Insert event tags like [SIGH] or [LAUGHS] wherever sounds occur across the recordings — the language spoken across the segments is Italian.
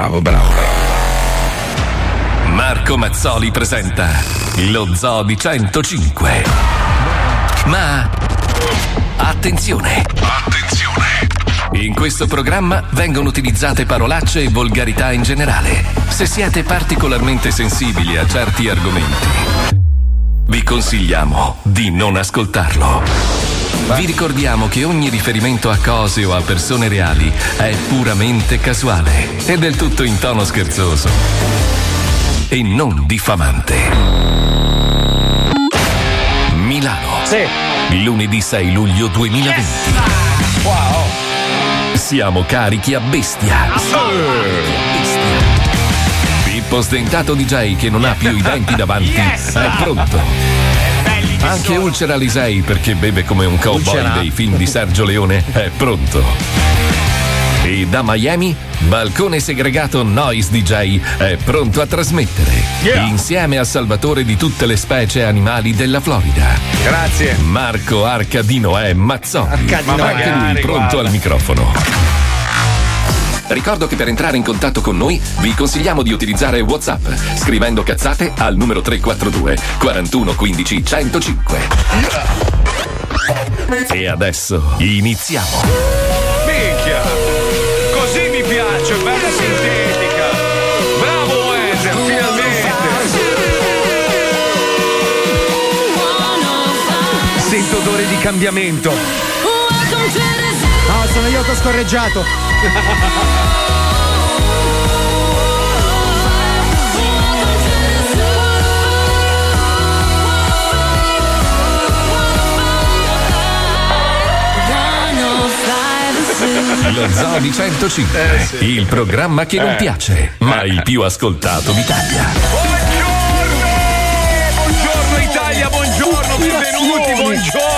Bravo, bravo, bravo. Marco Mazzoli presenta lo Zoo di 105. Ma attenzione! Attenzione! In questo programma vengono utilizzate parolacce e volgarità in generale. Se siete particolarmente sensibili a certi argomenti, vi consigliamo di non ascoltarlo. Vi ricordiamo che ogni riferimento a cose o a persone reali è puramente casuale e del tutto in tono scherzoso e non diffamante. Milano. Lunedì 6 luglio 2020. Wow. Siamo carichi a bestia. Pippo Stentato DJ che non ha più i denti davanti Yes! è pronto. Anche Ulcera Lisei perché beve come un cowboy Ulcera. dei film di Sergio Leone è pronto. E da Miami, Balcone Segregato Noise DJ è pronto a trasmettere. Insieme al salvatore di tutte le specie animali della Florida. Grazie. Marco Arcadino è Mazzoni. Arcadino Ma È. anche lui pronto guarda. al microfono. Ricordo che per entrare in contatto con noi vi consigliamo di utilizzare WhatsApp scrivendo cazzate al numero 342 41 15 105. E adesso iniziamo. Minchia! Così mi piace, bella sintetica. Bravo Wender, finalmente. Sento odore di cambiamento. No, sono io che ho scorreggiato. Lo Zoo di 105, il programma che non Eh. piace, ma il più ascoltato d'Italia. Buongiorno Italia, buongiorno, benvenuti, buongiorno.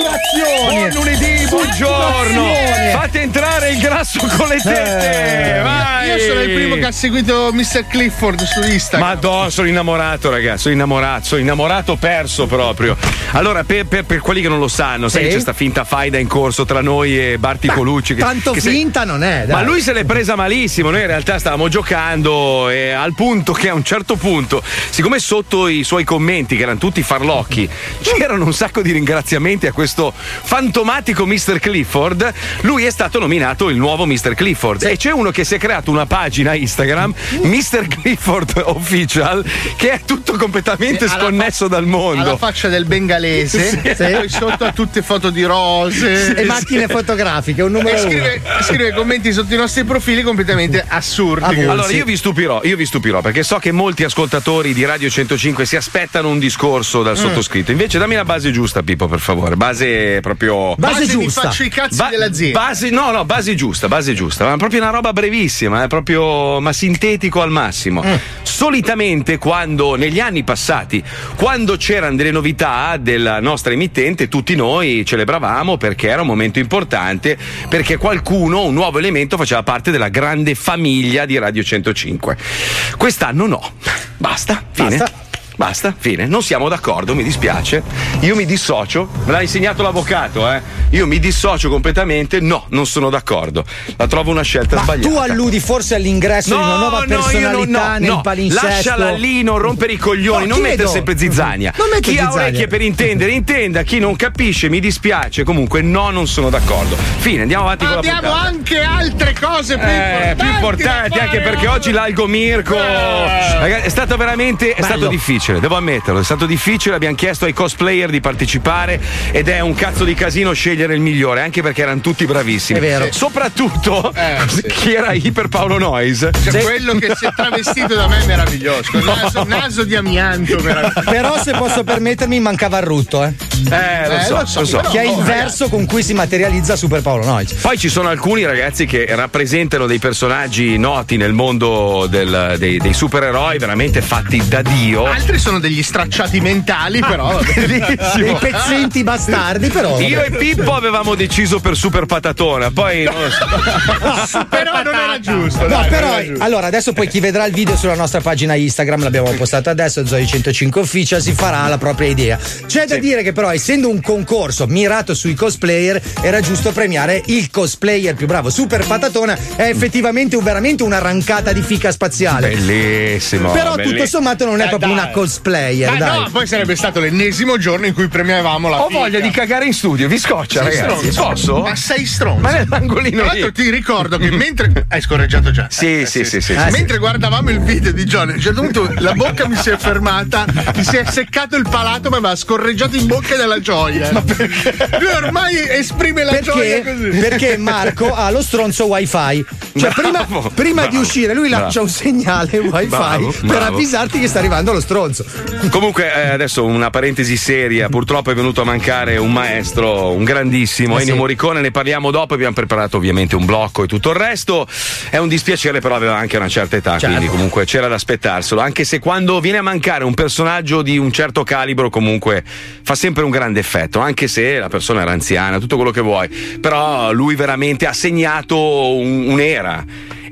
Buon lunedì, buongiorno. Fate entrare il grasso con le tette. Vai. Io sono il primo che ha seguito Mr. Clifford su Instagram. Madonna, sono innamorato, ragazzi. Sono innamorato, sono innamorato perso proprio. Allora, per, per- per quelli che non lo sanno, sai Sì. che c'è sta finta faida in corso tra noi e Barti Colucci. Che, Tanto che se- finta non è, dai. Ma lui se l'è presa malissimo. Noi in realtà stavamo giocando e al punto che a un certo punto, siccome sotto i suoi commenti, che erano tutti farlocchi, c'erano un sacco di ringraziamenti a questo fantomatico Mr. Clifford, lui è stato nominato il nuovo Mr. Clifford. E c'è uno che si è creato una pagina Instagram, Mr. Clifford Official, che è tutto completamente Alla sconnesso dal alla mondo. faccia del bengalese, Sì. poi sotto ha tutte foto di rose E macchine fotografiche, un numero e scrive, scrive commenti sotto i nostri profili completamente assurdi. Allora io vi stupirò, io vi stupirò perché so che molti ascoltatori di Radio 105 si aspettano un discorso Mm. dal sottoscritto. Invece dammi la base giusta, Pippo, per favore. Base proprio. Base mi faccio i cazzi Ba- dell'azienda. Base, no, no, base giusta, base giusta. Ma proprio una roba brevissima, è proprio ma sintetico al massimo. Mm. Solitamente quando negli anni passati, quando c'erano delle novità della nostra emittente, tutti noi celebravamo perché era un momento importante, perché qualcuno, un nuovo elemento, faceva parte della grande famiglia di Radio 105. Quest'anno no. Basta, fine. Basta. Basta, fine. Non siamo d'accordo, mi dispiace. Io mi dissocio. Me l'ha insegnato l'avvocato, eh. Io mi dissocio completamente. No, non sono d'accordo. La trovo una scelta Ma sbagliata. tu alludi forse all'ingresso di una nuova no, personalità no, nel no. palinsesto. Lasciala lì, non rompere i coglioni, No, non mettere sempre zizzania. Non Chi ha zizzania. orecchie per intendere, intenda. Chi non capisce, mi dispiace. Comunque, no, non sono d'accordo. Fine, andiamo avanti con la Abbiamo puntata. anche altre cose più Eh, importanti. più importanti anche perché oggi l'Algo Mirko Ragazzi, è stato veramente è stato difficile, devo ammetterlo, è stato difficile, abbiamo chiesto ai cosplayer di partecipare ed è un cazzo di casino scegliere il migliore, anche perché erano tutti bravissimi. È vero. Soprattutto Eh, sì. [LAUGHS] chi era Iper Paolo Noyes. Cioè, quello che si è travestito da me è meraviglioso. Naso, naso di amianto, meraviglioso. Però se posso permettermi mancava il rutto, eh. Eh, lo Eh, so, lo so, lo so. Che è il Oh, verso con cui si materializza Super Paolo Noyes. Poi ci sono alcuni ragazzi che rappresentano dei personaggi noti nel mondo del- dei, dei supereroi, veramente fatti da Dio. Altri sono degli stracciati mentali, però. Dei Bellissimo. pezzenti bastardi, però. Io e Pippo avevamo deciso per Super Patatona, poi non lo so. però non era giusto. No, dai, però giusto. allora adesso poi chi vedrà il video sulla nostra pagina Instagram, l'abbiamo postato adesso, Zoe 105 Official, si farà la propria idea. C'è da dire che però essendo un concorso mirato sui cosplayer, era giusto premiare il cosplayer più bravo. Super Patatona è effettivamente un- veramente una rancata di fica spaziale. Bellissimo. Però bellissimo. tutto sommato non è Eh, proprio dai. una cosplayer, Ma dai. no, poi sarebbe stato l'ennesimo giorno in cui premiavamo la Ho figa. voglia di cagare in studio, vi scoccia, Sei ragazzi. stronzo. Posso? Ma sei stronzo. Ma nell'angolino Tra l'altro ti ricordo che mentre. [LAUGHS] Hai scorreggiato già. Sì, sì, sì, sì. Ah, sì. Mentre guardavamo il video di John, a un certo punto la bocca mi si è fermata, mi si è seccato il palato, ma aveva scorreggiato in bocca dalla gioia. Ma perché? Lui ormai esprime la gioia Perché? così. Perché Marco ha lo stronzo wifi. Cioè, prima, Bravo, prima di bravo, uscire, lui lancia bravo. un segnale wifi Bravo, per bravo. avvisarti che sta arrivando lo stronzo. Comunque, eh, adesso una parentesi seria. Purtroppo è venuto a mancare un maestro, un grandissimo, Eh Ennio sì. Morricone. Ne parliamo dopo. Abbiamo preparato ovviamente un blocco e tutto il resto. È un dispiacere, però aveva anche una certa età, Certo. quindi comunque c'era da aspettarselo. Anche se quando viene a mancare un personaggio di un certo calibro, comunque fa sempre un grande effetto, anche se la persona era anziana, tutto quello che vuoi. Però lui veramente ha segnato un- un'era.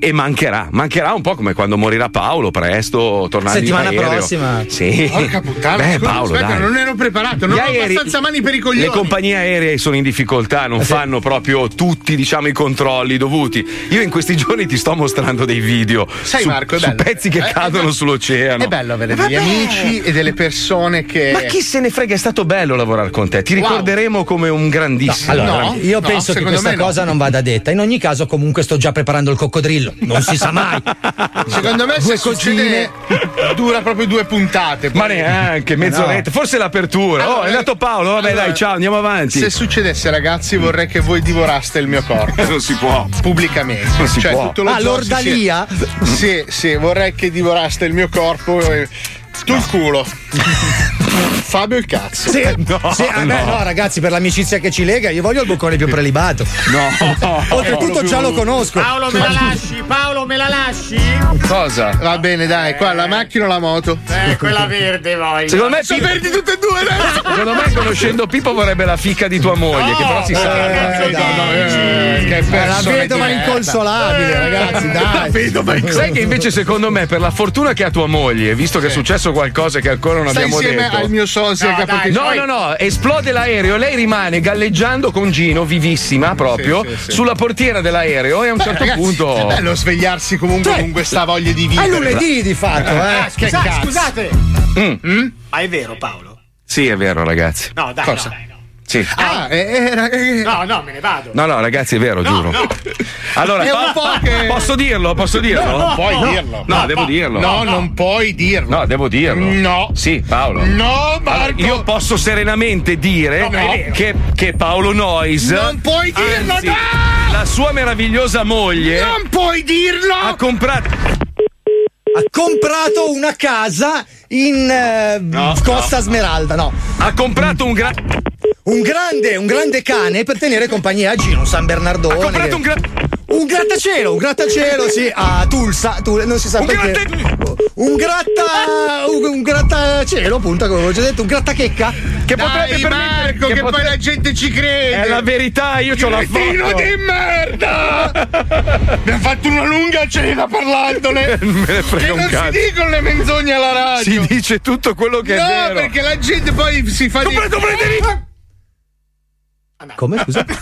E mancherà, mancherà un po' come quando morirà Paolo presto, tornando Settimana in aereo. prossima. Sì. Porca puttana, Beh, scusa, Paolo, aspetta, dai. non ero preparato, non Gli ho aerei- abbastanza mani per i coglioni. Le compagnie aeree sono in difficoltà, Eh non fanno proprio tutti, diciamo, i controlli dovuti. Io in questi giorni ti sto mostrando dei video Sai, su, Marco, è su bello. pezzi che Eh, cadono sull'oceano. È bello avere Vabbè. degli amici e delle persone che. Ma chi se ne frega, è stato bello lavorare con te. Ti Wow. ricorderemo come un grandissimo. Allora, No, io no, penso che secondo questa me no. cosa non vada detta. In ogni caso, comunque, sto già preparando il coccodrillo. Non si sa mai. Secondo me Due se succede dura proprio due puntate. Ma poi- neanche, mezz'oretta, forse l'apertura. oh, è andato Paolo, vabbè, Allora, dai, ciao, andiamo avanti. Se succedesse, ragazzi, vorrei che voi divoraste il mio corpo. [LAUGHS] non si può. Pubblicamente. Non si cioè, può. tutto lo Ah, l'ordalia? Sì, sì, sì, vorrei che divoraste il mio corpo. e- Tu il culo. [LAUGHS] Fabio il cazzo. Sì, [LAUGHS] No, sì, eh, beh, no. no, ragazzi, per l'amicizia che ci lega, io voglio il boccone più prelibato. No. [LAUGHS] Oltretutto già lo conosco. Paolo me la lasci? Paolo me la lasci? Cosa? Va bene, dai, qua la macchina o la moto? Eh, quella verde voglio. Secondo me, Sono Pippo, verdi tutte e due adesso. [LAUGHS] secondo me, conoscendo Pippo vorrebbe la fica di tua moglie, che però si Eh, sa. dai. eh, che Eh, la persone vedova inconsolabile, ragazzi, dai. Sai che invece secondo me per la fortuna che ha tua moglie, visto che è successo qualcosa che ancora non Stai abbiamo insieme detto. al mio sosia No, che dai, No, Poi- no, no, esplode l'aereo, lei rimane galleggiando con Gino, vivissima proprio, Sì, sì, sì. sulla portiera dell'aereo e a un Beh, certo ragazzi, punto... È bello svegliarsi comunque Cioè, con questa voglia di È vivere. lunedì di fatto, eh. Ah, che scusa- cazzo? scusate. Mm. Ma è vero, Paolo? Sì, è vero ragazzi. No, dai, Cosa? no, dai, no. Sì. Ah, eh, era- eh, No, no, me ne vado. No, no, ragazzi, è vero, No, giuro. no. Allora, po' che- posso dirlo? Posso dirlo? No, non puoi dirlo. No, devo dirlo. No, non puoi dirlo. No, devo dirlo. No. Sì, Paolo. No, Allora, Marco. io posso serenamente dire No, che, che Paolo Noyes Non puoi dirlo, anzi, no! la sua meravigliosa moglie Non puoi dirlo! ha comprato Ha comprato una casa in eh, No, Costa Smeralda, no. ha comprato un gran Un grande, un grande cane per tenere compagnia a Gino, un San Bernardone. ha comprato che- un gran Un grattacielo, un grattacielo, sì, a Tulsa, tu- non si sa Un perché. gratta- Un gratta. Un, un grattacielo, appunto, come avevo già detto, un grattachecca. che Dai, potrebbe permettere Marco, che, poi potre- la gente ci crede! è la verità, io c'ho la Cretino foto. di merda! Mi ha fatto una lunga cena parlandone! [LAUGHS] Me ne frega che un non cazzo. si dicono le menzogne alla radio! Si dice tutto quello che no, è vero. perché la gente poi si fa di... comprato un Frederico! Come, scusa? [LAUGHS]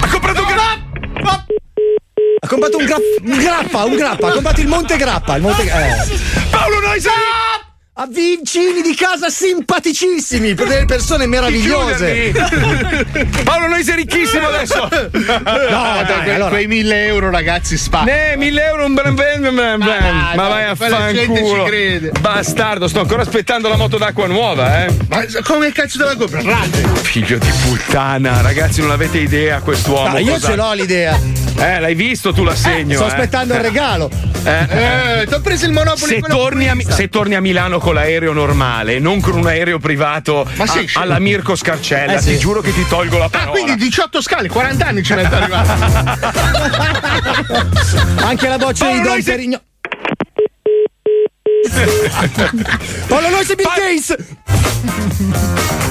Ha comprato un gran Ha comprato un, gra- un grappa, un grappa, ha comprato il Monte Grappa. Il Monte, eh. Paolo Noyes! Ha vicini di casa simpaticissimi, per delle persone meravigliose. [LAUGHS] Paolo Noyes è ricchissimo adesso. No, dai, Que- allora. Quei mille euro, ragazzi, spacca. Ne, 1000 euro un bran bran bran bran. dai, Ma vai a fanculo. Bastardo, sto ancora aspettando la moto d'acqua nuova, eh. Ma come cazzo te la compra? Rate! Figlio di puttana, ragazzi, non avete idea quest'uomo. No, io cosa- ce l'ho l'idea. Eh, l'hai visto tu l'assegno? Sto eh? aspettando il regalo. [LAUGHS] Eh, ti ho preso il monopoli Se torni, a, se torni a Milano con l'aereo normale, non con un aereo privato Ma a- alla Mirko Scarcella, Eh, sì. ti giuro che ti tolgo la Ah, parola. quindi 18 scale, 40 anni ce n'è da arrivare. [LAUGHS] Anche la boccia Paolo di Don Noyes è- Perigno. Paolo Nois e Bill Gates!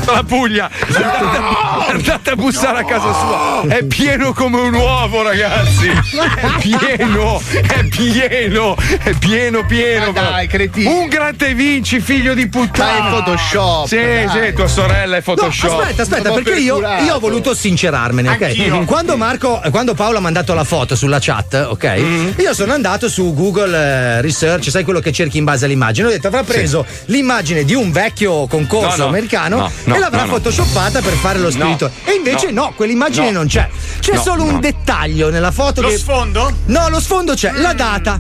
La Puglia! Andate, andate a bussare a casa sua! È pieno come un uovo, ragazzi! È pieno! È pieno! È pieno, pieno! Ma dai, cretino. Un gratta e vinci, figlio di puttana! Ma è Photoshop, Sì, dai. sì, tua sorella è No, Photoshop. aspetta, aspetta, Sono perché io, io ho voluto sincerarmene, ok? Anch'io. Quando Marco, quando Paolo ha mandato la foto sulla chat, ok? Mm. Io sono andato su Google eh, Research, sai quello che cerchi in base all'immagine. Ho detto avrà preso l'immagine di un vecchio concorso No, no, americano no, no, e l'avrà no, no. photoshoppata per fare lo spirito. e invece no, quell'immagine No. non c'è. C'è No, solo un dettaglio nella foto Lo che. sfondo? No, lo sfondo c'è, Mm. la data.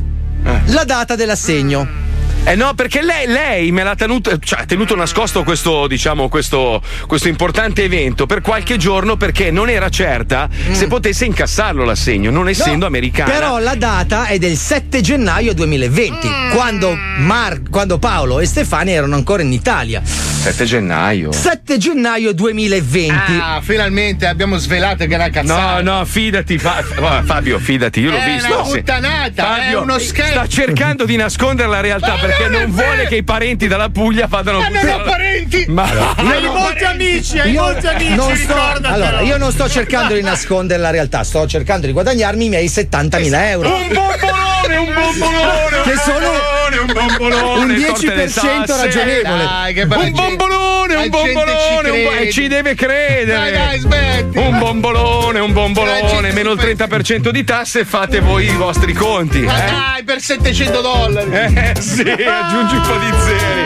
La data dell'assegno. Eh no, perché lei, lei me l'ha tenuto, cioè, ha tenuto nascosto questo, diciamo, questo, questo importante evento per qualche giorno perché non era certa se potesse incassarlo l'assegno, non essendo No, americana. Però la data è del 7 gennaio 2020, Mm. quando, Mar- quando Paolo e Stefania erano ancora in Italia. 7 gennaio. 7 gennaio 2020. Ah, finalmente abbiamo svelato che era No, cazzata. no, fidati, Fa- Fabio, fidati, io l'ho È visto. una sì. puttanata, Fabio è uno scherzo. Sta cercando di nascondere la realtà perché non non vuole che i parenti dalla Puglia vadano Ma a non buttare- ho parenti! Ma Hai molti amici, hai Io molti amici, non sto, allora, io non sto cercando di nascondere la realtà, sto cercando di guadagnarmi i miei 70.000 euro. un bombolone, un bombolone, Che un sono bombolone, un bombolone, un torte le 10% sasse. ragionevole. Dai, Un bombolone, un bombolone, ci un e ci deve credere. Dai, dai, smetti. Un bombolone, un bombolone, meno il ci 30% di tasse, fate voi i vostri conti. Ma Eh, dai, per 700 dollari. eh sì, aggiungi un po' di zeri.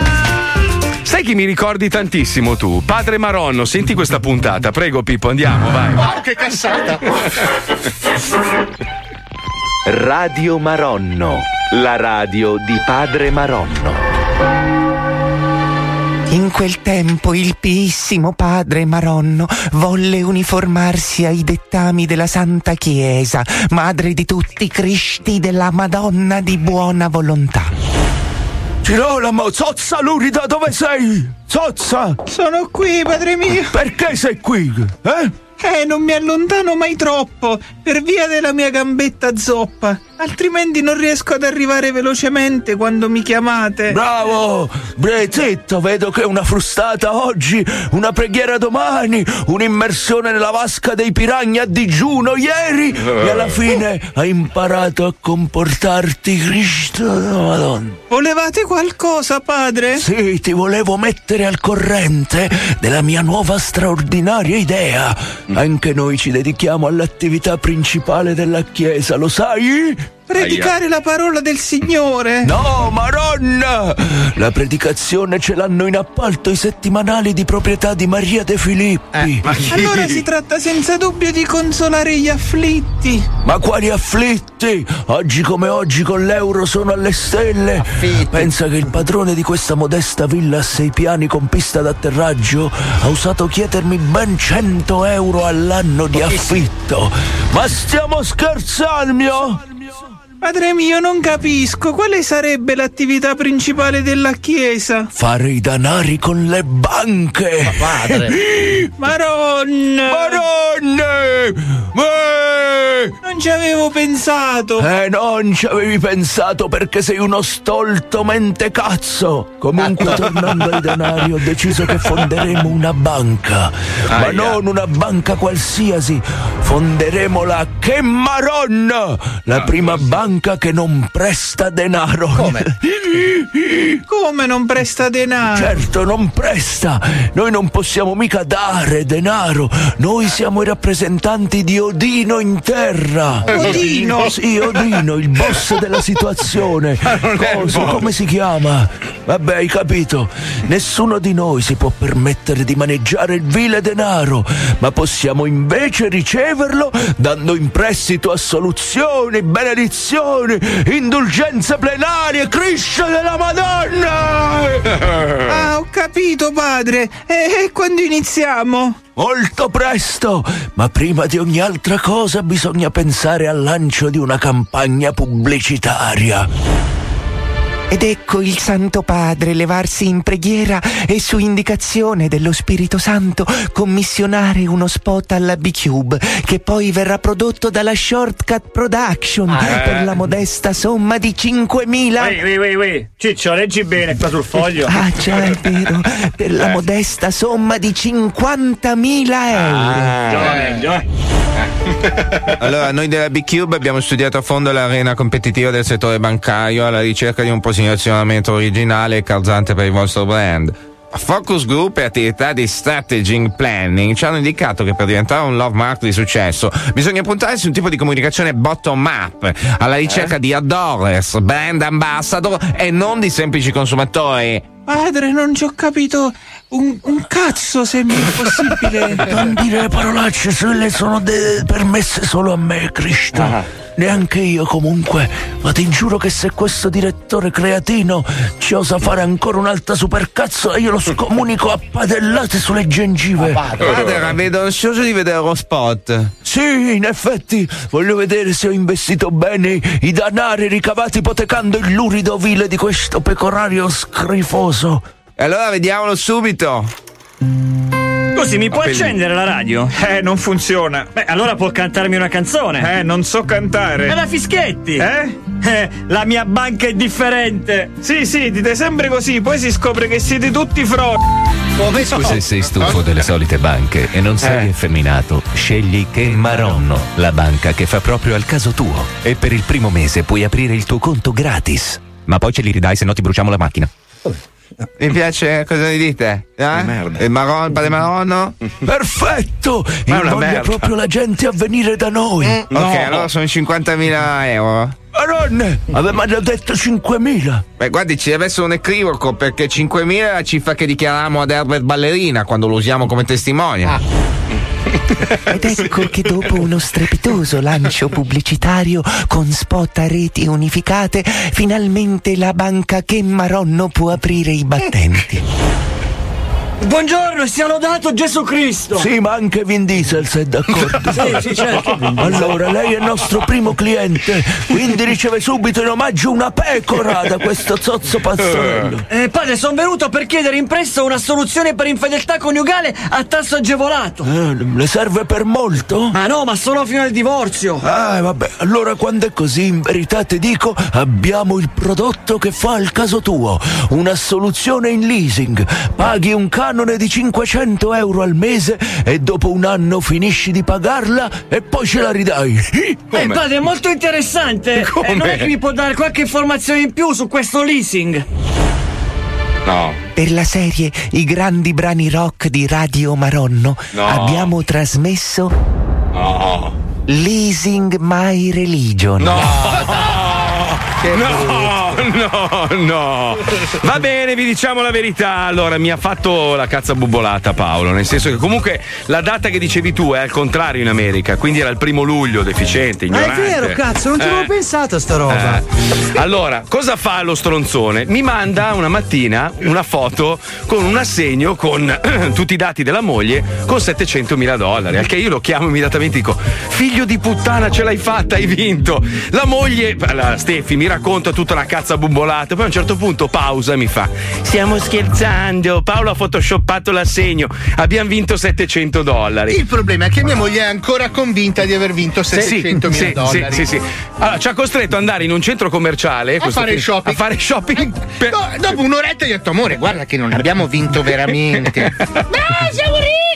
Sai chi mi ricordi tantissimo tu? Padre Maronno, senti questa puntata. Prego Pippo, andiamo, vai. Wow, che cassata. [LAUGHS] Radio Maronno, la radio di Padre Maronno. In quel tempo il piissimo padre Maronno volle uniformarsi ai dettami della Santa Chiesa, madre di tutti i Cristi della Madonna di buona volontà. Girolamo, zozza lurida, dove sei? Zozza! Sono qui, padre mio. Perché sei qui? Eh? Eh, non mi allontano mai troppo, per via della mia gambetta zoppa. Altrimenti non riesco ad arrivare velocemente quando mi chiamate. Bravo! Bre, zitto, vedo che una frustata oggi, una preghiera domani, un'immersione nella vasca dei piragni a digiuno ieri e alla fine hai imparato a comportarti, Cristo Madonna. Volevate qualcosa, padre? Sì, ti volevo mettere al corrente della mia nuova straordinaria idea. Anche noi ci dedichiamo all'attività principale della Chiesa, lo sai? Predicare la parola del Signore. No, Maronna! La predicazione ce l'hanno in appalto i settimanali di proprietà di Maria De Filippi. Ma chi? Allora si tratta senza dubbio di consolare gli afflitti. Ma quali afflitti! Oggi come oggi con l'euro sono alle stelle. Pensa che il padrone di questa modesta villa a sei piani con pista d'atterraggio ha usato chiedermi ben 100 euro all'anno di affitto. Ma stiamo scherzando? Padre mio, non capisco quale sarebbe l'attività principale della Chiesa. Fare i danari con le banche. Padre. [LAUGHS] Maronna! Madonne! Eh! Non ci avevo pensato. Eh, non ci avevi pensato perché sei uno stolto mente cazzo. Comunque, [LAUGHS] tornando ai denari, ho deciso che fonderemo una banca. Ma Aia. non una banca qualsiasi. Fonderemo la Che Maronna, la prima banca che non presta denaro. Come? [LAUGHS] Come non presta denaro? Certo, non presta. Noi non possiamo mica dare denaro. Noi siamo i rappresentanti di Odino in terra. Odino? [LAUGHS] Sì, Odino, il boss della situazione. Cosa? Come si chiama? Vabbè, hai capito. Nessuno di noi si può permettere di maneggiare il vile denaro, ma possiamo invece riceverlo dando in prestito assoluzioni, benedizioni, indulgenze plenarie, Cristo della Madonna! [LAUGHS] Ah, ho capito, padre. E, e quando iniziamo? Molto presto, ma prima di ogni altra cosa bisogna pensare al lancio di una campagna pubblicitaria. Ed ecco il Santo Padre levarsi in preghiera e su indicazione dello Spirito Santo commissionare uno spot alla B-Cube che poi verrà prodotto dalla Shortcut Production Ah, eh. per la modesta somma di 5.000 Ui, ui, ui, ui. Ciccio, leggi bene qua sul foglio. Ah, già è vero, per la modesta somma di 50.000 euro. Giovane, giovane. [LAUGHS] Allora, noi della B-Cube abbiamo studiato a fondo l'arena competitiva del settore bancario alla ricerca di un posizionamento originale e calzante per il vostro brand. Focus Group e attività di strategy planning ci hanno indicato che per diventare un love mark di successo bisogna puntare su un tipo di comunicazione bottom up, alla ricerca di adorers, brand ambassador e non di semplici consumatori. Padre, non ci ho capito un, un cazzo se mi è possibile. [LAUGHS] Non dire parolacce, se le sono de- permesse solo a me, Cristo. Neanche io comunque, ma ti giuro che se questo direttore creatino ci osa fare ancora un'altra supercazzo io lo scomunico a padellate sulle gengive. Padre, la vedo ansioso di vedere lo spot. Sì, in effetti, voglio vedere se ho investito bene i danari ricavati ipotecando il lurido vile di questo pecorario scrifoso. E allora vediamolo subito. Scusi, mi può Appelli. accendere la radio? Eh, non funziona. Beh, allora può cantarmi una canzone. Eh, non so cantare. È la Fischetti! Eh? Eh, la mia banca è differente! Sì, sì, dite sempre così, poi si scopre che siete tutti fro. Come Se sei stufo delle solite banche e non sei effeminato, scegli Che Maronno, la banca che fa proprio al caso tuo. E per il primo mese puoi aprire il tuo conto gratis. Ma poi ce li ridai, se no ti bruciamo la macchina. Mi piace, cosa ne dite? Eh? merda. Il marron, padre Maronno? [LAUGHS] Perfetto! Ma è una Invoglia merda. proprio la gente a venire da noi. Ok, allora sono 50.000 euro. Maronne, avevamo già detto 5.000. Beh, guardi, ci deve essere un equivoco perché 5.000 è la cifra che dichiariamo ad Herbert Ballerina quando lo usiamo come testimone. [LAUGHS] Ed ecco che dopo uno strepitoso lancio pubblicitario con spot a reti unificate, finalmente la banca che Maronno può aprire i battenti. Buongiorno e sia lodato Gesù Cristo! Sì, ma anche Vin Diesel se è d'accordo. Sì, sì, certo. [LAUGHS] Allora, lei è il nostro primo cliente, quindi riceve subito in omaggio una pecora da questo zozzo pazzarello. Eh, padre, sono venuto per chiedere in prestito una soluzione per infedeltà coniugale a tasso agevolato. Eh, le serve per molto? Ma no, ma solo fino al divorzio. Ah, vabbè, allora quando è così, in verità ti dico, abbiamo il prodotto che fa il caso tuo. Una soluzione in leasing. Paghi un canone di 500 euro al mese e dopo un anno finisci di pagarla e poi ce la ridai. [LAUGHS] Eh, padre, è molto interessante. [LAUGHS] Come? Eh, non è che mi può dare qualche informazione in più su questo leasing? No. Per la serie I grandi brani rock di Radio Maronno No. abbiamo trasmesso No. Leasing My Religion. No, [LAUGHS] no, no. [LAUGHS] Va bene, vi diciamo la verità. Allora, mi ha fatto la cazza bubolata Paolo, nel senso che comunque la data che dicevi tu è al contrario in America, quindi era il primo luglio, deficiente, Ma è ignorante. vero, cazzo, non ci Eh. avevo pensato a sta roba. Eh. Allora, cosa fa lo stronzone? Mi manda una mattina una foto con un assegno con [CLEARS THROAT] tutti i dati della moglie con 700 mila dollari. Al che io lo chiamo immediatamente e dico: Figlio di puttana, ce l'hai fatta, hai vinto. La moglie, la Steffi, mi racconta tutta la cazza bumbolata. Poi a un certo punto pausa e mi fa: Stiamo scherzando. Paolo ha photoshoppato l'assegno. Abbiamo vinto 700 dollari. Il problema è che mia moglie è ancora convinta di aver vinto 700 mila sì, dollari. Sì, sì, sì. Allora, ci ha costretto ad andare in un centro commerciale A fare shopping. A fare shopping. per- No, dopo un'oretta gli ho detto, amore, guarda che non abbiamo vinto veramente. [LAUGHS] no, siamo ricchi!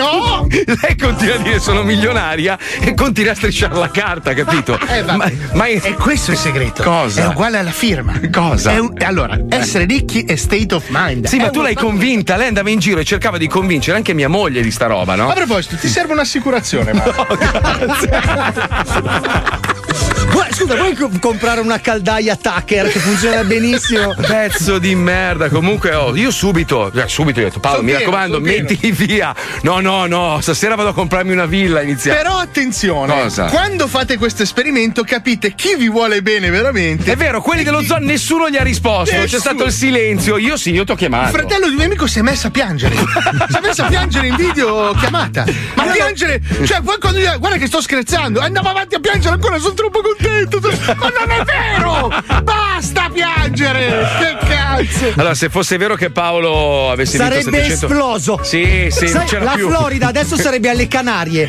No! [LAUGHS] Lei continua a dire sono milionaria e continua a strisciare la carta, capito? Eh, ma, ma è- E questo è il segreto. Cosa? È uguale alla firma. Cosa? Un- allora, essere ricchi è state of mind. Sì, È ma tu l'hai convinta, lei andava in giro e cercava di convincere anche mia moglie di sta roba, no? A proposito, ti serve un'assicurazione, Marco? [LAUGHS] [LAUGHS] Guarda, scusa, vuoi co- comprare una caldaia Tucker che funziona benissimo? [LAUGHS] Pezzo di merda, comunque oh, io subito, eh, subito ho detto Paolo, Sono mi pieno, raccomando, sono pieno. mettili via. No, no, no, stasera vado a comprarmi una villa iniziale. Però attenzione, Cosa? quando fate questo esperimento capite chi vi vuole bene veramente. È vero, quelli dello zoo nessuno gli ha risposto, c'è Nessuno. stato il silenzio. Io sì, io ti ho Il chiamato. fratello di un mio amico si è messo a piangere. si è messo a piangere in video chiamata. Ma [LAUGHS] piangere, cioè, poi quando io, guarda che sto scherzando, andava avanti a piangere ancora, sono troppo contento. Ma non è vero! Basta piangere! Grazie. Allora, se fosse vero che Paolo avesse Sarebbe vinto 700 esploso. Sì, sì, non Sai, c'era la più. Florida adesso sarebbe alle Canarie.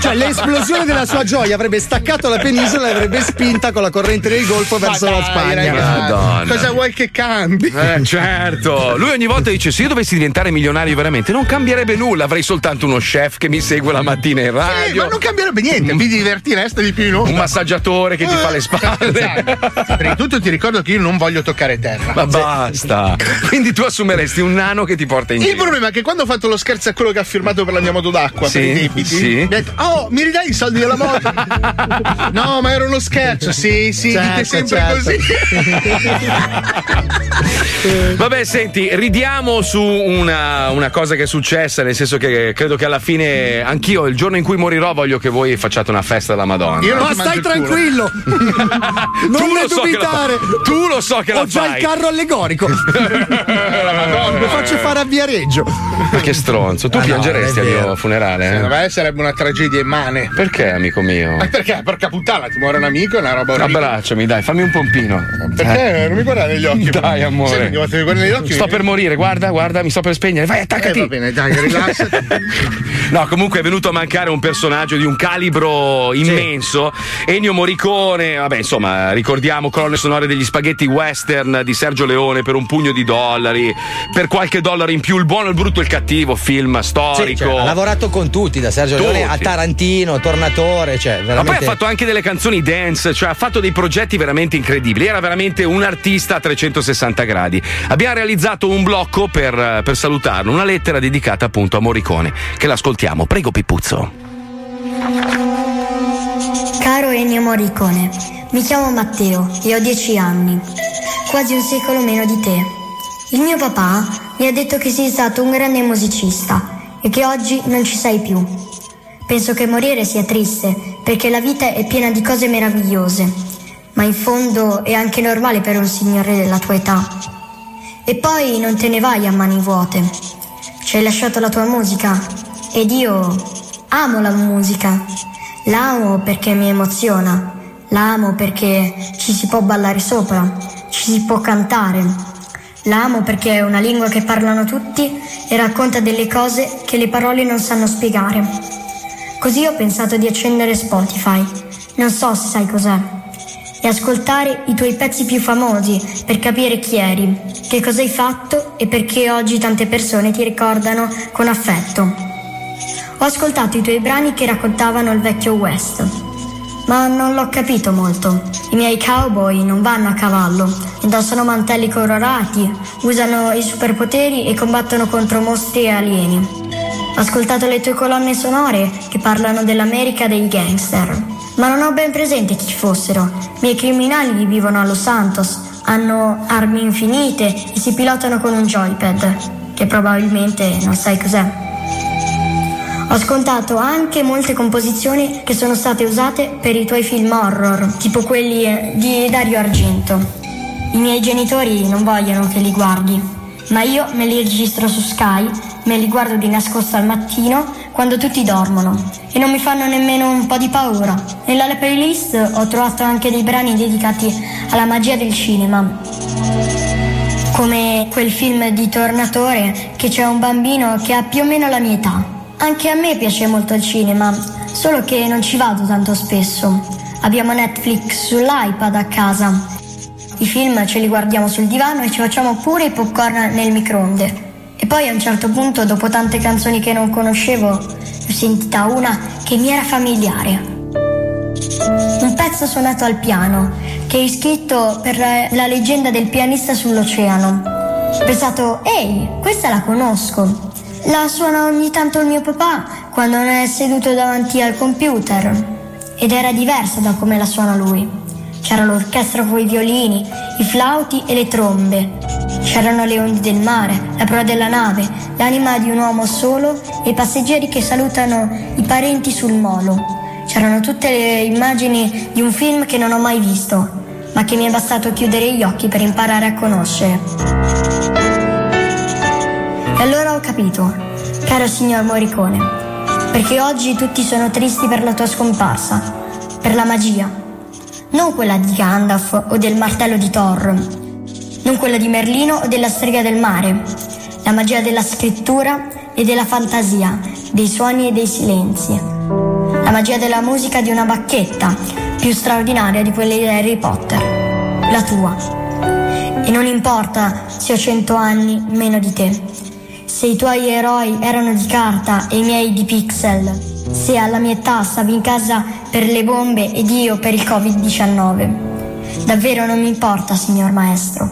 Cioè, l'esplosione della sua gioia avrebbe staccato la penisola e avrebbe spinta con la corrente del Golfo verso la Spagna. Madonna. Cosa vuoi che cambi? Eh, certo. Lui ogni volta dice: Se io dovessi diventare milionario veramente, non cambierebbe nulla. Avrei soltanto uno chef che mi segue la mattina in Eh, radio. ma non cambierebbe niente, vi divertireste di più in onda. Un massaggiatore che ti fa le spalle. Esatto. Prima di tutto ti ricordo che io non voglio toccare terra. Ma basta. Quindi tu assumeresti un nano che ti porta in Il giro. problema è che quando ho fatto lo scherzo a quello che ha firmato per la mia moto d'acqua Sì, per i debiti, sì. mi ha detto: Oh, mi ridai i soldi della moto? [LAUGHS] no, ma era uno scherzo. Sì, sì, Certo, dite sempre certo. così. [LAUGHS] Vabbè, senti, ridiamo su una, una cosa che è successa, nel senso che credo che alla fine anch'io il giorno in cui morirò voglio che voi facciate una festa alla Madonna. Io non Ma stai mangio tranquillo. [LAUGHS] Non Tu ne lo so che la dubitare. fai. Tu lo so che Ho la già fai. il carro allegorico. [LAUGHS] Lo faccio fare a Viareggio. Ma che stronzo, tu Ah, no, piangeresti non al mio funerale? Secondo Eh? me sarebbe una tragedia immane. Perché, amico mio? Ma perché? Porca puttana, ti muore un amico, è una roba orribile. Abbracciami, dai, fammi un pompino. Perché? Non mi guardare negli occhi. Dai, amore. Ogni volta che mi occhi. Sto per morire, guarda, guarda, mi sto per spegnere. Vai, attaccati. Eh, va bene, dai, rilassati. [LAUGHS] No, comunque è venuto a mancare un personaggio di un calibro immenso. Ennio Morricone, vabbè, insomma, ricordiamo colonne sonore degli spaghetti western di Sergio Leone per un pugno di dollari, per qualche dollaro in più, il buono, il brutto e il cattivo, film Sì, storico. cioè, ha lavorato con tutti, da Sergio Tutti. Leone a Tarantino, Tornatore, cioè Ma veramente. poi ha fatto anche delle canzoni dance, cioè ha fatto dei progetti veramente incredibili. Era veramente un artista a 360 gradi. Abbiamo realizzato un blocco per, per salutarlo, una lettera dedicata appunto a Morricone, che l'ascoltiamo. Prego, Pippuzzo. Caro Ennio Morricone, mi chiamo Matteo e ho dieci anni, quasi un secolo meno di te. Il mio papà mi ha detto che sei stato un grande musicista e che oggi non ci sei più. Penso che morire sia triste perché la vita è piena di cose meravigliose, ma in fondo è anche normale per un signore della tua età. E poi non te ne vai a mani vuote. Ci hai lasciato la tua musica ed io amo la musica. La amo perché mi emoziona, la amo perché ci si può ballare sopra, ci si può cantare. La amo perché è una lingua che parlano tutti e racconta delle cose che le parole non sanno spiegare. Così ho pensato di accendere Spotify, non so se sai cos'è, e ascoltare i tuoi pezzi più famosi per capire chi eri, che cosa hai fatto e perché oggi tante persone ti ricordano con affetto. Ho ascoltato i tuoi brani che raccontavano il vecchio West, ma non l'ho capito molto. I miei cowboy non vanno a cavallo, indossano mantelli colorati, usano i superpoteri e combattono contro mostri e alieni. Ho ascoltato le tue colonne sonore che parlano dell'America dei gangster, ma non ho ben presente chi fossero. I miei criminali vivono a Los Santos, hanno armi infinite e si pilotano con un joypad, che probabilmente non sai cos'è. Ho ascoltato anche molte composizioni che sono state usate per i tuoi film horror, tipo quelli eh, di Dario Argento. I miei genitori non vogliono che li guardi, ma io me li registro su Sky, me li guardo di nascosto al mattino quando tutti dormono e non mi fanno nemmeno un po' di paura. Nella playlist ho trovato anche dei brani dedicati alla magia del cinema, come quel film di Tornatore che c'è un bambino che ha più o meno la mia età. Anche a me piace molto il cinema, solo che non ci vado tanto spesso. Abbiamo Netflix sull'iPad a casa. I film ce li guardiamo sul divano e ci facciamo pure i popcorn nel microonde. E poi a un certo punto, dopo tante canzoni che non conoscevo, ho sentita una che mi era familiare. Un pezzo suonato al piano, che hai scritto per la leggenda del pianista sull'oceano. Ho pensato, ehi, questa la conosco. La suona ogni tanto il mio papà quando non è seduto davanti al computer. Ed era diversa da come la suona lui. C'era l'orchestra con i violini, i flauti e le trombe. C'erano le onde del mare, la proa della nave, l'anima di un uomo solo e i passeggeri che salutano i parenti sul molo. C'erano tutte le immagini di un film che non ho mai visto, ma che mi è bastato chiudere gli occhi per imparare a conoscere. E allora ho capito, caro signor Morricone, perché oggi tutti sono tristi per la tua scomparsa, per la magia. Non quella di Gandalf o del martello di Thor, non quella di Merlino o della strega del mare, la magia della scrittura e della fantasia, dei suoni e dei silenzi, la magia della musica di una bacchetta, più straordinaria di quelle di Harry Potter, la tua. E non importa se ho cento anni meno di te, se i tuoi eroi erano di carta e i miei di pixel, se alla mia età stavi in casa per le bombe ed io per il Covid-19. Davvero non mi importa, signor maestro.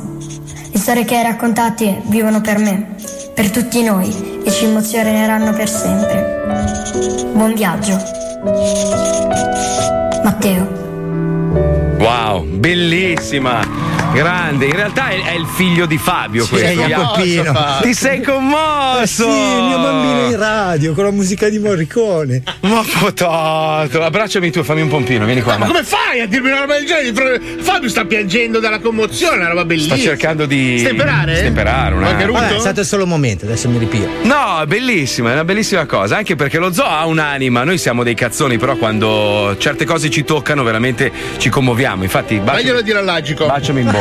Le storie che hai raccontate vivono per me, per tutti noi e ci emozioneranno per sempre. Buon viaggio. Matteo. Wow, bellissima! Grande, in realtà è, è il figlio di Fabio Sì, questo. Jacopino. Ti sei commosso! Eh sì, il mio bambino in radio con la musica di Morricone. Ma potato, abbracciami tu, fammi un pompino, vieni qua. Ma Ma come fai a dirmi una roba del genere? Fabio sta piangendo dalla commozione, una roba bellissima. sta cercando di Stemperare? Stemperare, un Qualche attimo. rutto? Vabbè, è stato solo un momento, adesso mi ripio. No, è bellissima, è una bellissima cosa, anche perché lo zoo ha un'anima, noi siamo dei cazzoni, però quando certe cose ci toccano veramente ci commuoviamo. Infatti, baciami, Vaglielo dire all'Agico. baciami in bocca.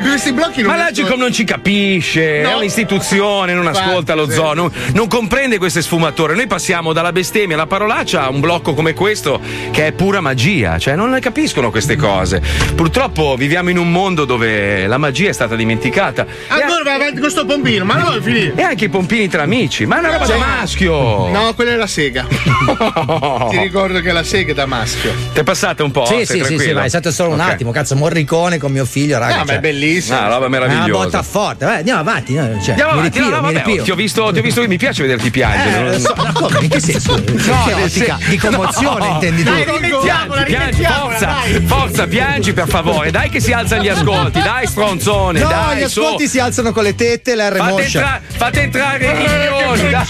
Questi blocchi non Ma l'Agicom non ci capisce, No. è un'istituzione, non Infatti, ascolta lo sì. zoo, non, non comprende queste sfumature. Noi passiamo dalla bestemmia alla parolaccia a un blocco come questo che è pura magia, cioè non ne capiscono queste cose. Purtroppo viviamo in un mondo dove la magia è stata dimenticata. Allora vai avanti con sto pompino, ma non vuoi finire? E anche i pompini tra amici, ma è una roba Sì. da maschio. No, quella è la sega. [LAUGHS] Ti ricordo che la sega è da maschio. Ti è passata un po'? sì, sì, sì, sì, ma è stato solo un Ok. attimo. Cazzo, Morricone con mio figlio, raga. Ah, ma è bellissimo. Ah, roba È una meravigliosa. botta forte. Vai, andiamo avanti. no, Cioè, Andiamo mi avanti, ripio, no, no, mi vabbè, ti ho visto, ti ho visto che mi piace vederti piangere. Eh, so- ma come? In che senso? che nel ottica? sen- Di commozione, No. intendi tu? Dai, rimettiamola, piangi, piangi, rimettiamola, forza, dai. forza, piangi per favore. Dai che si alzano gli ascolti, dai stronzone, No, dai, gli ascolti su. si alzano con le tette e l'R Fate, moscia. entra- fate entrare i milioni. dai.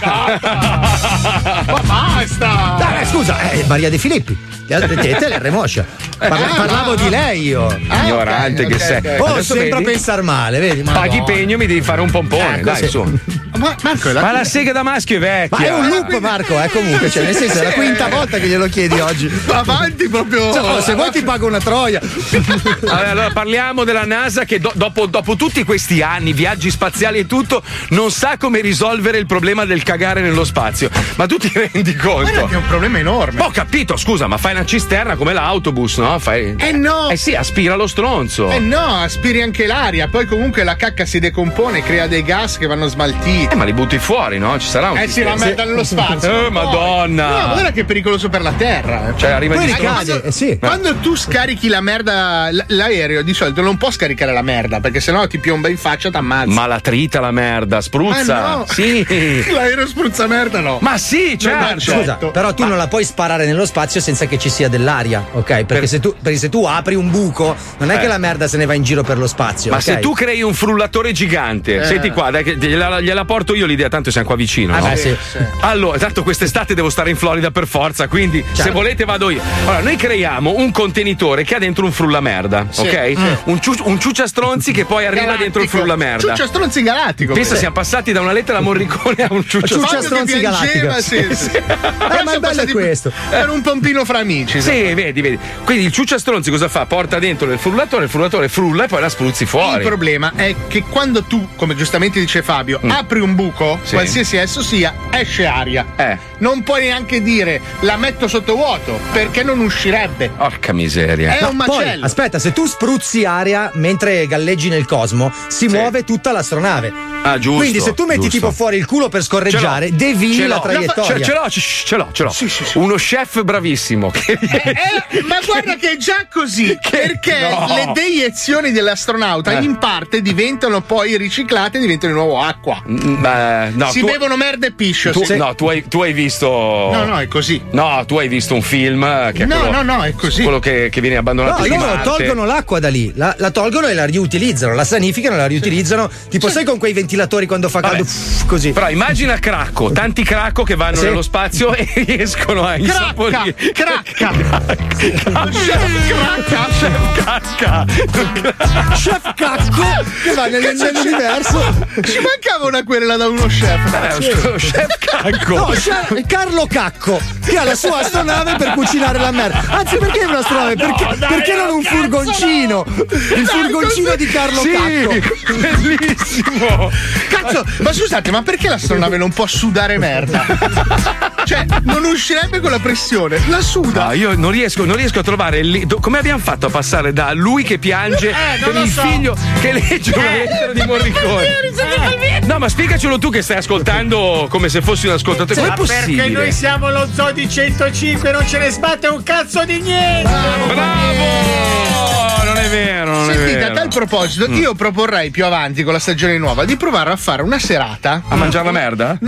Ma basta! Dai, scusa, eh, Maria De Filippi. Le altre [LAUGHS] tette e l'R moscia. Parla- Ah, parlavo di lei io. Ah, Ignorante ok, che ok, sei. Oh, Adesso sembra vedi? pensare male, vedi? Paghi Madonna. pegno, mi devi fare un pompone, Ecco, dai, su. Ma Marco, la Ma la sega da maschio è vecchia. Ma è un loop, Marco, eh, comunque. Cioè, nel senso, è la quinta volta che glielo chiedi oggi. avanti proprio. Cioè, oh, se vuoi ti pago una troia. [LAUGHS] Allora, allora, parliamo della NASA che do- dopo, dopo tutti questi anni, viaggi spaziali e tutto, non sa come risolvere il problema del cagare nello spazio. Ma tu ti rendi conto? che è un problema enorme. Ho capito, scusa, ma fai una cisterna come l'autobus, no? Fai... Eh no! Eh sì, aspira lo stronzo. Eh no, aspiri anche l'aria, poi comunque la cacca si decompone, crea dei gas che vanno smaltiti. Eh, ma li butti fuori, no? Ci sarà un Eh sì, la merda nello spazio. [LAUGHS] Eh. Madonna. No, ma guarda che è pericoloso per la terra. Cioè, arriva Poi di ricade, eh sì. Quando tu scarichi la merda, l- l'aereo di solito non può scaricare la merda perché sennò ti piomba in faccia, t'ammazza. Ma la trita la merda, spruzza. Ah, no. Sì. [LAUGHS] L'aereo spruzza merda, no. Ma sì, certo. Scusa, però tu non la puoi sparare nello spazio senza che ci sia dell'aria, ok? Perché, se, tu, perché se tu apri un buco, non è Eh. che la merda se ne va in giro per lo spazio. Ma ok? se tu crei un frullatore gigante, Eh. senti qua, dai, gliela, gliela porto io l'idea, tanto siamo qua vicino. Ah, no? beh, sì. Allora, tanto quest'estate devo stare in Florida per forza, quindi se Certo. volete vado io. Allora, noi creiamo un contenitore che ha dentro un frullamerda, Sì. ok? Mm. Un, ciu- un ciucciastronzi che poi arriva Galattico. dentro il frullamerda. Ciuccia stronzi galattico. Pensa, siamo passati da una lettera Morricone a un. Ciuccia che stronzi galattica. sì, sì. Eh, ma è bello questo. Per un pompino fra amici. Sì, vedi, vedi. Quindi il ciucciastronzi cosa fa? Porta dentro nel frullatore, il frullatore frulla e poi la spruzzi fuori. Il problema è che quando tu, come giustamente dice Fabio, apri un buco, Mm. Sì. qualsiasi esso sia, esce aria. Eh. Non puoi neanche dire la metto sotto vuoto, perché non uscirebbe. Porca miseria. È un Poi, macello. aspetta, se tu spruzzi aria mentre galleggi nel cosmo, si muove tutta l'astronave. Ah, giusto. Quindi se tu metti giusto. tipo fuori il culo per scorreggiare, Ce la l'ho. traiettoria. Ce, ce l'ho, ce, ce l'ho, ce l'ho. Uno chef bravissimo. Che... Eh, ma guarda che è già così, [LAUGHS] perché No. le deiezioni dell'astronauta Eh. in parte diventano poi riciclate e diventano di nuovo acqua. Mm, beh, no, si tu- bevono merda e piscio. Tu, sì. No, tu hai, tu hai visto. No, no, è così. No, tu hai visto un film che è No, quello, no, no, è così. quello che, che viene abbandonato No, loro Marte. tolgono l'acqua da lì, la, la tolgono e la riutilizzano, la sanificano e la riutilizzano. Tipo, sai con quei ventilatori quando fa Vabbè. caldo, uff, così. Però immagina Cracco, tanti Cracco che vanno Sì. nello spazio e [LAUGHS] riescono a insaporire. cracca. [LAUGHS] Chef Cacca. Chef Cacco che va nel- nell'universo. Ci mancava una querela quella da uno chef. Eh, lo chef Cacco. No, chef- Carlo Cacco, che ha la sua astronave per cucinare la merda. Anzi, perché un'astronave? Perché, perché non un furgoncino? Il furgoncino di Carlo Sì, Cacco. bellissimo. Cazzo, ma scusate, ma perché l'astronave non può sudare merda? Cioè, non uscirebbe con la pressione, la suda. No, io non riesco, non riesco a trovare do- come abbiamo fatto a passare da lui che piange Eh, per il so. figlio che legge una Eh. lettera di Morricone. [LAUGHS] No, ma spiegacelo tu che stai ascoltando come se fossi un ascoltatore. Com'è Ma perché possibile? noi siamo lo zoo di 105 non ce ne sbatte un cazzo di niente! Bravo! Non è vero, non è Sentite, a vero. tal proposito, Mm. io proporrei più avanti con la stagione nuova di provare a fare una serata. A mangiare la merda? [LAUGHS]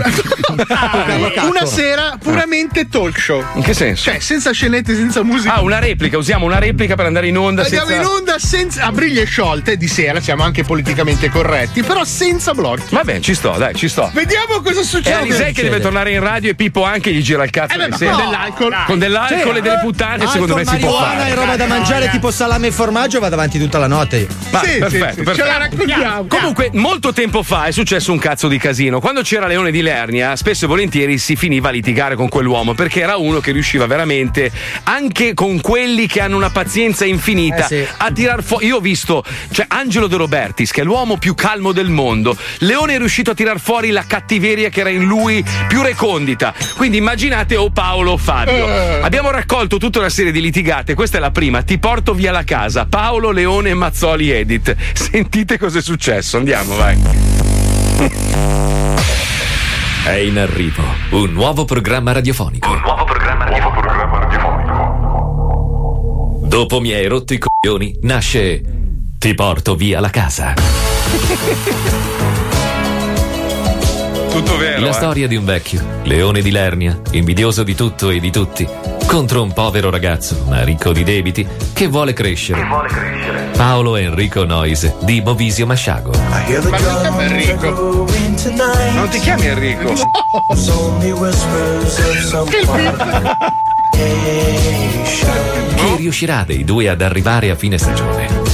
una sera puramente talk show. In che senso? Cioè, senza scenette, senza musica. Ah, una replica, usiamo una replica per andare in onda Andiamo senza... in onda senza, a briglie sciolte di sera, siamo anche politicamente corretti, però senza blocchi. Vabbè, ci sto, dai, ci sto. Vediamo cosa E succede. Alisei che deve tornare in radio e Pippo anche gli gira il cazzo Eh beh, ma con dell'alcol. Con dell'alcol Sì. e delle puttane, secondo me si può fare. e roba da mangiare tipo salame e formaggio vado avanti tutta la notte. Ma Sì, sì, perfetto, sì, perfetto. ce la raccontiamo. Comunque, molto tempo fa è successo un cazzo di casino. Quando c'era Leone di Lernia, spesso e volentieri si finiva a litigare con quell'uomo perché era uno che riusciva veramente, anche con quelli che hanno una pazienza infinita, Eh sì. a tirar fuori. Io ho visto, cioè, Angelo De Robertis, che è l'uomo più calmo del mondo. Leone è riuscito a tirar fuori la cattiveria che era in lui più recondita. Quindi immaginate o Paolo o Fabio. Eh. Abbiamo raccolto tutta una serie di litigate. Questa è la prima. Ti porto via la casa. Paolo, Leone e Mazzoli Edit. [LAUGHS] Sentite cosa è successo. Andiamo, vai. È in arrivo un nuovo programma radiofonico. Un nuovo programma radiofonico. Dopo mi hai rotto i coglioni, nasce Ti porto via la casa. [LAUGHS] Tutto vero. La eh. storia di un vecchio, leone di Lernia, invidioso di tutto e di tutti, contro un povero ragazzo, ma ricco di debiti, che vuole crescere. Paolo Enrico Noise di Movisio Masciago. Ma non ti chiami Enrico? Non ti chiami Enrico? Chi riuscirà dei due ad arrivare a fine stagione?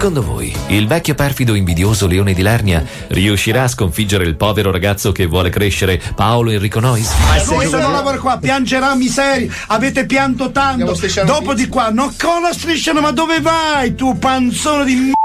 Secondo voi, il vecchio perfido invidioso leone di Lernia riuscirà a sconfiggere il povero ragazzo che vuole crescere, Paolo Enrico Noise? Voi se non lavora qua, piangerà miseria. Avete pianto tanto. Dopo di qua, non con la striscia, ma dove vai tu, panzone di m***a?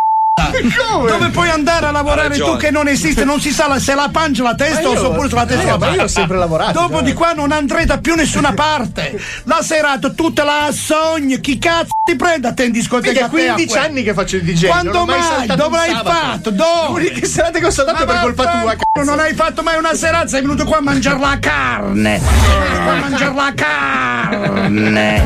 Dove puoi andare a lavorare tu che non esiste? Non si sa la- se la pancia la testa o oppure sulla testa la ma io ho sempre lavorato, Dopo cioè. di qua non andrete a più nessuna parte. La serata tutta la sogni. Chi cazzo ti prende a te in discoteca? A 15 que- anni che faccio il DJ. Quando mai mai? Dove l'hai fatto? Dove? L'unica serata che ho saltato per colpa tua, vaffanculo, Non hai fatto mai una serata, sei venuto qua a mangiare la carne. Sei qua a mangiare la carne.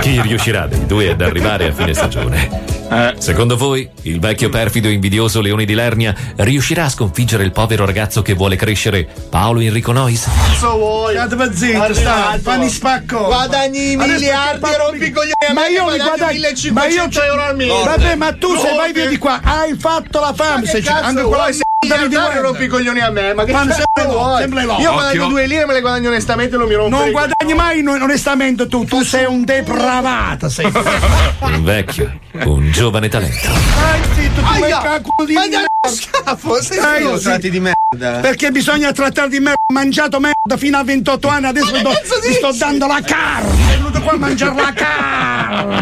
Chi riuscirà dei due ad arrivare a fine stagione? Secondo voi, il vecchio perfido e invidioso leone di Lernia riuscirà a sconfiggere il povero ragazzo che vuole crescere, Paolo Enrico Noise? Cazzo vuoi? State zitto, stai, fanni spacco. Guadagni miliardi e rompi i coglioni Ma io li guadagno guadagno 1500 euro al mese. Vabbè, ma tu se vai via di qua, hai fatto la fame. Ma Se che cazzo anche quella miliardario guarda. rompi i coglioni a me, ma che cazzo vuoi? Io guadagno due lire, me le guadagno onestamente e non mi rompo Non guadagni mai onestamente tu, tu sei un depravata, sei. [LAUGHS] Un vecchio, un giovane talento. Zitto, tu vai cacco di dai, schifo, sei zitto. zitto. di merda. Perché bisogna trattare di merda. Ho mangiato merda fino a 28 anni, adesso do- ti sto dando la carne. Sei venuto qua a mangiare la [LAUGHS]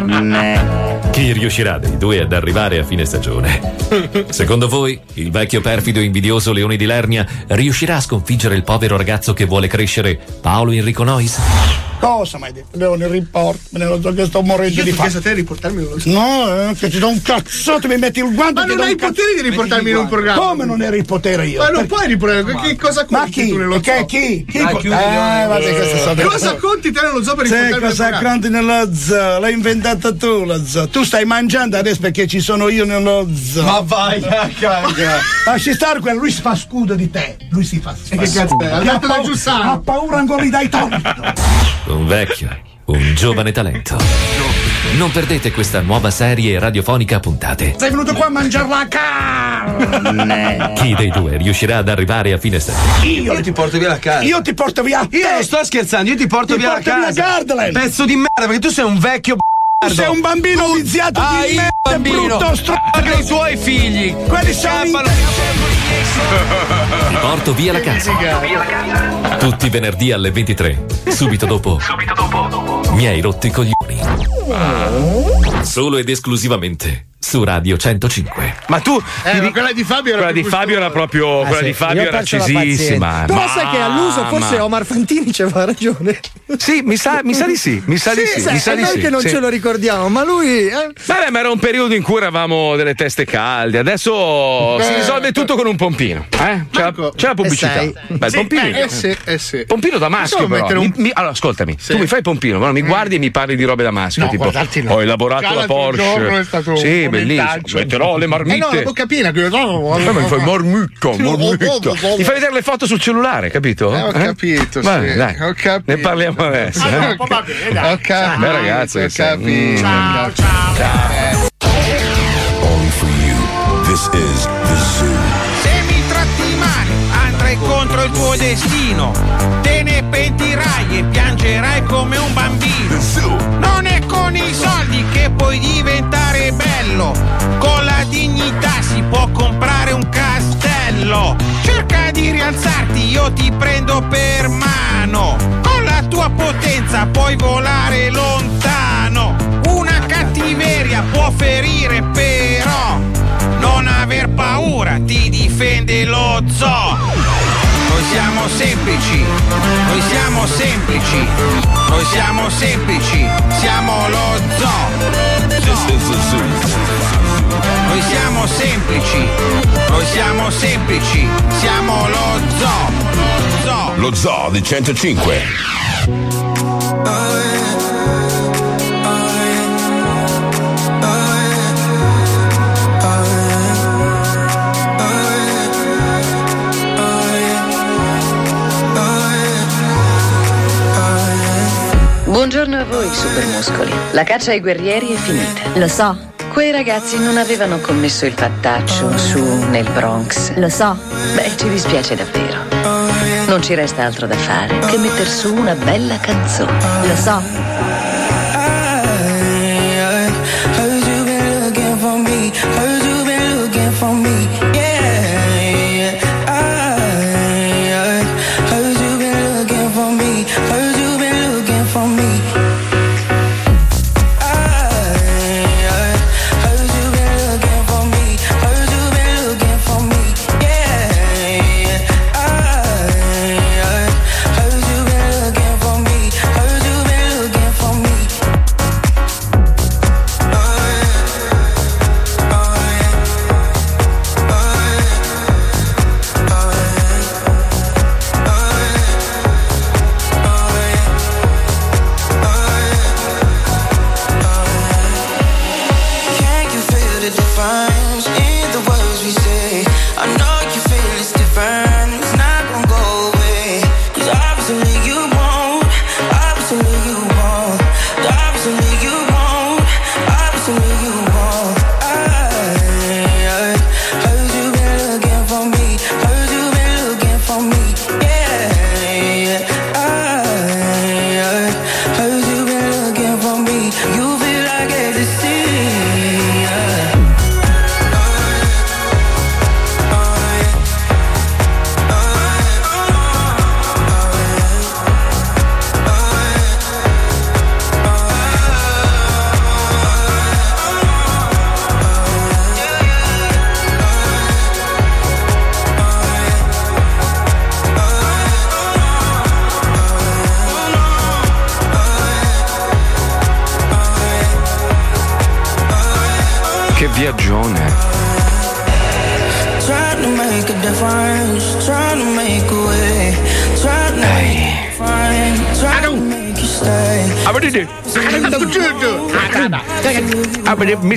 carne. Chi riuscirà dei due ad arrivare a fine stagione? [LAUGHS] Secondo voi, il vecchio perfido e invidioso leone di Lernia riuscirà a sconfiggere il povero ragazzo che vuole crescere, Paolo Enrico Noise? Cosa mi hai detto? Leone, report, me ne lo so che sto morendo Io di fame. a te di riportarmi uno No, eh, che ti do un cazzotto, mi metti il guanto Ma non hai un i poteri di riportarmi in un programma. Come non eri il potere io? Ma non Perché- puoi riportare, che cosa Ma conti chi? tu nello Che zoo? chi? Chi? Ah, co- chiudi, eh, eh, guarda, sto dentro. Cosa conti te nello zoo per Sai riportarmi nel cosa conti nello zoo? L'hai inventata tu la zoo. Tu stai mangiando adesso perché ci sono io nello zoo. Ma vai [LAUGHS] a cagare. Lasci stare quello, lui si fa scudo di te. Lui si fa E che cazzo è? Paura- Giussano. Ha paura ancora di dai torto. Un vecchio, un giovane talento. Non perdete questa nuova serie radiofonica a puntate. Sei venuto qua a mangiare la carne. Chi dei due riuscirà ad arrivare a fine stagione? Io ti porto via la casa. Io ti porto via. Io non sto scherzando, io ti porto Ti via porto la. Gardaland. Pezzo di merda, perché tu sei un vecchio Tu sei un bambino viziato Ah, di merda, bambino. brutto stronzo. Anche i tuoi figli. Quelli sono Ti [LAUGHS] porto via la casa. Tutti i venerdì alle 23. Subito dopo. Mi hai rotto i coglioni. Solo ed esclusivamente su Radio 105. Ma tu. Eh, ma quella di Fabio era Quella di Fabio era proprio. Ah, quella sì, di io Fabio era accisissima. pazienza. Però sai che all'uso forse. Omar Fantini c'aveva ragione. Sì, mi sa, mi sa di sì. Mi sa di sì. sai, mi sa è di noi sì, che non sì. ce lo ricordiamo, ma lui. eh, Vabbè, ma era un periodo in cui eravamo delle teste calde. Adesso si Eh, risolve tutto con un pompino. Eh? C'è, la, c'è la pubblicità. sei. Beh, Sì, pompino. eh, eh sì, eh sì. Pompino da maschio, però. un- Mi- mi- allora, ascoltami, Sì. tu mi fai pompino, però mi guardi e mi parli di robe da maschio. No, tipo, ho elaborato la Porsche. sì, un bellissimo. Metterò le marmitte. Eh no, la bocca piena. che- no, Eh, ma mi fai marmicca, Sì, oh, oh, oh, oh. Mi fai vedere le foto sul cellulare, capito? Eh, ho capito, Vai, sì. dai. Ho capito. Ne parliamo adesso. Ah, eh? dopo va bene, dai. Ho capito. Beh, ragazzi, ho capito. Mm. Only for you. This is the zoo. Contro il tuo destino. Te ne pentirai e piangerai come un bambino. Non è con i soldi che puoi diventare bello. Con la dignità si può comprare un castello. Cerca di rialzarti, io ti prendo per mano. Con la tua potenza puoi volare lontano. Una cattiveria può ferire però. Non aver paura, ti difende lo zoo. Noi siamo semplici, noi siamo semplici, noi siamo semplici, siamo lo zoo. Noi siamo semplici, noi siamo semplici, siamo lo zoo. zoo. Lo zoo di 105. Buongiorno a voi, supermuscoli. La caccia ai guerrieri è finita. Lo so, Quei ragazzi non avevano commesso il fattaccio su nel Bronx. lo so. Beh, ci dispiace davvero. Non ci resta altro da fare che metter su una bella canzone. Lo so.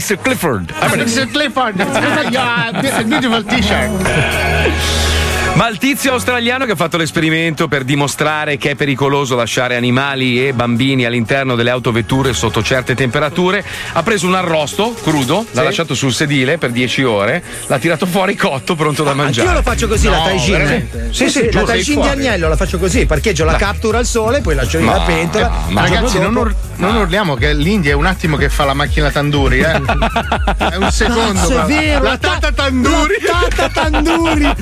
Mr. Clifford. Mr. Clifford, [LAUGHS] your beautiful t-shirt. [LAUGHS] Ma il tizio australiano che ha fatto l'esperimento per dimostrare che è pericoloso lasciare animali e bambini all'interno delle autovetture sotto certe temperature, ha preso un arrosto crudo, l'ha lasciato sul sedile per 10 ore, l'ha tirato fuori cotto, pronto da mangiare. Anch'io lo faccio così, la No, taijin. veramente? Sì, sì, giuro, la sei taijin di agnello la faccio così, parcheggio la captura al sole, poi lascio lì Ma- la pentola. ma- Ragazzi, non, ur- non urliamo che l'India è un attimo che fa la macchina Tanduri, eh. È un secondo. Cazzo, è vero, la tata Tanduri. La tata Tanduri.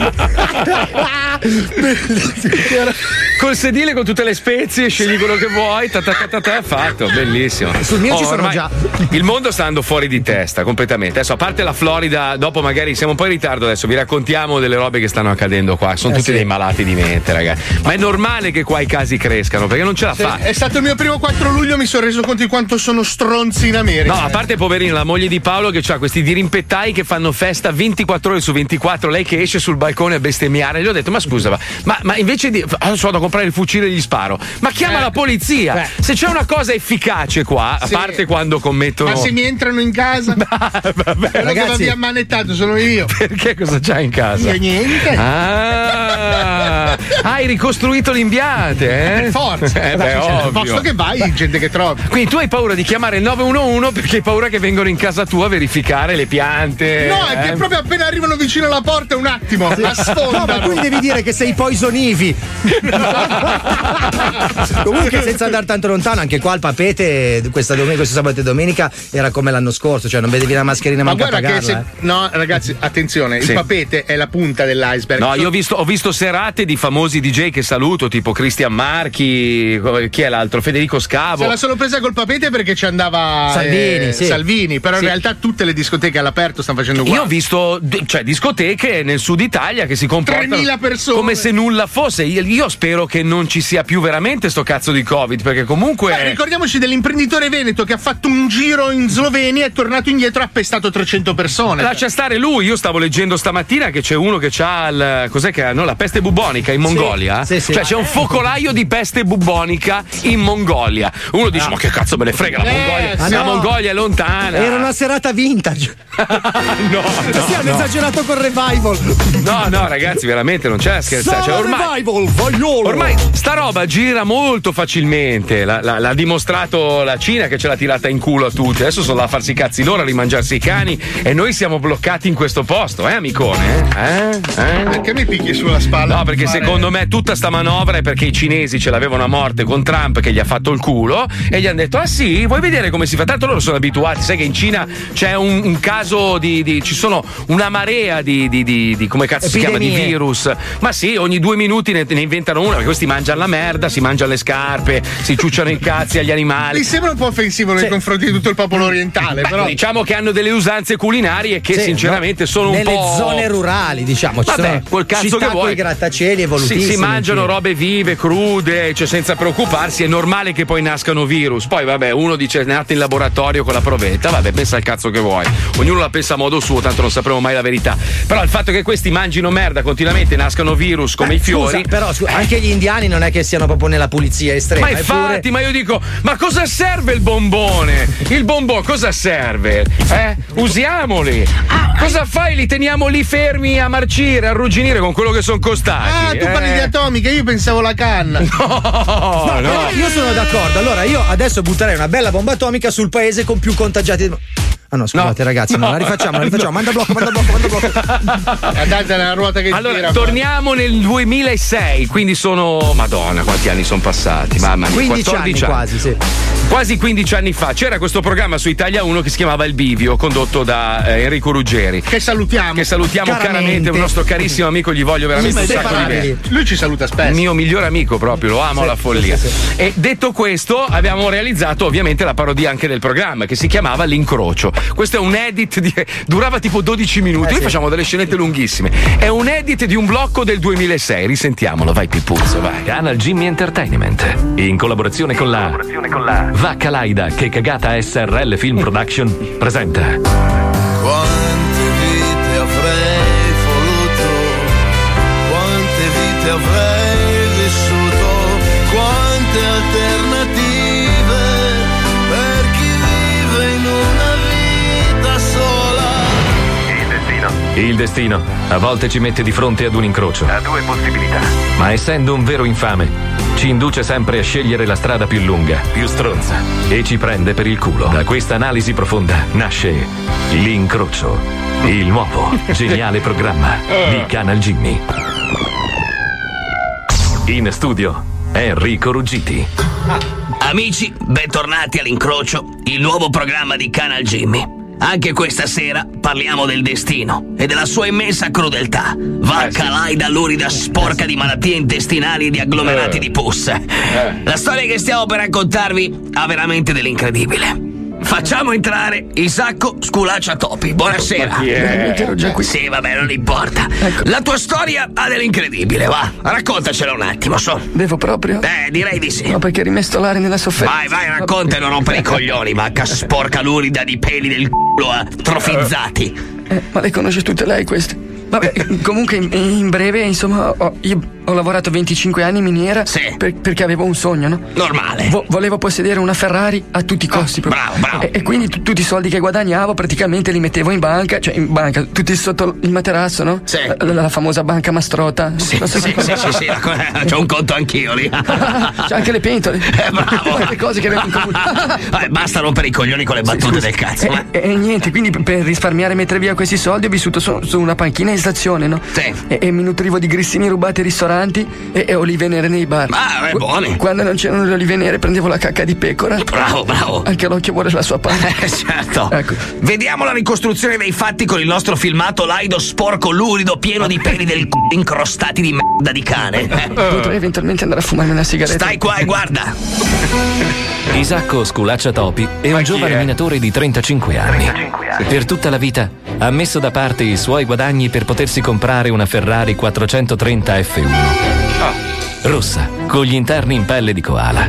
[LAUGHS] Col sedile con tutte le spezie, scegli quello che vuoi, ta ta ta ta ta, fatto, bellissimo. Sul mio ci sono già. Il mondo sta andando fuori di testa completamente. Adesso, a parte la Florida, dopo magari siamo un po' in ritardo adesso, vi raccontiamo delle robe che stanno accadendo qua. Sono Eh, tutti sì. dei malati di mente, ragazzi. Ma è normale che qua i casi crescano, perché non ce la Sì, fa. È stato il mio primo 4 luglio, mi sono reso conto di quanto sono stronzi in America. No, a parte poverino, la moglie di Paolo che ha questi dirimpettai che fanno festa 24 ore su 24, lei che esce sul balcone a bestemmiare. Gli ho detto: Ma scusa, ma, ma, invece di. Adesso vado a comprare il fucile e gli sparo. Ma chiama Eh. la polizia! Beh. Se c'è una cosa efficace qua, a Sì. parte quando commettono. Ma se mi entrano in casa, [LAUGHS] quello che mi ha manettato sono io. Perché cosa c'hai in casa? Io niente. Ah, hai ricostruito l'impiante, eh? Per forza. Eh, beh, ovvio. posto che vai, [LAUGHS] gente che trovi. Quindi tu hai paura di chiamare il 911 perché hai paura che vengano in casa tua a verificare le piante. No, è che eh? proprio appena arrivano vicino alla porta, un attimo, la No, ma sfondano. tu gli devi dire che sei poison ivy. [LAUGHS] [LAUGHS] Comunque, senza andare tanto lontano, anche qua il papete questa domenica, questo sabato e domenica era come l'anno scorso, cioè non vedevi la mascherina Ma guarda che se. eh. No, ragazzi, attenzione, Sì. il papete è la punta dell'iceberg. No, io ho visto, ho visto serate di famosi DJ che saluto, tipo Cristian Marchi, chi è l'altro? Federico Scavo. Se la sono presa col papete perché ci andava Salvini, eh, sì. Salvini, però Sì. in realtà tutte le discoteche all'aperto stanno facendo uguale. Io ho visto cioè, discoteche nel sud Italia che si comportano 3.000 persone. come se nulla fosse. Io, io spero che non ci sia più veramente sto cazzo di Covid, perché comunque. Beh, ricordiamoci dell'imprenditore veneto che ha fatto un giro in Slovenia, è tornato indietro e ha pestato 300 persone. Lascia stare lui, io stavo leggendo stamattina che c'è uno che ha il. cos'è che ha? No, la peste bubonica in Mongolia. sì, sì. Cioè c'è un focolaio di peste bubonica in Mongolia. Uno dice: Ma che cazzo me ne frega la Eh, Mongolia? sì. La no. Mongolia è lontana. Era una serata vintage. [LAUGHS] no, sì, hanno no. esagerato col revival. No, no, ragazzi, veramente non c'è da scherzare. Cioè, ormai, revival, vogliolo. ormai sta roba gira molto facilmente. La- la- l'ha dimostrato la Cina che ce l'ha tirata in culo a tutti. Adesso sono là a farsi i cazzi loro, a rimangiarsi i cani. E noi siamo bloccati in questo posto, eh, amicone? Eh? Eh? Perché mi picchi sulla spalla? No, perché Fare- secondo me tutta sta manovra è perché i cinesi ce l'avevano a morte con Trump che gli ha fatto il culo e gli hanno detto: Ah sì, vuoi vedere come si fa? Tanto loro sono abituati, sai che in Cina c'è un, un caso di, di- ci sono una marea di, di- di- di- come cazzo si chiama? Di Epidemie. virus. Ma sì, ogni due minuti ne, ne inventano una, perché questi mangiano la merda, si mangiano le scarpe, si ciucciano i cazzi agli animali. Mi sembra un po' offensivo nei confronti di tutto il popolo orientale, Beh, però. Diciamo che hanno delle usanze culinarie che Sì, sinceramente no, sono un nelle po'. zone rurali, diciamo. Ci Vabbè, sono quel cazzo città che vuoi. coi grattacieli Si, evolutissimi. si mangiano sì. robe vive, crude, cioè senza preoccuparsi, è normale che poi nascano virus. Poi, vabbè, uno dice è nato in laboratorio con la provetta, vabbè, pensa al cazzo che vuoi. Ognuno la pensa a modo suo, tanto non sapremo mai la verità. Però il fatto che questi mangino merda continuamente, nascano virus come Beh, i fiori. Scusa, però scusa, anche gli indiani non è che siano proprio nella pulizia estrema. Ma infatti, eppure- ma io dico, ma cosa serve il bombone? Il bombone cosa serve? Eh? Usiamoli! Cosa fai? Li teniamo lì fermi a marcire, a arrugginire con quello che sono costati. Ah, tu parli eh? di atomica, io pensavo la canna. [LAUGHS] No, No, però io sono d'accordo. Allora, io adesso butterei una bella bomba atomica sul paese con più contagiati. Ah no, scusate ragazzi, no, no, la rifacciamo, la rifacciamo. no. Manda blocco, manda blocco, manda blocco. Guardate la ruota che Allora, gira. torniamo nel 2006, quindi sono. Madonna, quanti anni sono passati? Mamma mia, 15 14 anni quasi, sì. Quasi 15 anni fa c'era questo programma su Italia 1 che si chiamava Il Bivio, condotto da eh, Enrico Ruggeri. Che salutiamo. Che salutiamo Caramente. caramente, un nostro carissimo amico, gli voglio veramente un sacco di bene. Lui ci saluta spesso. Il mio migliore amico proprio, lo amo Sì, alla follia. sì, sì, sì. E detto questo, abbiamo realizzato ovviamente la parodia anche del programma che si chiamava L'Incrocio. Questo è un edit di. durava tipo 12 minuti. Noi facciamo delle scenette lunghissime. È un edit di un blocco del 2006. Risentiamolo, vai Pippuzzo, vai. Canal Jimmy Entertainment, in collaborazione con la, Vacca Laida che cagata SRL Film Production, presenta Quante Il destino a volte ci mette di fronte ad un incrocio. Ha due possibilità. Ma essendo un vero infame, ci induce sempre a scegliere la strada più lunga, più stronza e ci prende per il culo. Da questa analisi profonda nasce l'incrocio, il nuovo [LAUGHS] geniale programma di Canal Jimmy. In studio Enrico Ruggiti. Amici, bentornati all'Incrocio, il nuovo programma di Canal Jimmy. Anche questa sera parliamo del destino e della sua immensa crudeltà. Vacca laida, lurida, sporca di malattie intestinali e di agglomerati di pus. La storia che stiamo per raccontarvi ha veramente dell'incredibile. Facciamo entrare Isacco Sculaccia Topi. Buonasera. Veramente ero già qui. Sì, vabbè, non importa. La tua storia ha dell'incredibile, va. Raccontacela un attimo, so. Devo proprio? Eh, direi di sì. No, perché rimestolare nella sofferenza. Vai, vai, racconta e non rompere i coglioni, vacca sporca lurida di peli del culo atrofizzati. Eh, ma le conosce tutte lei queste? Vabbè, comunque in, in breve, insomma, ho, io ho lavorato 25 anni in miniera per- perché avevo un sogno, no? Normale. Vo- volevo possedere una Ferrari a tutti i costi. proprio. bravo, bravo. E, e quindi tu- tutti i soldi che guadagnavo praticamente li mettevo in banca, cioè in banca, tutti sotto il materasso, no? Sì. La, la famosa banca Mastrota. Sì, so sì, sì, sì, sì, c'ho un conto anch'io lì. [LAUGHS] C'è anche le pentole. Eh, bravo. Le cose che avevo in comune. Vabbè, [LAUGHS] basta rompere i coglioni con le battute del cazzo. E, eh. e- e niente, quindi per- per risparmiare e mettere via questi soldi ho vissuto su, su una panchina in stazione, no? Sì. E, e mi nutrivo di grissini rubati ai ristoranti e, e olive nere nei bar. Ah, beh, Qu- buoni. Quando non c'erano le olive nere prendevo la cacca di pecora. [LAUGHS] Bravo, bravo. Anche l'occhio vuole la sua parte. [LAUGHS] Eh, certo. Ecco. Vediamo la ricostruzione dei fatti con il nostro filmato laido, sporco, lurido, pieno di peli del c***o incrostati di merda di cane. Eh. [LAUGHS] Potrei eventualmente andare a fumarmi una sigaretta. Stai qua e guarda. Isacco Sculaccia Topi è un giovane minatore di 35 anni. Per tutta la vita ha messo da parte i suoi guadagni per potersi comprare una Ferrari 430 F1. Rossa, con gli interni in pelle di koala.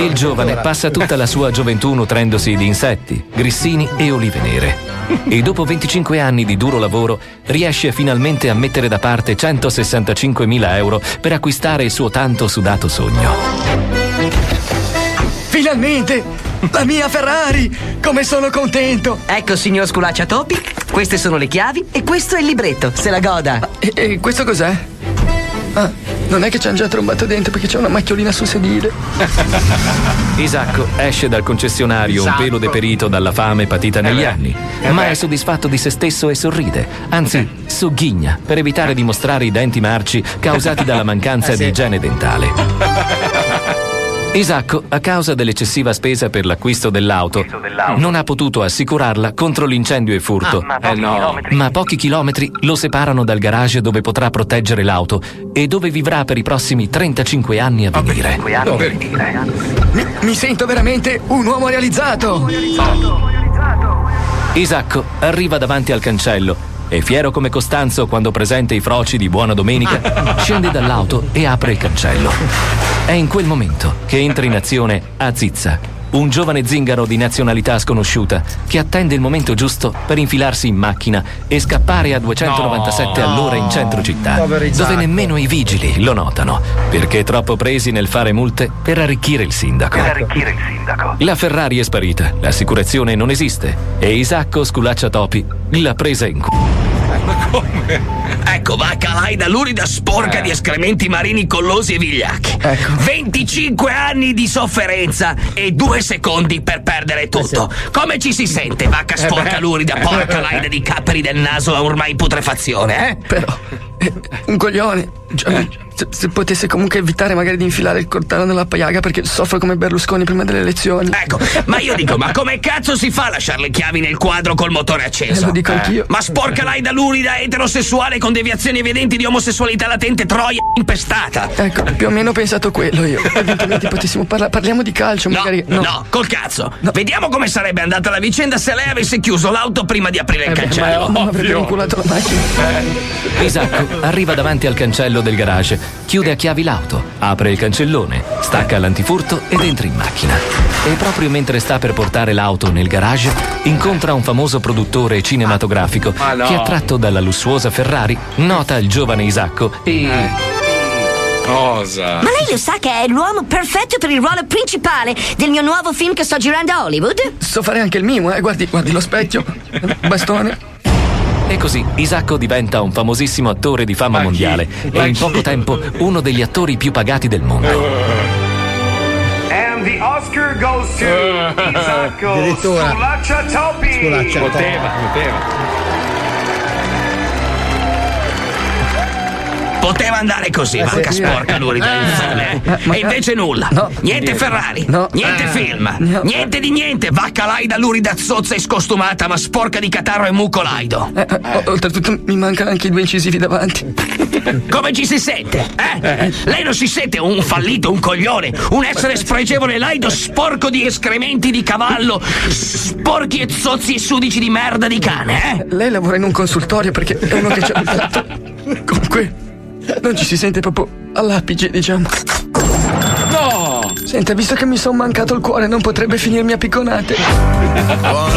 Il giovane passa tutta la sua gioventù nutrendosi di insetti, grissini e olive nere. [LAUGHS] E dopo 25 anni di duro lavoro riesce finalmente a mettere da parte 165.000 euro per acquistare il suo tanto sudato sogno. Finalmente! La mia Ferrari! Come sono contento! Ecco, signor Sculaccia Topi, queste sono le chiavi e questo è il libretto. Se la goda. E, e questo cos'è? Ah, non è che ci hanno già trombato dentro perché c'è una macchiolina sul sedile. [LAUGHS] Isacco esce dal concessionario un Isacco. pelo deperito dalla fame patita negli Eh anni, Eh ma beh. è soddisfatto di se stesso e sorride, anzi sogghigna per evitare di mostrare i denti marci causati dalla [LAUGHS] mancanza Eh sì. di igiene dentale. [LAUGHS] Isacco, a causa dell'eccessiva spesa per l'acquisto dell'auto, non ha potuto assicurarla contro l'incendio e furto. Ah, ma pochi chilometri. Ma pochi chilometri lo separano dal garage dove potrà proteggere l'auto e dove vivrà per i prossimi 35 anni a venire. Mi, mi sento veramente un uomo realizzato! Isacco arriva davanti al cancello e fiero come Costanzo quando presenta i froci di Buona Domenica, scende dall'auto e apre il cancello. È in quel momento che entra in azione Azizza, un giovane zingaro di nazionalità sconosciuta che attende il momento giusto per infilarsi in macchina e scappare a 297 No. all'ora in centro città, dove nemmeno i vigili lo notano, perché troppo presi nel fare multe per arricchire il sindaco. Per arricchire il sindaco. La Ferrari è sparita, l'assicurazione non esiste e Isacco Sculaccia Topi l'ha presa in culo. Ecco, vacca laida, lurida, sporca di escrementi marini collosi e vigliacchi. 25 anni di sofferenza e due secondi per perdere tutto. Come ci si sente, vacca Eh sporca, beh. lurida, porca laida di capperi del naso a ormai putrefazione, eh? Però, eh, un coglione. Cioè, se, se potesse comunque evitare magari di infilare il coltello nella paiaga perché soffro come Berlusconi prima delle elezioni. Ecco, ma io dico, ma come cazzo si fa a lasciare le chiavi nel quadro col motore acceso? Eh, lo dico anch'io. Ma sporca laida lurida, eterosessuale con deviazioni evidenti di omosessualità latente, troia impestata. Ecco, più o meno ho pensato quello io. [LAUGHS] Eventualmente potessimo parlare. Parliamo di calcio, magari. No, No, col cazzo. Vediamo come sarebbe andata la vicenda se lei avesse chiuso l'auto prima di aprire il Eh beh, cancello. ma avrebbe inculato la macchina. Isacco arriva davanti al cancello del garage, chiude a chiavi l'auto, apre il cancellone, stacca l'antifurto ed entra in macchina. E proprio mentre sta per portare l'auto nel garage, incontra un famoso produttore cinematografico che, attratto dalla lussuosa Ferrari, nota il giovane Isacco e. Cosa? Ma lei lo sa che è l'uomo perfetto per il ruolo principale del mio nuovo film che sto girando a Hollywood? So fare anche il mimo, eh. Guardi, guardi lo specchio. Bastone. E così Isacco diventa un famosissimo attore di fama mondiale e in poco tempo uno degli attori più pagati del mondo. And the Oscar goes to [LAUGHS] Isacco Addirittura. Sculaccia Topi. Poteva, poteva. Poteva andare così, Eh, vacca sì. sporca lurida Eh, infame. ma- ma- E invece nulla. No. Niente Ferrari, niente Eh. film, No. niente di niente. Vacca laida lurida zozza e scostumata, ma sporca di catarro e mucolaido. Eh, eh, o- oltretutto mi mancano anche i due incisivi davanti. [LAUGHS] Come ci si sente? Eh? Lei non si sente un fallito, un coglione, un essere spregevole laido sporco di escrementi di cavallo, sporchi e zozzi e sudici di merda di cane, eh? Lei lavora in un consultorio perché è uno che ci ha aiutato. [LAUGHS] Comunque, non ci si sente proprio all'apice, diciamo. No! Senta, visto che mi sono mancato il cuore, non potrebbe finirmi a picconate. Oh,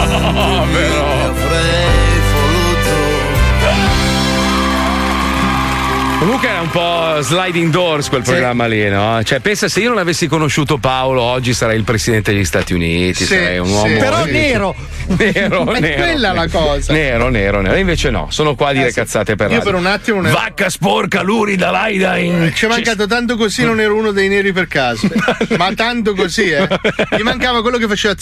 Comunque un po' sliding doors quel programma lì, no? Cioè, pensa se io non avessi conosciuto Paolo, oggi sarei il presidente degli Stati Uniti, Sì, sarei un sì. uomo. Però sì. nero. [LAUGHS] Nero, [LAUGHS] È nero. quella la cosa. Nero, nero, nero. Invece no, sono qua a dire cazzate per Io radio. per un attimo non ero- Vacca sporca, lurida, laida in. Ci è mancato tanto così, non ero uno dei neri per caso. [LAUGHS] Ma tanto così, eh. Mi mancava quello che faceva.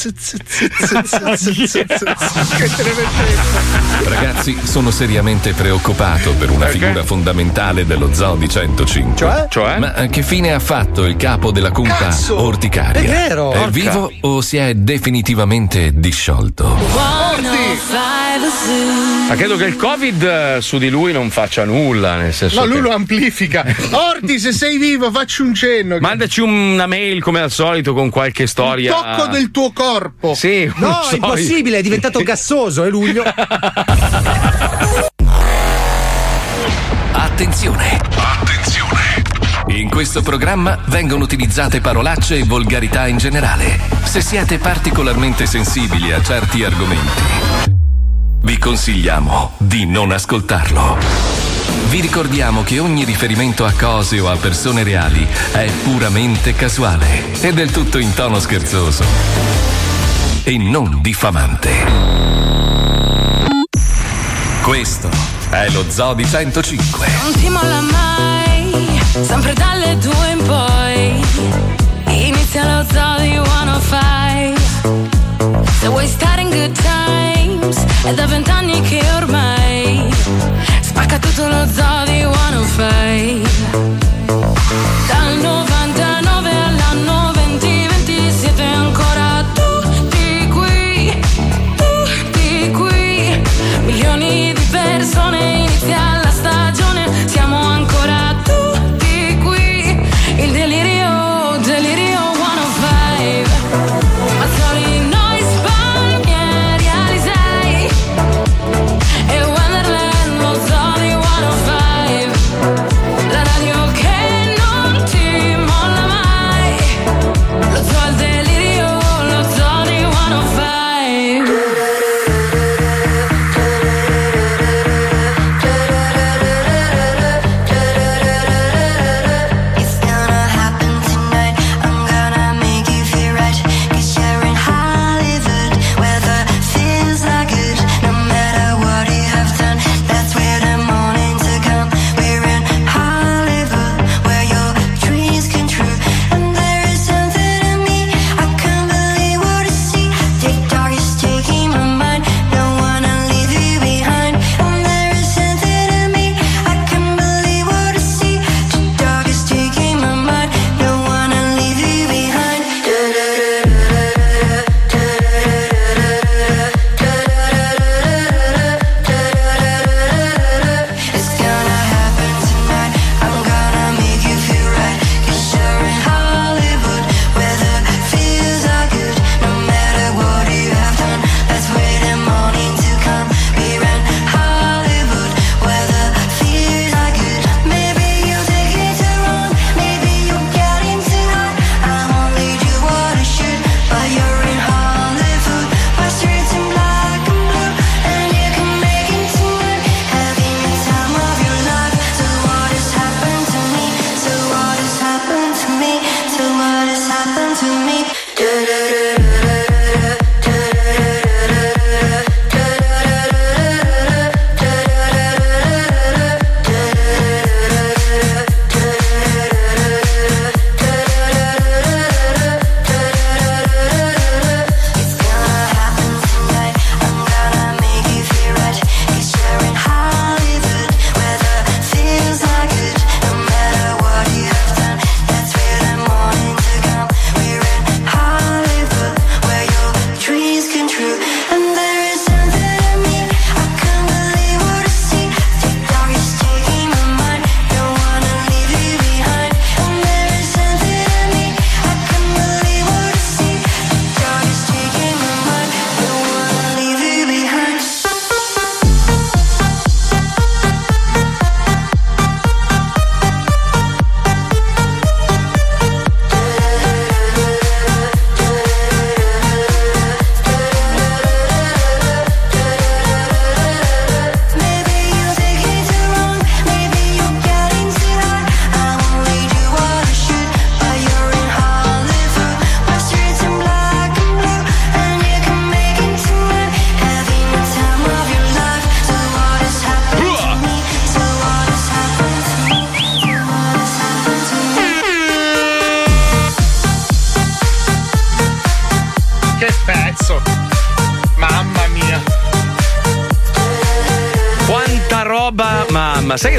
Ragazzi, sono seriamente preoccupato per una figura fondamentale dello Zoo di 105. Cioè? Ma eh, che fine ha fatto il capo della cumpa Cazzo! orticaria? È vero! È Porca. vivo o si è definitivamente disciolto? Ma credo che il Covid eh, su di lui non faccia nulla, nel senso. No, lui che- lo amplifica. Orti, se sei vivo, facci un cenno. Mandaci una mail come al solito con qualche storia. Tocco del tuo corpo. Sì, No, so, impossibile, è diventato gassoso, è luglio. [LAUGHS] Attenzione! In questo programma vengono utilizzate parolacce e volgarità in generale. Se siete particolarmente sensibili a certi argomenti, vi consigliamo di non ascoltarlo. Vi ricordiamo che ogni riferimento a cose o a persone reali è puramente casuale e del tutto in tono scherzoso e non diffamante. Questo è lo Zoo di 105. Non ti molla mai, sempre dalle due in poi. Inizia lo zoo di 105. Se vuoi stare in good times, è da vent'anni che ormai spacca tutto lo zoo di 105. Dal 99 all'anno 2020 siete ancora tutti qui, tutti qui. Milioni di persone, inizia la stagione, siamo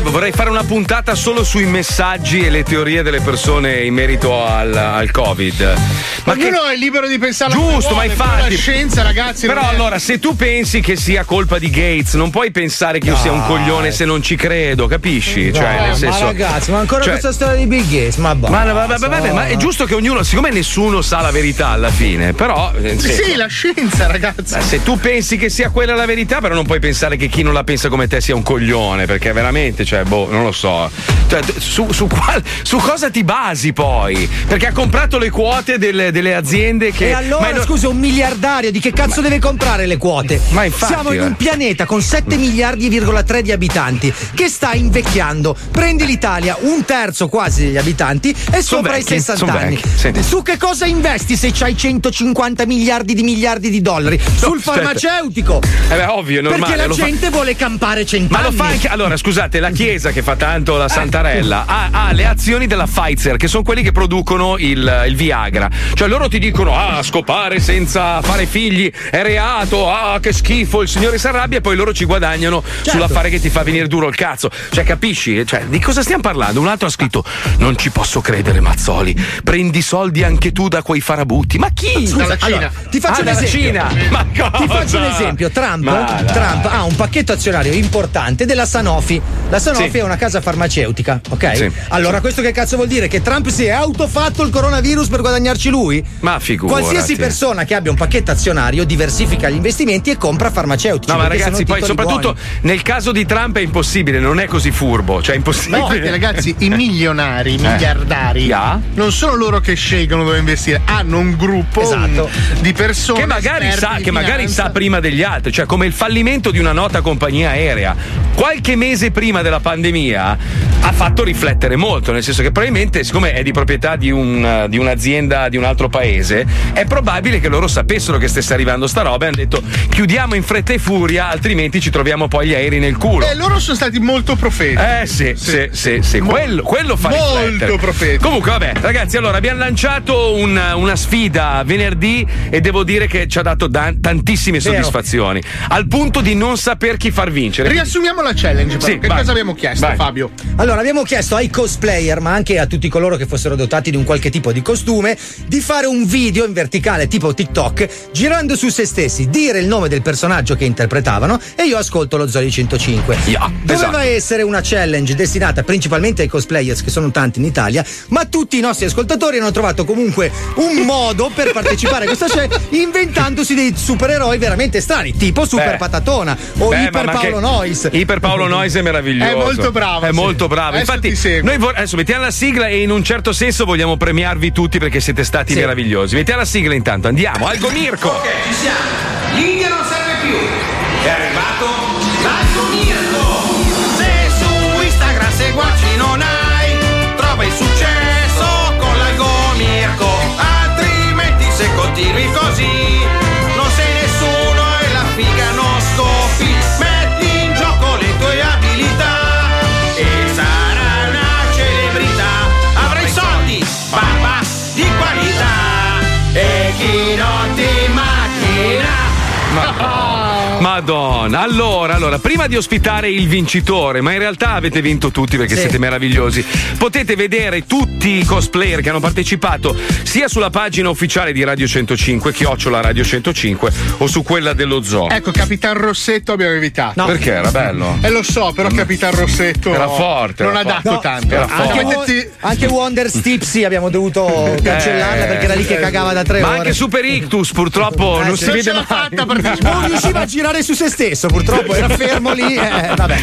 che vorrei fare una puntata solo sui messaggi e le teorie delle persone in merito al, al Covid. Ma Ognuno è libero di pensare Giusto, ma infatti. La scienza, ragazzi. Però non è- allora, se tu pensi che sia colpa di Gates, non puoi pensare che io sia un coglione se non ci credo, capisci? Cioè, No, nel senso. ma ragazzi, ma ancora cioè- questa storia di Bill Gates, ma basta. Ma, vabbè, vabbè, vabbè, ma è giusto che ognuno, siccome nessuno sa la verità alla fine, però. senso- Sì, la scienza, ragazzi. Beh, se tu pensi che sia quella la verità, però non puoi pensare che chi non la pensa come te sia un coglione, perché veramente, cioè, boh, non lo so. Cioè, su, su qual- su cosa ti basi poi? Perché ha comprato le quote delle, delle aziende che. E allora, Ma no- scusa, un miliardario di che cazzo deve comprare le quote? Ma infatti, Siamo in eh. un pianeta con 7 miliardi,3 di abitanti che sta invecchiando. Prendi l'Italia, un terzo quasi degli abitanti e Son sopra vecchi, i 60 son anni. Su che cosa investi se c'hai 150 miliardi di miliardi di dollari? Sul aspetta. farmaceutico. Eh beh, ovvio, è normale. Perché la lo fa- gente vuole campare cent'anni. Ma lo fa anche. Allora, scusate, la Chiesa che fa tanto la Santarella ha, ha le azioni della Pfizer, che sono quelli che producono il, il Viagra. Cioè, loro ti dicono: ah, scopare senza fare figli è reato, ah, che schifo, il Signore si arrabbia, e poi loro ci guadagnano sull'affare che ti fa venire duro il cazzo. Cioè, capisci? Cioè, di cosa stiamo parlando? Un altro ha scritto: Non ci posso credere, Mazzoli. Prendi soldi anche tu da quei farabutti. Ma chi? Scusa, allora, ti faccio Ah, un dalla esempio. Cina. Ma cosa? Ti faccio un esempio. Trump. Trump ha un pacchetto azionario importante della Sanofi. La Sanofi Sì. è una casa farmaceutica, ok? Sì. Allora, questo che cazzo vuol dire? Che Trump si è autofatto il coronavirus per guadagnarci lui? Ma figurati. Qualsiasi persona che abbia un pacchetto azionario diversifica gli investimenti e compra farmaceutici. No, ma perché ragazzi, poi soprattutto buoni. nel caso di Trump è impossibile, non è così furbo, cioè è Ma impossibile. infatti, ragazzi, i milionari, i [LAUGHS] Eh. miliardari, Ya. non sono loro che scelgono dove investire, hanno un gruppo Esatto. di persone Che magari, sa, che magari sa prima degli altri, cioè come il fallimento di una nota compagnia aerea. Qualche mese prima della pandemia ha fatto riflettere molto, nel senso che probabilmente, siccome è di proprietà di, un- di un'azienda di un altro paese, è probabile che loro sapessero che stesse arrivando sta roba e hanno detto chiudiamo in fretta e furia, altrimenti ci troviamo poi gli aerei nel culo. E loro sono stati molto profeti. Eh sì, sì, sì, sì, quello, quello fa Molto riflettere. profetico. Comunque, vabbè, ragazzi, allora abbiamo lanciato un- una sfida venerdì e devo dire che ci ha dato da- tantissime Vero. soddisfazioni. Al punto di non saper chi far vincere. Riassumiamo la challenge, però. Sì, che vai. cosa abbiamo chiesto, Vai. Fabio? Allora, abbiamo chiesto ai cosplayer, ma anche a tutti coloro che fossero dotati di un qualche tipo di costume, di fare un video in verticale tipo TikTok, girando su se stessi, dire il nome del personaggio che interpretavano e io ascolto lo Zoli 105. Yeah, Doveva esatto. essere una challenge destinata principalmente ai cosplayers, che sono tanti in Italia, ma tutti i nostri ascoltatori hanno trovato comunque un [LAUGHS] modo per partecipare a questa challenge inventandosi dei supereroi veramente strani, tipo Super Beh. Patatona o Beh, Iper Paolo che- Nois. Iper Paolo Nois è meraviglioso. È molto bravo, È sì. molto bravo. Adesso Infatti, noi vor- adesso mettiamo la sigla e in un certo senso vogliamo premiarvi tutti perché siete stati Sì. meravigliosi. Mettiamo la sigla intanto, andiamo. Algo Mirko. Ok, ci siamo. L'India non serve più. È arrivato l'Alto Mirko. Se su Instagram seguaci non hai, trova il successo con l'Algo Mirko. Altrimenti se continui così, Madonna, allora, allora, prima di ospitare il vincitore, ma in realtà avete vinto tutti perché Sì. siete meravigliosi, potete vedere tutti i cosplayer che hanno partecipato sia sulla pagina ufficiale di Radio 105, chiocciola Radio 105, o su quella dello zoo. Ecco, Capitan Rossetto abbiamo evitato. Perché era bello? Eh lo so, però Capitan Rossetto Era forte, non era ha forte. dato No, tanto. era Anche, forte. Anche Wonder Stipsy abbiamo dovuto [LAUGHS] cancellarla Eh, perché era lì che cagava da tre Ma ore. anche Super Ictus purtroppo Eh, non sì. si Non vede ce l'ha mai. fatta partecipare. Non riusciva a girare su se stesso, purtroppo era fermo lì. eh, vabbè.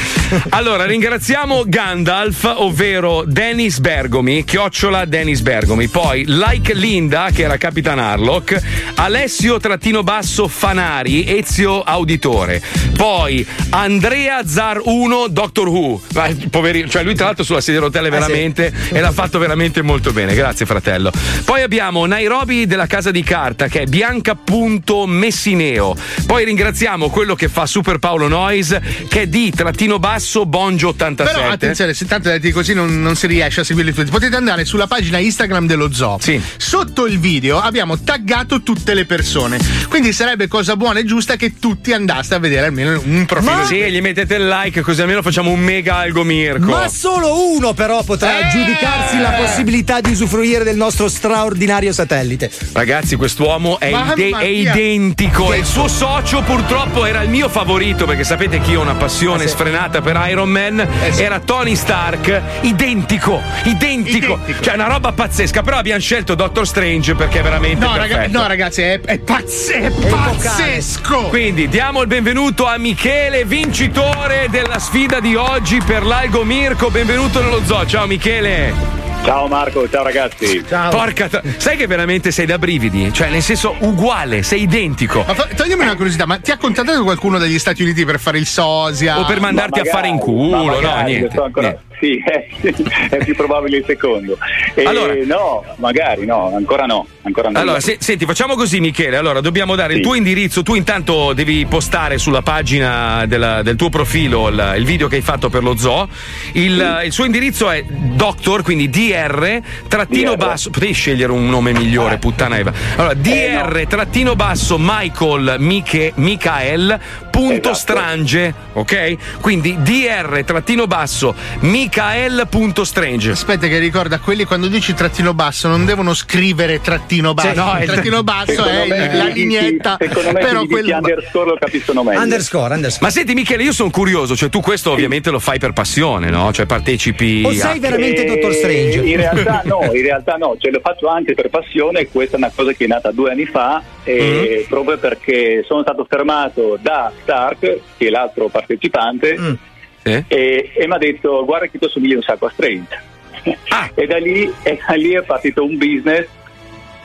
Allora, ringraziamo Gandalf, ovvero Dennis Bergomi, chiocciola Dennis Bergomi, poi Like Linda, che era Capitan Harlock, Alessio trattino basso Fanari, Ezio Auditore, poi Andrea Zar 1, Doctor Who, poverino, cioè lui tra l'altro sulla sedia a rotelle veramente e l'ha fatto veramente molto bene, grazie fratello. Poi abbiamo Nairobi della casa di carta che è Bianca.messineo, poi ringraziamo quello che fa Super Paolo Noise, che è di trattino basso Bongio 87. Però attenzione, se tanto detti così non, non si riesce a seguirli tutti. Potete andare sulla pagina Instagram dello zoo. Sì. Sotto il video abbiamo taggato tutte le persone. Quindi sarebbe cosa buona e giusta che tutti andaste a vedere almeno un profilo. Sì, gli mettete il like così almeno facciamo un mega algo Mirko. Ma solo uno però potrà Eh! giudicarsi la possibilità di usufruire del nostro straordinario satellite. Ragazzi, quest'uomo è, ide- è identico. E il suo socio, purtroppo, era il mio favorito. Perché sapete che io ho una passione sfrenata per Iron Man. Era Tony Stark, identico, identico. Cioè, una roba pazzesca. Però abbiamo scelto Doctor Strange perché veramente. No, raga- no, ragazzi, è, è pazze- è pazzesco. Quindi diamo il benvenuto a Michele, vincitore della sfida di oggi per l'Algo Mirko. Benvenuto nello zoo. Ciao Michele. Ciao Marco, ciao ragazzi. Porca, tro- sai che veramente sei da brividi? Cioè, nel senso, uguale, sei identico. Ma fa- toglimi una curiosità, ma ti ha contattato qualcuno dagli Stati Uniti per fare il sosia? O per mandarti a fare in culo, ma no, magari, niente. sto ancora- niente. Sì, è, [LAUGHS] è più probabile il secondo. E Allora- no, magari no, ancora no. Ancora no. Allora, se- senti, facciamo così, Michele. Allora, dobbiamo dare il tuo indirizzo. Tu intanto devi postare sulla pagina della- del tuo profilo il, il video che hai fatto per lo zoo. Il, il suo indirizzo è doctor, quindi DR trattino DR. basso. Potevi scegliere un nome migliore, puttana Eva. Allora, DR trattino basso Michael Miche, Michael punto strange, ok? Quindi DR trattino basso Michael punto strange. Aspetta che ricorda, quelli quando dici trattino basso non devono scrivere trattino basso. no, è il trattino basso è me, la sì, lineetta. sì, secondo me però se gli dici quel underscore lo capiscono meglio. Underscore, underscore. Ma senti Michele, io sono curioso, cioè tu questo ovviamente lo fai per passione, no? Cioè partecipi O sei a... veramente Eh, Dottor Strange? In realtà no, [LAUGHS] in realtà no, cioè l'ho fatto anche per passione, questa è una cosa che è nata due anni fa, e Mm. proprio perché sono stato fermato da Stark, che è l'altro partecipante, Mm. Sì? e, e mi ha detto guarda che tu somigli un sacco a Strange. Ah. [LAUGHS] e, da lì, e da lì è partito un business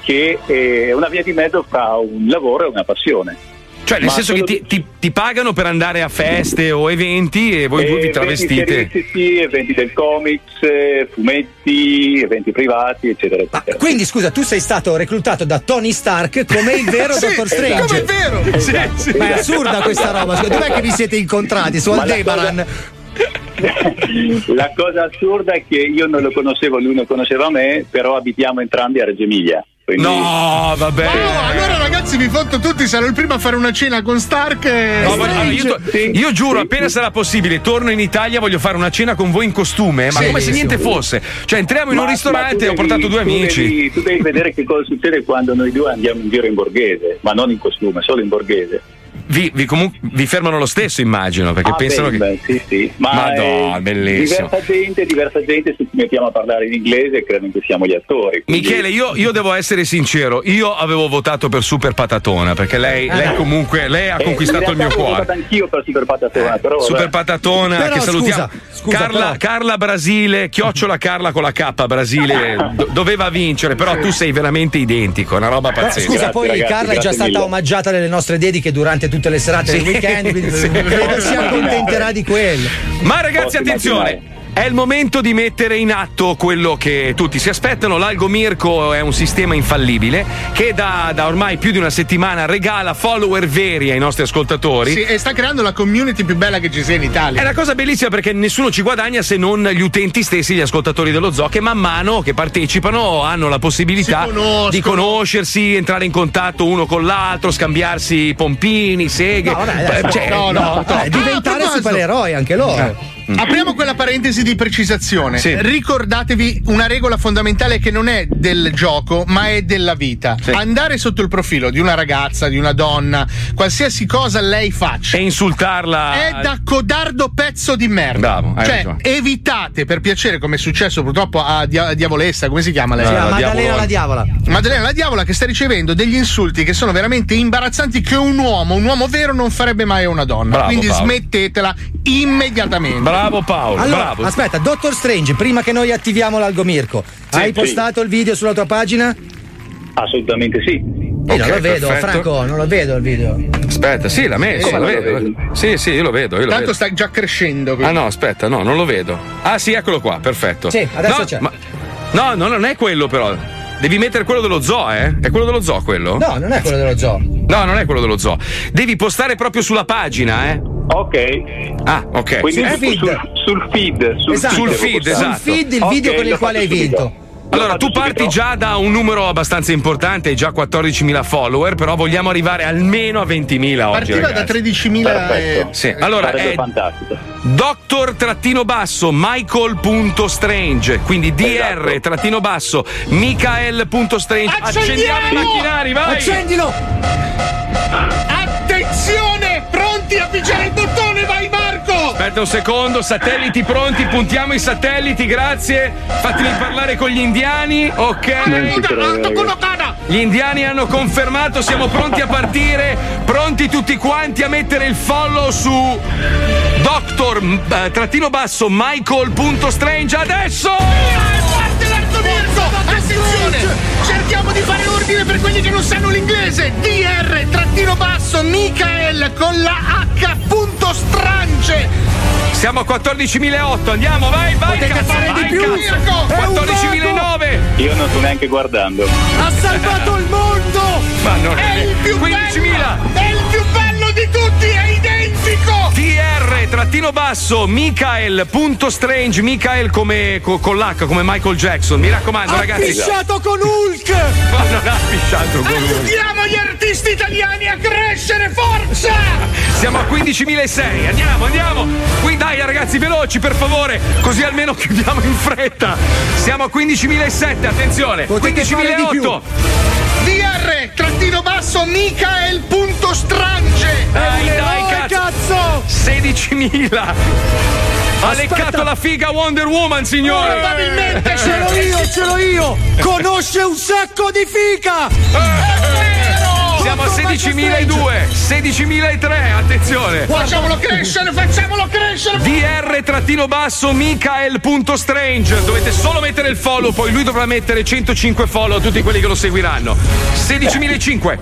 che è una via di mezzo fra un lavoro e una passione. Cioè nel Ma senso che ti, ti- ti pagano per andare a feste o eventi e voi due vi eventi travestite. serialistici, eventi del comics, eh, fumetti, eventi privati, eccetera, eccetera. Quindi scusa, tu sei stato reclutato da Tony Stark come il vero [LAUGHS] Sì, Dottor esatto. Strange. Come è vero? Sì, sì. Ma è assurda questa roba. scusa, Dov'è che vi siete incontrati? Su Aldebaran? [LAUGHS] La cosa assurda è che io non lo conoscevo, lui non conosceva me, però abitiamo entrambi a Reggio Emilia. Quindi... No, vabbè. Oh, allora ragazzi vi foto tutti, sarò il primo a fare una cena con Stark e... No, allora, io, to- io giuro, appena sarà possibile, torno in Italia, voglio fare una cena con voi in costume, ma Sì, come se sì, niente sì. fosse. Cioè, entriamo in Ma- un ma ristorante, tu ho portato devi- due tu amici. devi- tu devi vedere che cosa succede quando noi due andiamo in giro in borghese, ma non in costume, solo in borghese. Vi, vi comu- vi fermano lo stesso, immagino, perché Ah, pensano beh, che. beh, sì, sì. Ma Madonna, eh, bellissimo. Diversa gente, diversa gente, se ci mettiamo a parlare in inglese, credono che siamo gli attori. quindi- Michele, io, io devo essere sincero, io avevo votato per Super Patatona, perché lei, Ah, lei no. comunque lei ha Eh, conquistato il mio cuore. votato anch'io per Super Patatona, però vabbè. Super Patatona, Però, che salutiamo. scusa, scusa, Carla, però- Carla Brasile, chiocciola Carla con la K Brasile, [LAUGHS] do- doveva vincere, però tu sei veramente identico, una roba Però, pazzesca. scusa, poi Carla è già stata omaggiata nelle nostre dediche durante tutte le serate Sì, del weekend, quindi sì. credo si [LAUGHS] accontenterà di quello. Ma ragazzi, attenzione! È il momento di mettere in atto quello che tutti si aspettano. L'Algo Mirko è un sistema infallibile che da, da ormai più di una settimana regala follower veri ai nostri ascoltatori. Sì, e sta creando la community più bella che ci sia in Italia. È una cosa bellissima perché nessuno ci guadagna se non gli utenti stessi, gli ascoltatori dello zoo, che man mano che partecipano hanno la possibilità di conoscersi, entrare in contatto uno con l'altro, scambiarsi pompini, seghe. No, vabbè, dai, Cioè, no, no, no, dai, no. diventare Ah, supereroi anche loro. Apriamo quella parentesi di precisazione. Sì. Ricordatevi una regola fondamentale che non è del gioco, ma è della vita. Andare sotto il profilo di una ragazza, di una donna, qualsiasi cosa lei faccia. E insultarla. È da codardo pezzo di merda. Bravo, cioè, ragione. evitate per piacere, come è successo purtroppo a Dia- Diavolessa, come si chiama lei? Sì, a Maddalena la diavola. Maddalena la diavola che sta ricevendo degli insulti che sono veramente imbarazzanti che un uomo, un uomo vero non farebbe mai a una donna. Bravo, Quindi Paolo. smettetela immediatamente. Bravo Paolo, Allora, bravo. aspetta, Dottor Strange, prima che noi attiviamo l'Algo Mirko, hai sì. postato il video sulla tua pagina? Assolutamente sì. Io non Ok, lo vedo, perfetto. Franco, non lo vedo il video. Aspetta, sì, l'ha messo, Come lo non lo vedo. Sì, sì, io lo vedo, io lo Tanto vedo. sta già crescendo. Ah no, aspetta, no, non lo vedo. Ah sì, eccolo qua, perfetto. Sì, adesso no, c'è. ma- no, no, non è quello però. Devi mettere quello dello zoo, eh? È quello dello zoo quello? No, non è quello dello zoo. No, non è quello dello zoo. Devi postare proprio sulla pagina, eh. Ok. Ah, ok. Quindi Sul sul feed. Sul, sul feed. Sul Esatto. feed, Sul feed, esatto. Sul feed il video con il quale hai vinto. Allora, Lo tu parti già da un numero abbastanza importante, hai già 14.000 follower, però vogliamo arrivare almeno a 20.000 oggi. Partiva da ragazzi. 13.000 e... Sì, allora è fantastico. Dr trattino basso Michael.strange quindi DR trattino basso Michael.strange accendiamo i macchinari vai Accendilo! Attenzione! Pronti a pigiare il! Aspetta un secondo satelliti pronti puntiamo i satelliti grazie. Fatemi parlare con gli indiani ok. Gli indiani hanno confermato siamo pronti a partire pronti tutti quanti a mettere il follow su Doctor eh, trattino basso Michael.strange adesso L'arcobaleno! Attenzione! Cerchiamo di fare ordine per quelli che non sanno l'inglese! DR trattino basso Michael con la H punto strange! Siamo a 14.008, andiamo, vai, vai, Potete cazzo, fare vai, di più. Mirko! È un 14.009. Io non sto neanche guardando. Ha salvato il mondo! Ma non è il più 15.000. bello! È il più di tutti! È identico! TR trattino basso Michael.strange Michael come co- con l'H come Michael Jackson mi raccomando Ha ragazzi pisciato con Hulk! [LAUGHS] ma non ha pisciato con lui Aiutiamo gli artisti italiani a crescere, forza! [LAUGHS] siamo a 15.006 andiamo andiamo qui dai ragazzi veloci per favore così almeno chiudiamo in fretta siamo a 15.007 attenzione Potete fare di più. 15.008 DR trattino basso Michael punto strange! Dai, È dai, eroe, cazzo! 16.000 ha leccato la figa Wonder Woman signore Probabilmente Ce l'ho io, ce l'ho io! Conosce un sacco di fica! [LAUGHS] Siamo a 16.002, 16.003, attenzione. Facciamolo crescere, facciamolo crescere! DR trattino basso Michael.strange. Dovete solo mettere il follow, poi lui dovrà mettere 105 follow a tutti quelli che lo seguiranno. 16.005.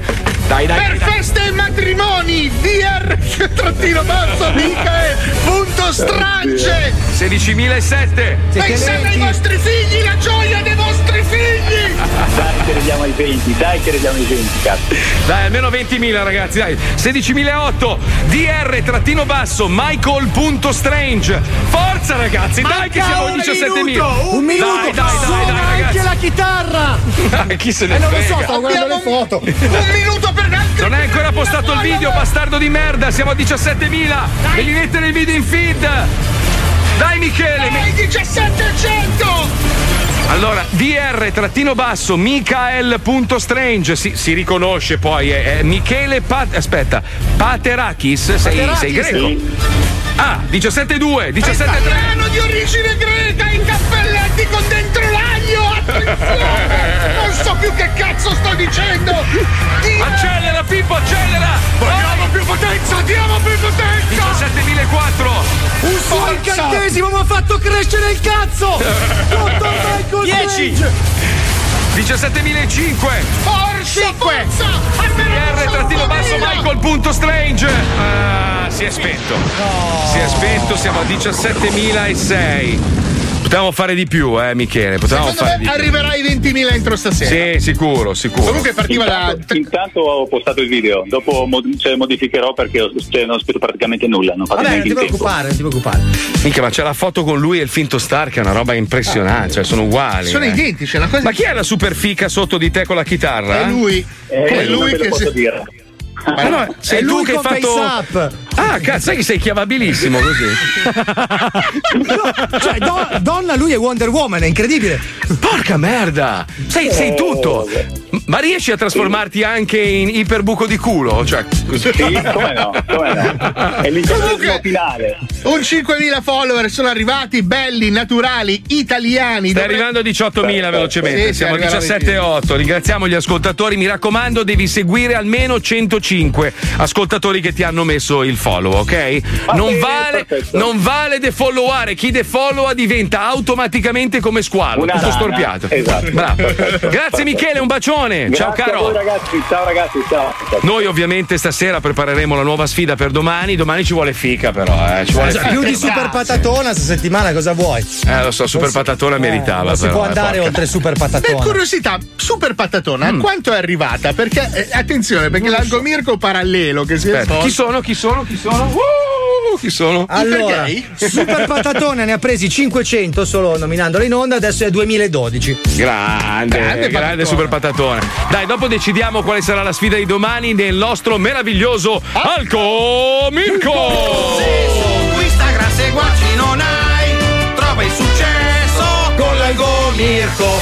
Dai, dai, per dai, dai. feste e matrimoni DR trattino basso Michael punto strange 16.007. pensate ai vostri figli la gioia dei vostri figli Dai che arriviamo ai 20, dai che arriviamo ai 20, cazzo. Dai, almeno 20.000 ragazzi, dai. 16.008. DR trattino basso Michael.strange. Forza ragazzi, dai che siamo a 17.000. Un minuto! Dai, dai, dai, Suona dai, anche ragazzi. la chitarra! Dai, chi se ne Eh, non lo so, frega? stavo guardando le foto. [LAUGHS] un minuto per Non hai ancora postato il video, bastardo di merda. Siamo a 17.000. Devi mettere il video in feed. Dai, Michele. dai 1700 Allora, DR trattino basso Michael.strange. Si, si riconosce poi. È, è Michele Pat- Aspetta, Paterakis. Sei, Paterakis, sei greco. sì. Ah, 17.2, 17.3. italiano di origine greca in cappelletti con dentro l'aglio attenzione non so più che cazzo sto dicendo Dio- Accelera, Pippo, accelera! diamo più potenza diamo più potenza 17.004. Un suo Forza! incantesimo mi ha fatto crescere il cazzo! Dottor Michael 10. Strange! 17.005. forza forza DR trattino basso 18.000. Michael.strange. Ah, si è spento. Si è spento, siamo a 17.006. Potevamo fare di più, eh, Michele. Potevamo secondo fare me di più. arriverà ai 20.000 entro stasera Sì, sicuro, sicuro. comunque partiva da Intanto, intanto ho postato il video, dopo mod- cioè, modificherò perché ho- cioè, non ho scritto praticamente nulla, non Vabbè, non ti preoccupare, non ti preoccupare. Minchia, ma c'è la foto con lui e il finto star che è una roba impressionante, cioè sono uguali. sono eh. identici è una cosa Ma chi è la super fica sotto di te con la chitarra? è lui Eh, è lui che posso si... dire. Ah, no, sei È tu lui che hai fatto. Face Up. Ah, cazzo, sai che sei chiavabilissimo così. [LAUGHS] Cioè, do- donna, lui è Wonder Woman, è incredibile. Porca merda! Sei, sei tutto! Ma riesci a trasformarti anche in iperbuco di culo? Cioè, così. Sì, come no, come no. È l'incantesimo finale. un 5.000 follower sono arrivati belli naturali italiani Stai Dovre- arrivando a 18.000 velocemente, Sì, siamo a 17.8. Ringraziamo gli ascoltatori. Mi raccomando, devi seguire almeno 105 ascoltatori che ti hanno messo il follow, ok? Va Non bene, vale, non vale defolloware. Chi defollowa diventa automaticamente come squalo, Una tutto rana. storpiato. Esatto. Bravo. Grazie Michele, un bacione. Ciao Grazie a caro. voi, ragazzi, ciao ragazzi, ciao. Noi ovviamente stasera prepareremo la nuova sfida per domani. Domani ci vuole fica, però, eh. Ci vuole Cioè, più di super patatona questa settimana cosa vuoi? Eh, lo so, super patatona meritava. Non si però, può eh, andare porca. oltre super Per patatona. curiosità, Super Patatona, Mm. a quanto è arrivata? Perché, eh, attenzione, perché l'algomirco parallelo che si è chi sono? Chi sono? Chi sono? Uh, chi sono? Allora? Super Patatona ne ha presi 500 solo nominandolo in onda, adesso è 2012. Grande, Grande grande, patatone. super patatone. Dai, dopo decidiamo quale sarà la sfida di domani nel nostro meraviglioso Alco Mirko. Su Instagram seguaci non hai, trova il successo con l'Algo Mirko.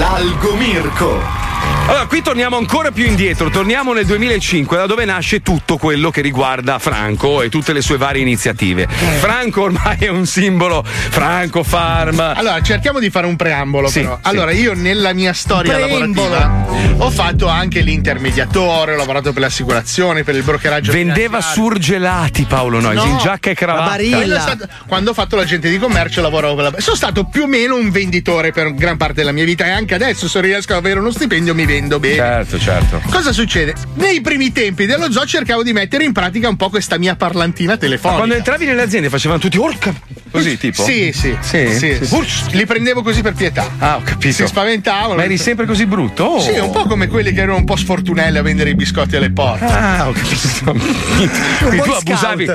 L'Algo Mirko. Allora, qui torniamo ancora più indietro, torniamo nel 2005, da dove nasce tutto quello che riguarda Franco e tutte le sue varie iniziative. Franco ormai è un simbolo, Franco Farm. Allora, cerchiamo di fare un preambolo, Sì, però. sì. Allora, io nella mia storia Preambolo. lavorativa ho fatto anche l'intermediatore, ho lavorato per le assicurazioni, per il brokeraggio. Vendeva surgelati Paolo Noyes, in giacca e cravatta. Quando ho fatto l'agente di commercio lavoravo per la. Sono stato più o meno un venditore per gran parte della mia vita e anche adesso se riesco ad avere uno stipendio mi vendo bene. Certo, certo. Cosa succede? Nei primi tempi dello zoo cercavo di mettere in pratica un po' questa mia parlantina Ma telefonica. quando entravi nelle aziende facevano tutti orca così tipo? Sì, sì, Sì? sì. Sì, Li prendevo così per pietà. Ah, ho capito. Si spaventavano. Ma eri sempre così brutto? Oh. Sì, un po' come quelli che erano un po' sfortunelli a vendere i biscotti alle porte. Ah, ho capito. Quindi tu abusavi,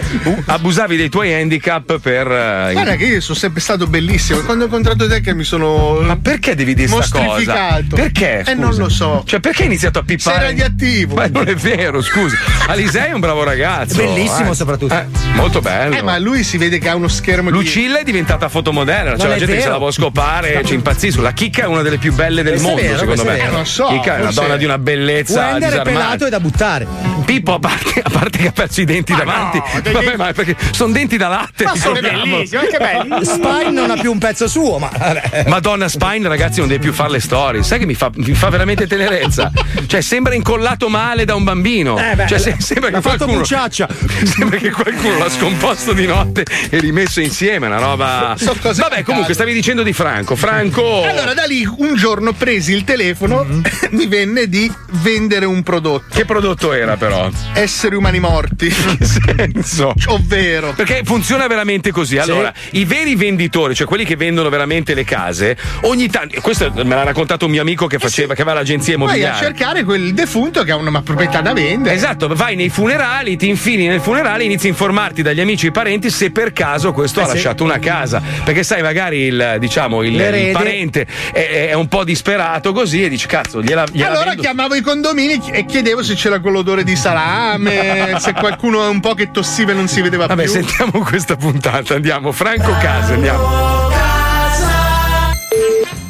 abusavi dei tuoi handicap per. eh, Guarda che io sono sempre stato bellissimo. Quando ho incontrato te che mi sono. Ma perché devi dire sta cosa? Perché? Eh, scusa? non lo so. Cioè, perché hai iniziato a pippare? Sei radioattivo. Ma non è vero, scusa. Alisei è un bravo ragazzo. Bellissimo eh. soprattutto. Eh, molto bello. Eh, ma lui si vede che ha uno schermo di. Lucilla è diventata fotomodella, Non cioè la è gente che se la può scopare, ci impazzisco. La chicca è una delle più belle del Questo mondo, vero, secondo me. Eh, non so, Chicca è una donna di una bellezza. Wender è pelato e da buttare. Pippo, a parte, a parte che ha perso i denti davanti, vabbè, ma perché sono denti da latte. Ma sono ricordiamo. bellissimi, che belli. [LAUGHS] Spine non ha più un pezzo suo, ma vabbè. Madonna Spine, ragazzi, non devi più fare le storie. Sai che mi fa, mi fa veramente tenerezza? Cioè, sembra incollato male da un bambino. Eh, beh, cioè, se- sembra che qualcuno. [LAUGHS] Sembra che qualcuno l'ha scomposto di notte e rimesso insieme. Una roba. So- Vabbè, comunque, stavi dicendo di Franco. Franco. Allora, da lì un giorno presi il telefono, [LAUGHS] mi venne di vendere un prodotto. Che prodotto era, però? Esseri umani morti. Che senso? Ovvero. Perché funziona veramente così. Allora, i veri venditori, cioè quelli che vendono veramente le case, ogni tanto. Questo me l'ha raccontato un mio amico che faceva, che aveva l'agenzia Vai a immobiliare. cercare quel defunto che ha una proprietà da vendere. Esatto, vai nei funerali, ti infili nel funerale, inizi a informarti dagli amici e parenti se per caso questo Eh ha sì. lasciato una casa. Perché sai, magari il, diciamo, il, il parente è, è un po' disperato così e dici, cazzo, gliela, gliela Allora vendo. chiamavo i condomini e chiedevo se c'era quell'odore di salame, se qualcuno è un po' che tossiva e non si vedeva Vabbè, più. sentiamo questa puntata, andiamo. Franco Casa, andiamo.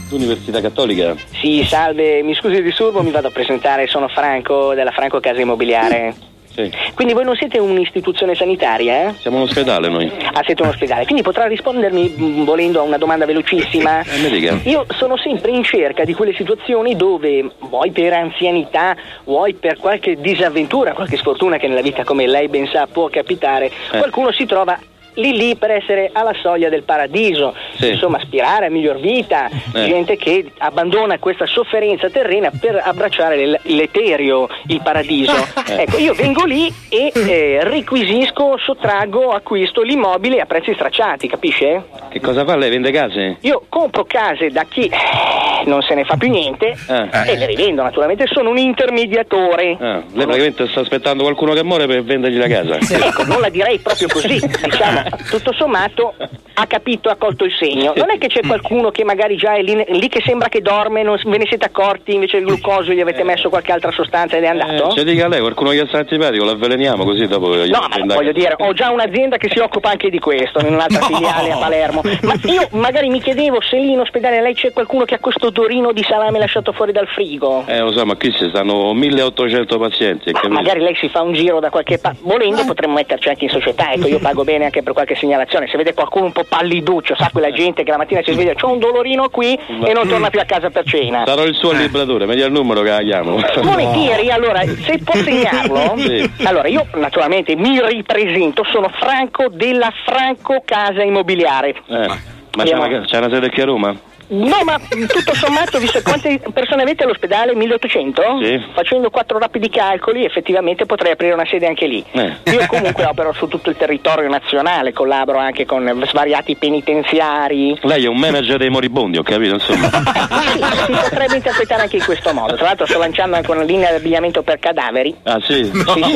Università Cattolica? Sì, salve, mi scusi il disturbo, mi vado a presentare, sono Franco della Franco Casa Immobiliare. Sì. Quindi voi non siete un'istituzione sanitaria, eh? Siamo un ospedale noi. Ah, siete un ospedale, quindi potrà rispondermi mh, volendo a una domanda velocissima? Eh, mi dica. Io sono sempre in cerca di quelle situazioni dove, vuoi per anzianità, vuoi per qualche disavventura, qualche sfortuna che nella vita, come lei ben sa, può capitare, Eh. qualcuno si trova lì lì per essere alla soglia del paradiso, Sì. insomma aspirare a miglior vita, Eh. gente che abbandona questa sofferenza terrena per abbracciare l'eterio, il paradiso. [LAUGHS] Eh. Ecco, io vengo lì e eh, requisisco, sottraggo, acquisto l'immobile a prezzi stracciati, capisce? Che cosa fa? Lei vende case? Io compro case da chi eh, non se ne fa più niente Eh. e le rivendo naturalmente, sono un intermediatore. Ah, lei praticamente sta aspettando qualcuno che muore per vendergli la casa. Ecco, non la direi proprio così, [LAUGHS] diciamo, tutto sommato ha capito, ha colto il segno. Non è che c'è qualcuno che magari già è lì, lì che sembra che dorme, non ve ne siete accorti, invece il glucosio gli avete messo qualche altra sostanza ed è andato? Ci dica lei, qualcuno che sta antipatico, l'avveleniamo così dopo No, ma voglio dire, ho già un'azienda che si occupa anche di questo, in un'altra filiale a Palermo. Ma io magari mi chiedevo se lì in ospedale lei c'è qualcuno che ha questo odorino di salame lasciato fuori dal frigo. Eh, lo so, ma qui ci stanno 1800 pazienti. Ma magari lei si fa un giro da qualche parte. Volendo potremmo metterci anche in società, ecco, io pago bene anche per qualche segnalazione. Se vede qualcuno un po' palliduccio, sa quella gente che la mattina si sveglia, c'ho un dolorino qui e non torna più a casa per cena. Sarò il suo libratore, mi dia il numero che la chiamo. Volentieri, [LAUGHS] allora, se può segnarlo, [LAUGHS] Sì. allora io naturalmente mi ripresento, sono Franco della Franco Casa Immobiliare. Eh, ma c'è una, c'è una sede qui a Roma? No, ma tutto sommato, visto quante persone avete all'ospedale? 1800? Sì. Facendo quattro rapidi calcoli, effettivamente potrei aprire una sede anche lì. Eh. Io comunque opero su tutto il territorio nazionale, collaboro anche con svariati penitenziari. Lei è un manager dei moribondi, ho capito, insomma. Sì, si potrebbe interpretare anche in questo modo. Tra l'altro sto lanciando anche una linea di abbigliamento per cadaveri. Ah sì? Sì, sì,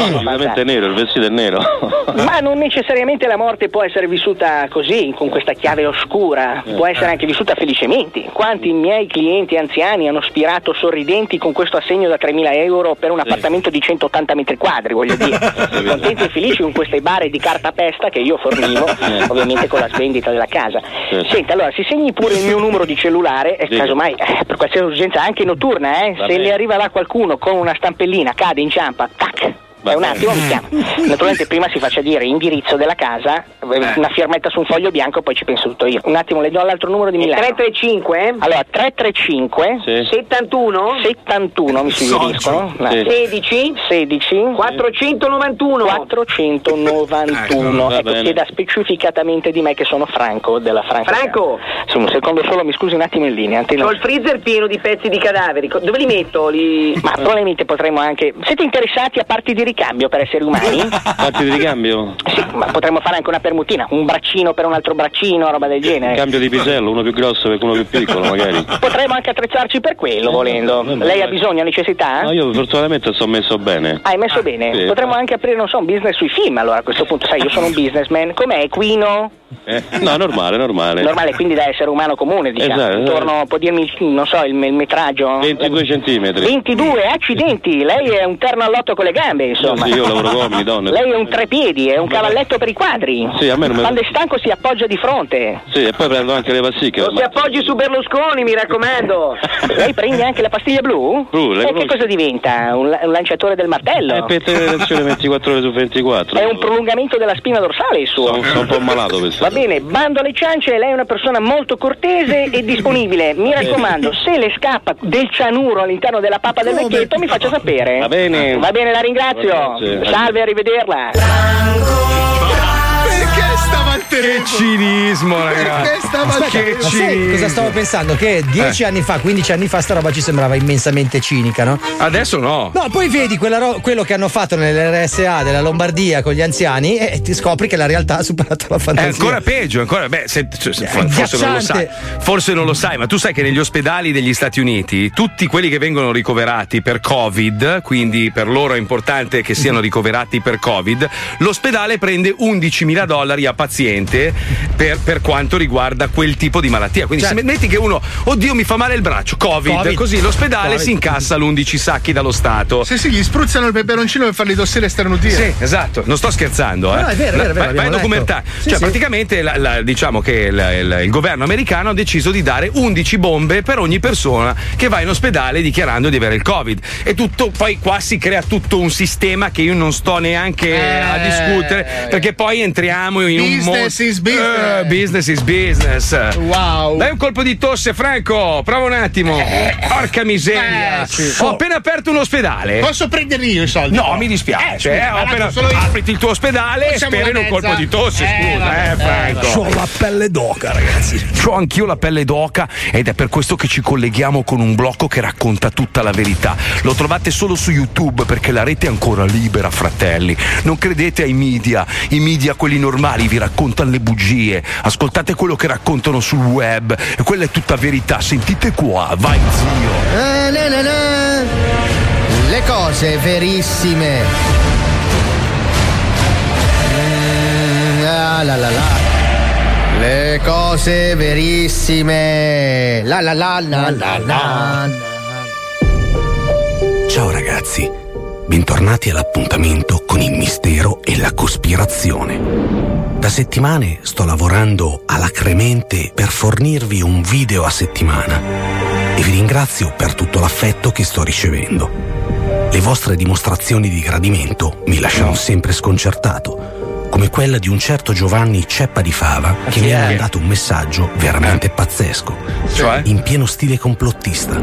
è nero, il vestito è nero. Ma non necessariamente la morte può essere vissuta così, con questa chiave oscura, può essere anche vissuta felicemente. Quanti miei clienti anziani hanno spirato sorridenti con questo assegno da 3.000 euro per un appartamento di 180 metri quadri, voglio [LAUGHS] dire. Contenti e felici con queste bare di cartapesta che io fornivo, ovviamente con la svendita della casa. Senta, allora si segni pure il mio numero di cellulare, e Dica. casomai eh, per qualsiasi urgenza anche notturna, eh, se le arriva là qualcuno con una stampellina, cade, inciampa, tac. Va È un attimo mi chiama. [LAUGHS] Naturalmente prima si faccia dire indirizzo della casa, Eh. una firmetta su un foglio bianco, poi ci penso tutto io. Un attimo, le do l'altro numero di Milano. 335? Allora, 335 Sì. 71? 71 mi suggeriscono. Sì. 16? 16 491? 491 Va ecco, bene. chieda specificatamente di me che sono Franco della Franca Franco? Sì, un secondo solo mi scusi un attimo in linea antena- Ho il freezer pieno di pezzi di cadaveri. Dove li metto? Li... ma probabilmente potremmo anche siete interessati a parti di ricambio per esseri umani? [LAUGHS] Fatti di ricambio? Sì, ma potremmo fare anche una permutina, un braccino per un altro braccino, roba del genere. Cambio di pisello, uno più grosso per uno più piccolo magari. Potremmo anche attrezzarci per quello, volendo. vabbè, Lei ha bisogno, ha necessità? Ma io fortunatamente sono messo bene. Hai messo bene? sì. Potremmo anche aprire, non so, un business sui film allora a questo punto. Sai, io sono un businessman. Com'è, Equino? Eh, No, normale, normale. Normale, quindi da essere umano comune, diciamo. Esatto, Intorno, può dirmi, non so, il, il metraggio? 22 centimetri. 22, accidenti, lei è un terno all'otto con le gambe, insomma. Sì, io lavoro uomini, donne. Lei è un trepiedi, è un cavalletto per i quadri. Sì, a me non Quando è stanco si appoggia di fronte. Sì, e poi prendo anche le vassicche. Non si appoggi su Berlusconi, mi raccomando. [LAUGHS] Lei prende anche la pastiglia blu? Blu, e che cosa diventa? Un, un lanciatore del martello? È per tenere lezione 24 ore su 24. È un prolungamento della spina dorsale il suo. Sono, sono un po' malato per Va bene, bando alle ciance, lei è una persona molto cortese e disponibile. Mi raccomando, se le scappa del cianuro all'interno della pappa del vecchietto, mi faccia sapere. Va bene. Va bene, la ringrazio. Grazie. Salve, arrivederla. Perché stamattina? Che cinismo, ragazzi. Che cinismo. cosa stavo pensando? Che dieci Eh. anni fa, 15 anni fa, sta roba ci sembrava immensamente cinica, no? Adesso no. No, poi vedi ro- quello che hanno fatto nell'RSA della Lombardia con gli anziani e ti scopri che la realtà ha superato la È fantasia. ancora peggio, ancora. Beh, se- se- forse non lo sai. Forse non lo sai, ma tu sai che negli ospedali degli Stati Uniti tutti quelli che vengono ricoverati per Covid, quindi per loro è importante che siano ricoverati per Covid, l'ospedale prende 11.000 dollari a paziente per, per quanto riguarda quel tipo di malattia. Quindi Certo. se metti che uno, oddio, mi fa male il braccio, Covid, Covid. così l'ospedale Covid. si incassa l'11 sacchi dallo Stato. Sì, sì, gli spruzzano il peperoncino per farli tossire e sternutire. Sì, esatto, non sto scherzando. Eh. No, è vero, è vero, è vero, Vai- a documentare. Sì, cioè, sì. praticamente la- la- diciamo che il, il- il governo americano ha deciso di dare 11 bombe per ogni persona che va in ospedale dichiarando di avere il Covid. E tutto, poi qua si crea tutto un sistema che io non sto neanche a discutere, perché poi entriamo in un mondo. Eh. Business is business. Eh, business is business. Wow. Dai un colpo di tosse, Franco. Prova un attimo. Porca miseria. Eh, sì. Ho appena aperto un ospedale. Posso prenderli io i soldi? No, però? mi dispiace. Eh, eh, ho appena- solo io. apriti il tuo ospedale e speri in un colpo di tosse. Eh, scusa, vabbè, eh, Franco. vabbè. la pelle d'oca, ragazzi. Ho anch'io la pelle d'oca ed è per questo che ci colleghiamo con un blocco che racconta tutta la verità. Lo trovate solo su YouTube perché la rete è ancora libera, fratelli. Non credete ai media. I media, quelli normali, vi raccontano le bugie. Ascoltate quello che raccontano sul web e quella è tutta verità. Sentite qua, vai zio. Eh, na, na, na. Le cose verissime. Mm, ah, la, la, la. Le cose verissime. La la la la la la. Ciao ragazzi, bentornati all'appuntamento con il mistero e la cospirazione. Da settimane sto lavorando alacremente per fornirvi un video a settimana e vi ringrazio per tutto l'affetto che sto ricevendo. Le vostre dimostrazioni di gradimento mi lasciano sempre sconcertato, come quella di un certo Giovanni Ceppa di Fava che mi ha mandato un messaggio veramente pazzesco, Cioè? in pieno stile complottista.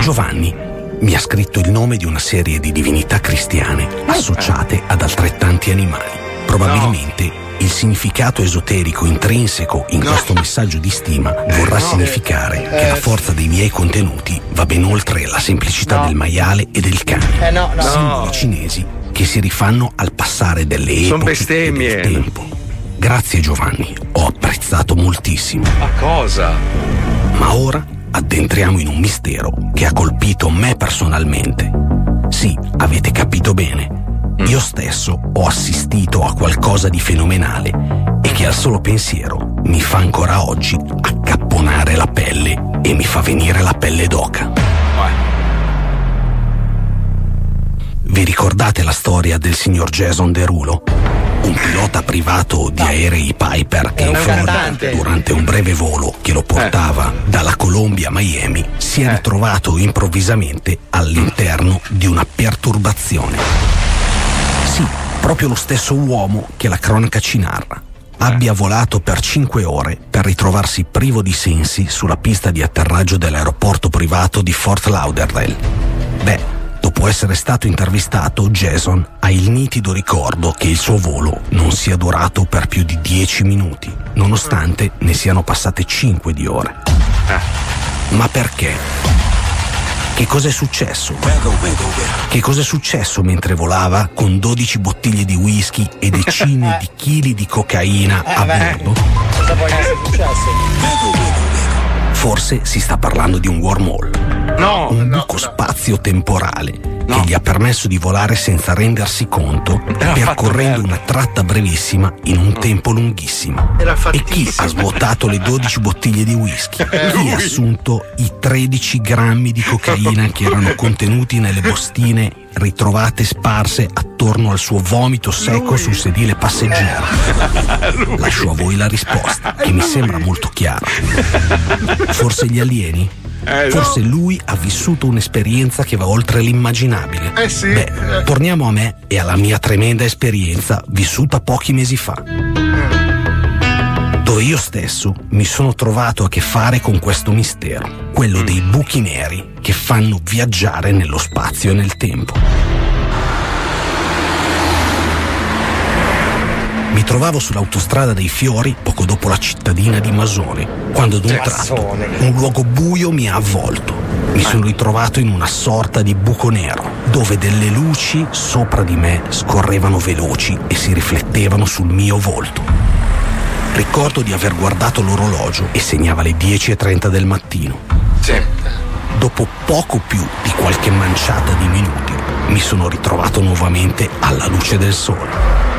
Giovanni mi ha scritto il nome di una serie di divinità cristiane associate ad altrettanti animali, probabilmente il significato esoterico intrinseco in questo messaggio di stima vorrà no. significare Eh, che la eh. forza dei miei contenuti va ben oltre la semplicità del maiale e del cane. Eh no, no. Simboli cinesi che si rifanno al passare delle epoche bestemmie. del tempo. Grazie Giovanni, ho apprezzato moltissimo. Ma cosa? Ma ora addentriamo in un mistero che ha colpito me personalmente. Sì, avete capito bene. Io stesso ho assistito a qualcosa di fenomenale e che al solo pensiero mi fa ancora oggi accapponare la pelle e mi fa venire la pelle d'oca. Vi ricordate la storia del signor Jason Derulo? Un pilota privato di aerei Piper che in Florida, durante un breve volo che lo portava dalla Colombia a Miami, si è ritrovato improvvisamente all'interno di una perturbazione. Sì, proprio lo stesso uomo che la cronaca ci narra. Abbia volato per 5 ore per ritrovarsi privo di sensi sulla pista di atterraggio dell'aeroporto privato di Fort Lauderdale. Beh, dopo essere stato intervistato, Jason ha il nitido ricordo che il suo volo non sia durato per più di 10 minuti, nonostante ne siano passate 5 di ore. Ma perché? Che cosa è successo? Che cosa è successo mentre volava con 12 bottiglie di whisky e decine [LAUGHS] di chili di cocaina a bordo? Cosa può essere successo? Forse si sta parlando di un wormhole. No, un buco spazio-temporale che gli ha permesso di volare senza rendersi conto, percorrendo una tratta brevissima in un tempo lunghissimo. Era E chi ha svuotato le 12 bottiglie di whisky? Chi ha assunto i 13 grammi di cocaina che erano contenuti nelle bustine ritrovate sparse attorno al suo vomito secco sul sedile passeggero? [LAUGHS] Lascio a voi la risposta, che mi sembra molto chiara. Forse gli alieni? Eh, Forse lui ha vissuto un'esperienza che va oltre l'immaginabile. Eh sì. Beh, torniamo a me e alla mia tremenda esperienza vissuta pochi mesi fa. Dove io stesso mi sono trovato a che fare con questo mistero, quello dei buchi neri che fanno viaggiare nello spazio e nel tempo. Mi trovavo sull'autostrada dei Fiori poco dopo la cittadina di Masone, quando ad un tratto un luogo buio mi ha avvolto. Mi sono ritrovato in una sorta di buco nero, dove delle luci sopra di me scorrevano veloci e si riflettevano sul mio volto. Ricordo di aver guardato l'orologio e segnava le 10.30 del mattino. Dopo poco più di qualche manciata di minuti, mi sono ritrovato nuovamente alla luce del sole.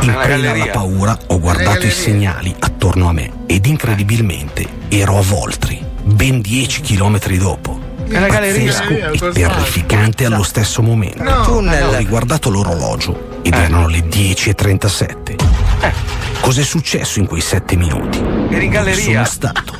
In preda alla paura ho guardato i segnali attorno a me ed incredibilmente ero a Voltri, ben 10 chilometri dopo. Pazzesco e terrificante allo stesso momento. Tunnel. Ho riguardato l'orologio ed erano le 10.37. Cos'è successo in quei 7 minuti? Eri in galleria. Sono stato.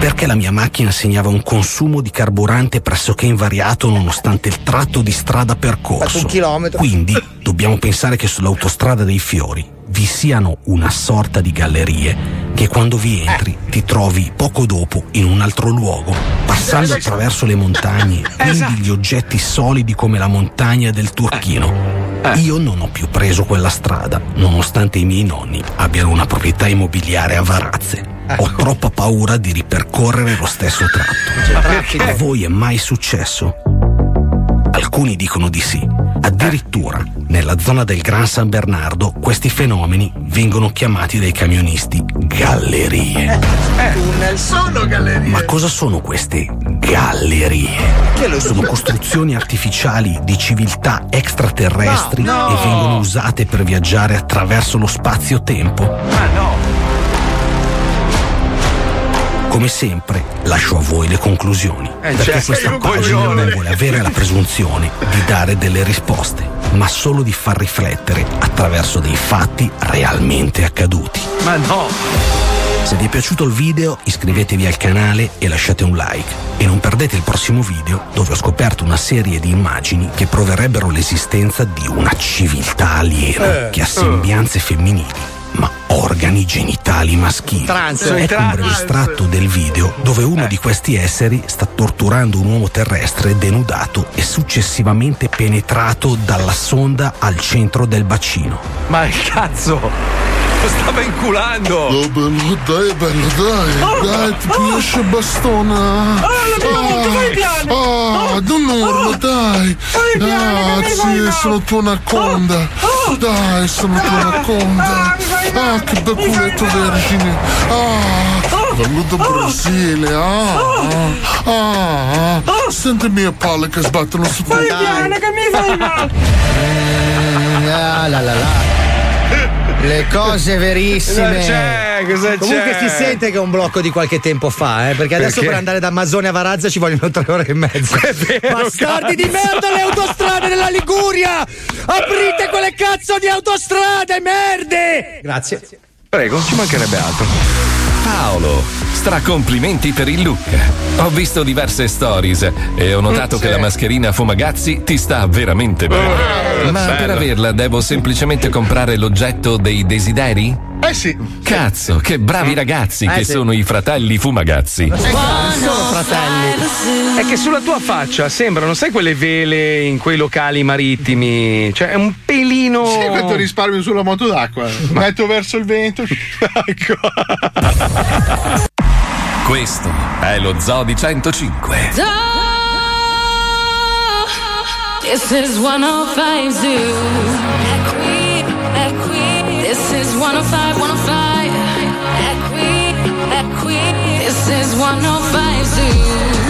Perché la mia macchina segnava un consumo di carburante pressoché invariato nonostante il tratto di strada percorso. Un chilometro. Quindi [LAUGHS] dobbiamo pensare che sull'autostrada dei fiori vi siano una sorta di gallerie che quando vi entri ti trovi poco dopo in un altro luogo, passando attraverso le montagne, [LAUGHS] quindi gli oggetti solidi come la montagna del Turchino. Io non ho più preso quella strada, nonostante i miei nonni abbiano una proprietà immobiliare a Varazze. Ho troppa paura di ripercorrere lo stesso tratto. A voi è mai successo? Alcuni dicono di sì. Addirittura, nella zona del Gran San Bernardo, questi fenomeni vengono chiamati dai camionisti gallerie. Tunnel sono gallerie. Ma cosa sono queste gallerie? Sono costruzioni artificiali di civiltà extraterrestri No, no. e vengono usate per viaggiare attraverso lo spazio-tempo? Ah no. Come sempre, lascio a voi le conclusioni. Eh, perché cioè, questa pagina coglione. non vuole avere la presunzione di dare delle risposte, ma solo di far riflettere attraverso dei fatti realmente accaduti. Ma no. Se vi è piaciuto il video iscrivetevi al canale e lasciate un like e non perdete il prossimo video dove ho scoperto una serie di immagini che proverebbero l'esistenza di una civiltà aliena Eh, che ha sembianze femminili ma organi genitali maschili. Trans. Ecco un Trans. breve estratto del video dove uno di questi esseri sta torturando un uomo terrestre denudato e successivamente penetrato dalla sonda al centro del bacino. Ma il cazzo! Lo stava inculando! Oh, bello, dai, bello, dai, dai, ti piace bastona? Ah, Ah, non urlo, dai! Ah, sì, sono tua anaconda! Dai, sono tua anaconda! Ah, che bel culetto vergine! Ah, bello da Brasile! Ah, ah, ah, senti le mie palle che sbattono su te! che mi fai [LAUGHS] male! Ah, la la la. Le cose verissime. C'è? Cosa Comunque c'è? si sente che è un blocco di qualche tempo fa, eh, perché adesso Perché? per andare da Mazzone a Varazza ci vogliono tre ore e mezza. Bastardi di merda le autostrade della Liguria! Aprite quelle cazzo di autostrade, merde! Grazie. Prego, ci mancherebbe altro. Paolo, stracomplimenti per il look. Ho visto diverse stories e ho notato Sì. che la mascherina Fumagazzi ti sta veramente bene. Ma per bello. averla devo semplicemente comprare l'oggetto dei desideri? Eh sì. Cazzo, che bravi ragazzi Eh che sì. sono i fratelli Fumagazzi. sono fratelli. È che sulla tua faccia sembrano, sai, quelle vele in quei locali marittimi? Cioè, è un pelino. Sì, quanto risparmio sulla moto d'acqua. Metto verso il vento. [LAUGHS] Ecco. Questo è lo Zoo di 105. This is 105 Zoo. Equi, equi. This is 105, 105. Equi, equi. This is 105 Zoo.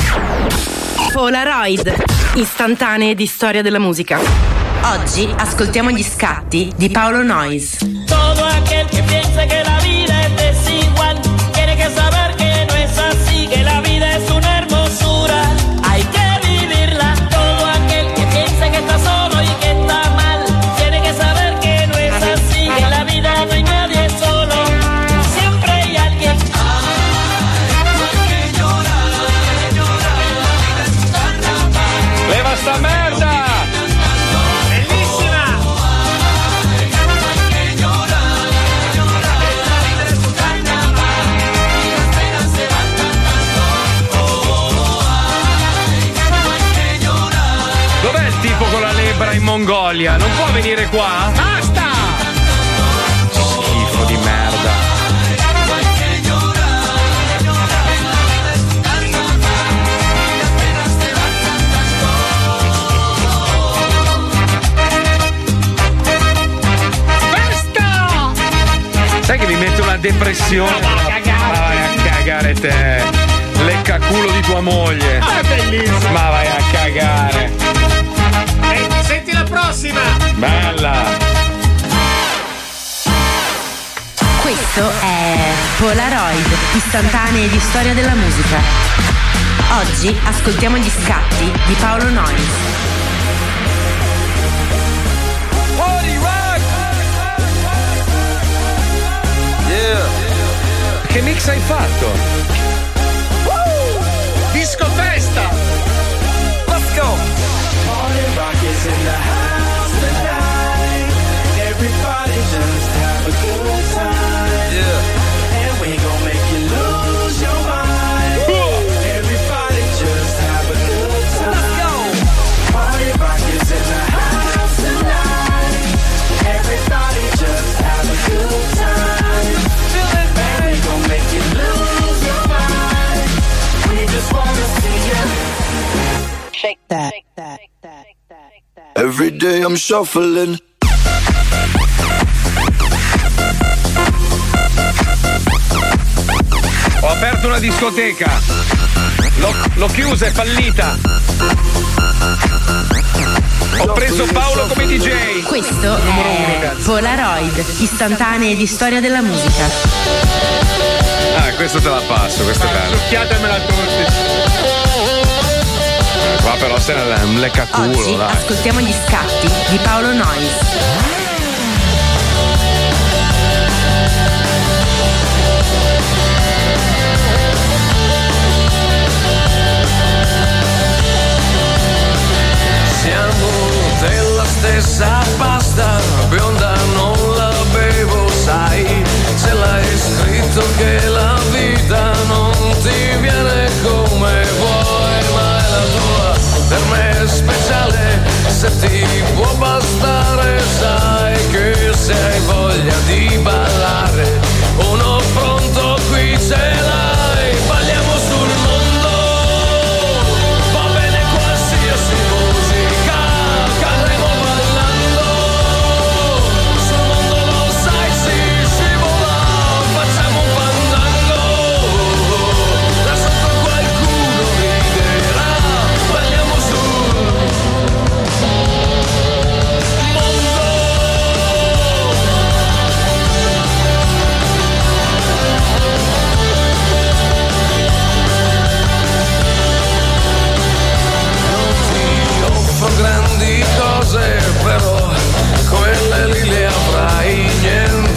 Polaroid, istantanee di storia della musica. Oggi ascoltiamo gli scatti di Paolo Noyes. Mongolia? Non può venire qua? Basta! Schifo di merda. Basta! Sai che mi mette una depressione? Ma vai a cagare te! Lecca culo di tua moglie! Ah, bellissimo. Ma vai a cagare! Polaroid, istantanee di storia della musica. Oggi ascoltiamo gli scatti di Paolo Noyes. Che mix hai fatto? Day I'm shuffling. Ho aperto una discoteca! L'ho, l'ho chiusa, è fallita! Ho preso Paolo come DJ. Questo è Polaroid, istantanee di storia della musica. Ah, questo te la passo, questo è bello. Succhiatemela tutti. Qua però se ne è un leccaculo, Oggi dai. ascoltiamo gli scatti di Paolo Noyes. Siamo della stessa pasta, bionda non la bevo, sai. Se l'hai scritto che la vita non ti viene Se ti può bastare, sai che se hai voglia di ballare,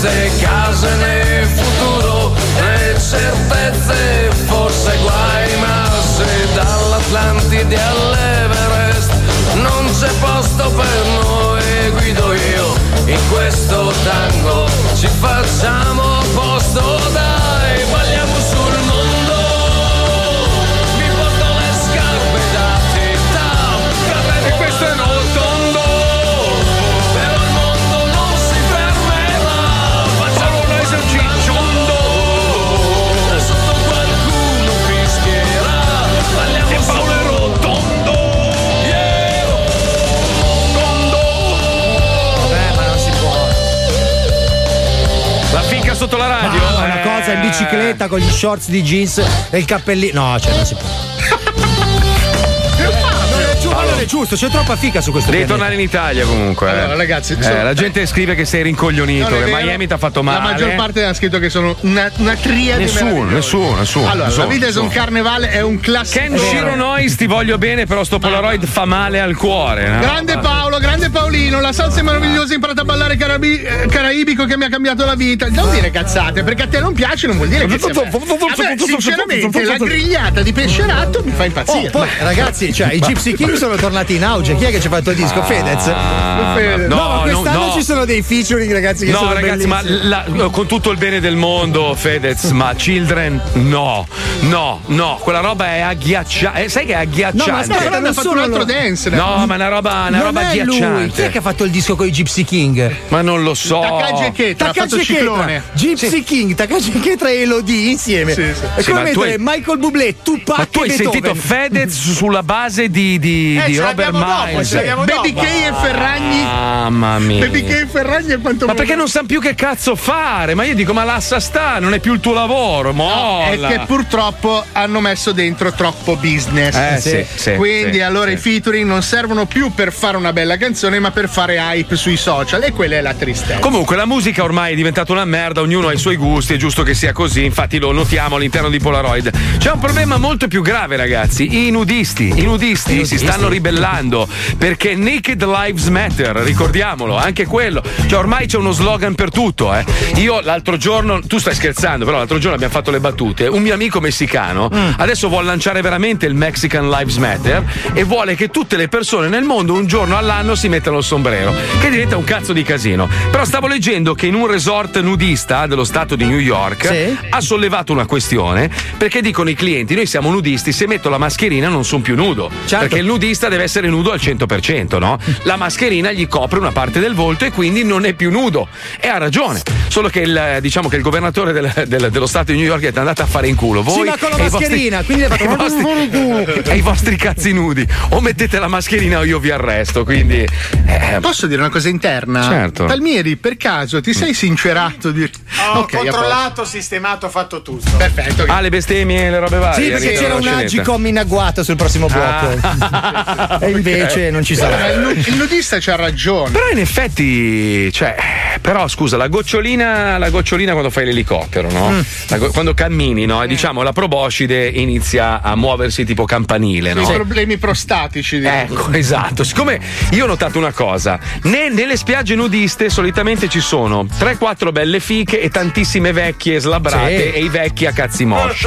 niente, case né futuro né certezze, forse guai, ma se dall'Atlantide all'Everest non c'è posto per noi, guido io in questo tango, ci facciamo con gli shorts di jeans e il cappellino. No, cioè non si può. È giusto, c'è troppa fica su questo Devi pianeta. tornare in Italia comunque. eh. Allora, ragazzi, Eh, sono- la gente scrive che sei rincoglionito, Non è che vero. Miami ti ha fatto male. La maggior parte ha scritto che sono una, una triade Nessuno, nessuno, nessuno. Allora, nessuno, la vita è un nessuno. carnevale, è un classico. Kenshiro Noise, ti voglio bene, però sto Polaroid fa male al cuore. no? Grande Paolo, grande Paolino, la salsa è meravigliosa, ho imparato a ballare carabi- eh, caraibico che mi ha cambiato la vita. Non dire cazzate, perché a te non piace, non vuol dire che sia bello. Sinceramente, la grigliata di pesce ratto mi fa impazzire. Oh, poi, ragazzi, cioè, i Gypsy King sono tornati in auge. Chi è che ci ha fatto il disco? Fedez? Ah, Fedez. no, No, ma quest'anno no. ci sono dei featuring, ragazzi, che No, sono ragazzi, ma bellissimi. la- con tutto il bene del mondo, Fedez, [LAUGHS] ma Children, no, no, no, quella roba è agghiacciante. sai che è agghiacciante? No, ma aspetta, non fatto un altro loro. dance. No, ma è una roba, una non roba è lui. agghiacciante. Chi è che ha fatto il disco con i Gypsy King? Ma non lo so. Takagi e Chetra, Takagi e Chetra. Gypsy King, Takagi e Chetra e Elodie insieme. Sì, sì. È Sì, come ma tu mettere hai- Michael Bublé, Tupac Ma tu hai sentito. Fedez sulla base di, di, Eh, di Robert dopo, Miles? l'abbiamo Baby dopo. K e Ferragni. Mamma mia. Baby K e Ferragni è quanto Ma perché non sanno più che cazzo fare? Ma io dico, ma l'assa sta, non è più il tuo lavoro, È molla. che purtroppo hanno messo dentro troppo business. Eh, sì, sì, Quindi sì, allora sì. i featuring non servono più per fare una bella canzone, ma per fare hype sui social. E quella è la tristezza. Comunque la musica ormai è diventata una merda, ognuno ha i suoi gusti, è giusto che sia così, infatti lo notiamo all'interno di Polaroid. C'è un problema molto più grave ragazzi, i nudisti, i nudisti, si stanno ribellando perché Naked Lives Matter, ricordiamolo, anche quello. Cioè ormai c'è uno slogan per tutto, eh. Io l'altro giorno, tu stai scherzando, però l'altro giorno abbiamo fatto le battute, un mio amico messicano adesso vuole lanciare veramente il Mexican Lives Matter e vuole che tutte le persone nel mondo un giorno all'anno si mettano il sombrero, che diventa un cazzo di casino. Però stavo leggendo che in un resort nudista dello stato di New York Sì. ha sollevato una questione perché dicono i clienti: noi siamo nudisti, se metto la mascherina non sono più nudo. Certo. Perché il nudista deve essere nudo al 100%, no? La mascherina gli copre una parte del volto e quindi non è più nudo. E ha ragione. Solo che il, diciamo che il governatore del- del- dello stato di New York è andato a fare in culo. Voi Sì, ma con la i vostri- mascherina, quindi fatto- [LAUGHS] i vostri, [LAUGHS] e i vostri cazzi nudi. O mettete la mascherina o io vi arresto. Quindi. eh, Posso dire una cosa interna? Certo. Palmieri, per caso ti sei sincerato di. Ho Ok, a posto. controllato, sistemato, fatto tutto. Perfetto. Ah, le bestemmie e le robe varie. Sì, perché c'era un. Agicom in agguato sul prossimo blocco. Ah. [LAUGHS] [LAUGHS] e invece non ci Ma sarà. il, nu- il nudista c'ha ragione. Però in effetti, cioè, però scusa, la gocciolina, la gocciolina quando fai l'elicottero, no? Mm. Go- quando cammini, no? E diciamo la proboscide inizia a muoversi tipo campanile, I no? problemi prostatici. Ecco, [LAUGHS] esatto. Siccome io ho notato una cosa, ne- nelle spiagge nudiste solitamente ci sono 3-4 belle fiche e tantissime vecchie slabrate Sì. e i vecchi a cazzi mosci.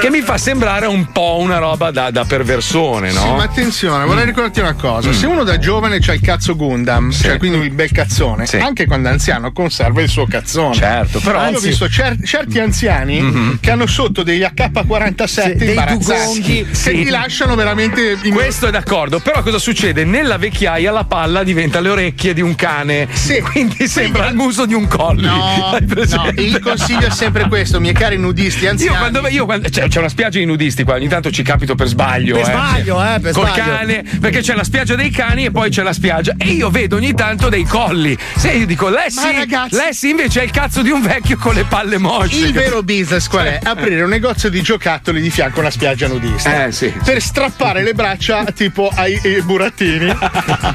Che mi fa sembrare un po' una roba da, da perversone, no? Sì, ma attenzione, vorrei ricordarti una cosa: se uno da giovane c'ha il cazzo Gundam, cioè quindi il bel cazzone, anche quando è anziano conserva il suo cazzone. Certo, però- io ho Anzi- visto cer- certi anziani Mhm. che hanno sotto degli AK-47 Sì, dei imbarazzati dugonghi, che sì. ti lasciano veramente in Questo è d'accordo, però cosa succede? Nella vecchiaia la palla diventa le orecchie di un cane. Quindi sembra il muso di un colli. [LAUGHS] No, il consiglio è sempre questo, miei cari nudisti anziani. Io quando, io quando- cioè, c'è una spiaggia di nudisti qua, ogni tanto ci capito per sbaglio. Per sbaglio, eh, per Col sbaglio. cane, perché c'è la spiaggia dei cani e poi c'è la spiaggia. E io vedo ogni tanto dei colli. Se io dico, Lessi, ragazzi- Lessi invece è il cazzo di un vecchio con le palle mosce. Il vero business qual è? Aprire un negozio di giocattoli di fianco a una spiaggia nudista. Eh, sì. Per strappare le braccia tipo ai, ai burattini. [LAUGHS]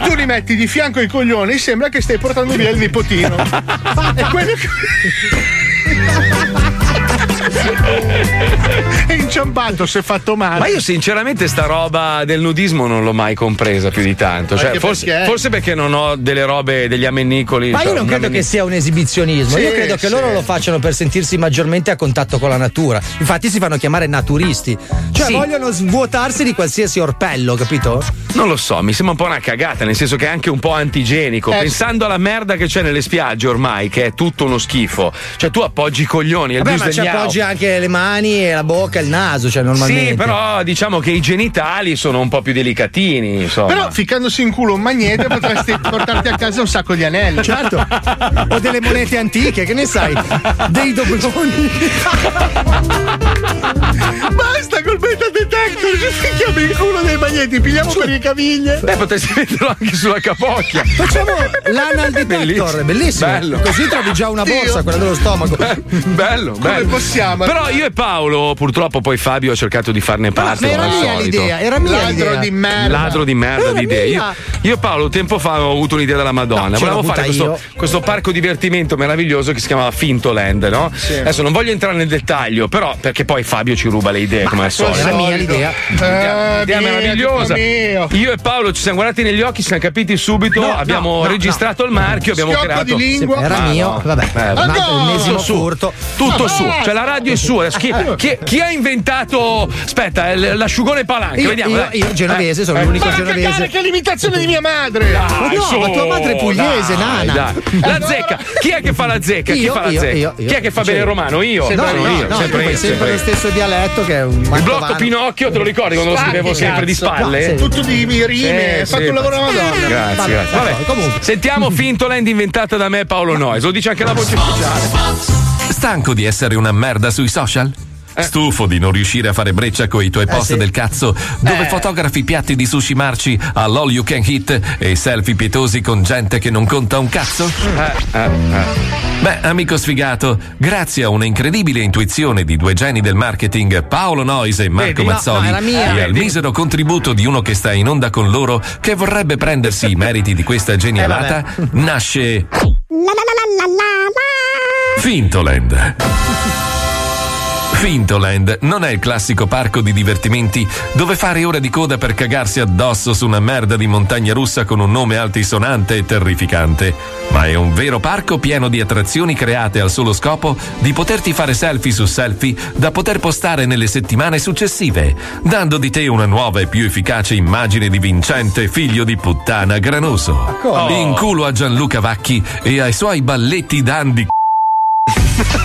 tu li metti di fianco ai coglioni, sembra che stai portando via il nipotino. [LAUGHS] e quello è [LAUGHS] inciampato, si è fatto male. Ma io sinceramente sta roba del nudismo non l'ho mai compresa più di tanto. Cioè, forse, perché? forse perché non ho delle robe, degli ammennicoli. Ma cioè, io non un credo che sia un esibizionismo, io Sì, credo che sì. loro lo facciano per sentirsi maggiormente a contatto con la natura. Infatti si fanno chiamare naturisti. Cioè Sì. vogliono svuotarsi di qualsiasi orpello, capito? Non lo so, mi sembra un po' una cagata, nel senso che è anche un po' antigenico. Eh, Pensando alla merda che c'è nelle spiagge ormai, che è tutto uno schifo. Cioè, tu appoggi i coglioni, Vabbè, ma ci appoggi anche le mani, e la bocca, il naso, cioè normalmente. Sì, però diciamo che i genitali sono un po' più delicatini, insomma. Però ficcandosi in culo un magnete potresti [LAUGHS] portarti a casa un sacco di anelli. Certo. o delle monete antiche, che ne sai? Dei dobloni. Basta col metal detector, ci ficchiamo in culo dei magneti, pigliamo per le caviglie. Beh, potresti metterlo anche sulla capocchia. Facciamo l'anal detector, bellissimo. Bello. Così trovi già una borsa, Dio. quella dello stomaco. Bello, Come bello. possiamo? Però io e Paolo, purtroppo poi Fabio ha cercato di farne parte. ma era come al mia solito. l'idea, era mia Ladro l'idea. di merda. Ladro di merda Era di idee. Io, io, Paolo, tempo fa ho avuto un'idea della Madonna. No, Volevo fare questo, questo parco divertimento meraviglioso che si chiamava Fintoland, no? Adesso non voglio entrare nel dettaglio, però perché poi Fabio ci ruba le idee, come al solito. Era mia l'idea. Eh, Idea mia, meravigliosa. Io e Paolo ci siamo guardati negli occhi, ci siamo capiti subito, No, abbiamo no, no, registrato il marchio, abbiamo Schiocco creato. di lingua. Era Ah, mio, no. vabbè. Eh, ma no. tutto su, tutto Ma su, cioè la radio è sua. Chi, [LAUGHS] chi- chi ha inventato? Aspetta, il- l'asciugone palanca, Io, vediamo. io, io genovese, sono Eh, l'unico Ma a cagare genovese. che è l'imitazione di mia madre! Dai, Ma no, su, ma tua madre è pugliese, dai, nana. dai. La zecca, chi è che fa la zecca? chi Io, fa la io, zecca? io, io. Chi è che fa bene il romano? Io. No, sono no, io, no, sempre io, sempre sempre lo stesso dialetto che è un Il blocco. Pinocchio, te lo ricordi quando lo scrivevo sempre di spalle? No, sì. Tutto di rime, hai fatto un lavoro alla Madonna. Grazie, Vabbè, grazie. Vabbè, vabbè, comunque. Sentiamo Fintoland inventata da me Paolo Noyes. Lo dice anche la voce ufficiale. Stanco di essere una merda sui social? Stufo di non riuscire a fare breccia coi tuoi post sì. del cazzo, dove Eh. fotografi piatti di sushi marci all'all you can hit e selfie pietosi con gente che non conta un cazzo? Eh, Beh, amico sfigato, grazie a una incredibile intuizione di due geni del marketing, Paolo Noise e Marco Vedi? No, Mazzoli, no, mia. e al misero contributo di uno che sta in onda con loro, che vorrebbe prendersi i meriti di questa genialata, nasce Fintoland. Fintoland non è il classico parco di divertimenti dove fare ore di coda per cagarsi addosso su una merda di montagna russa con un nome altisonante e terrificante, ma è un vero parco pieno di attrazioni create al solo scopo di poterti fare selfie su selfie da poter postare nelle settimane successive, dando di te una nuova e più efficace immagine di vincente figlio di puttana granoso. come? In culo a Gianluca Vacchi e ai suoi balletti d'andi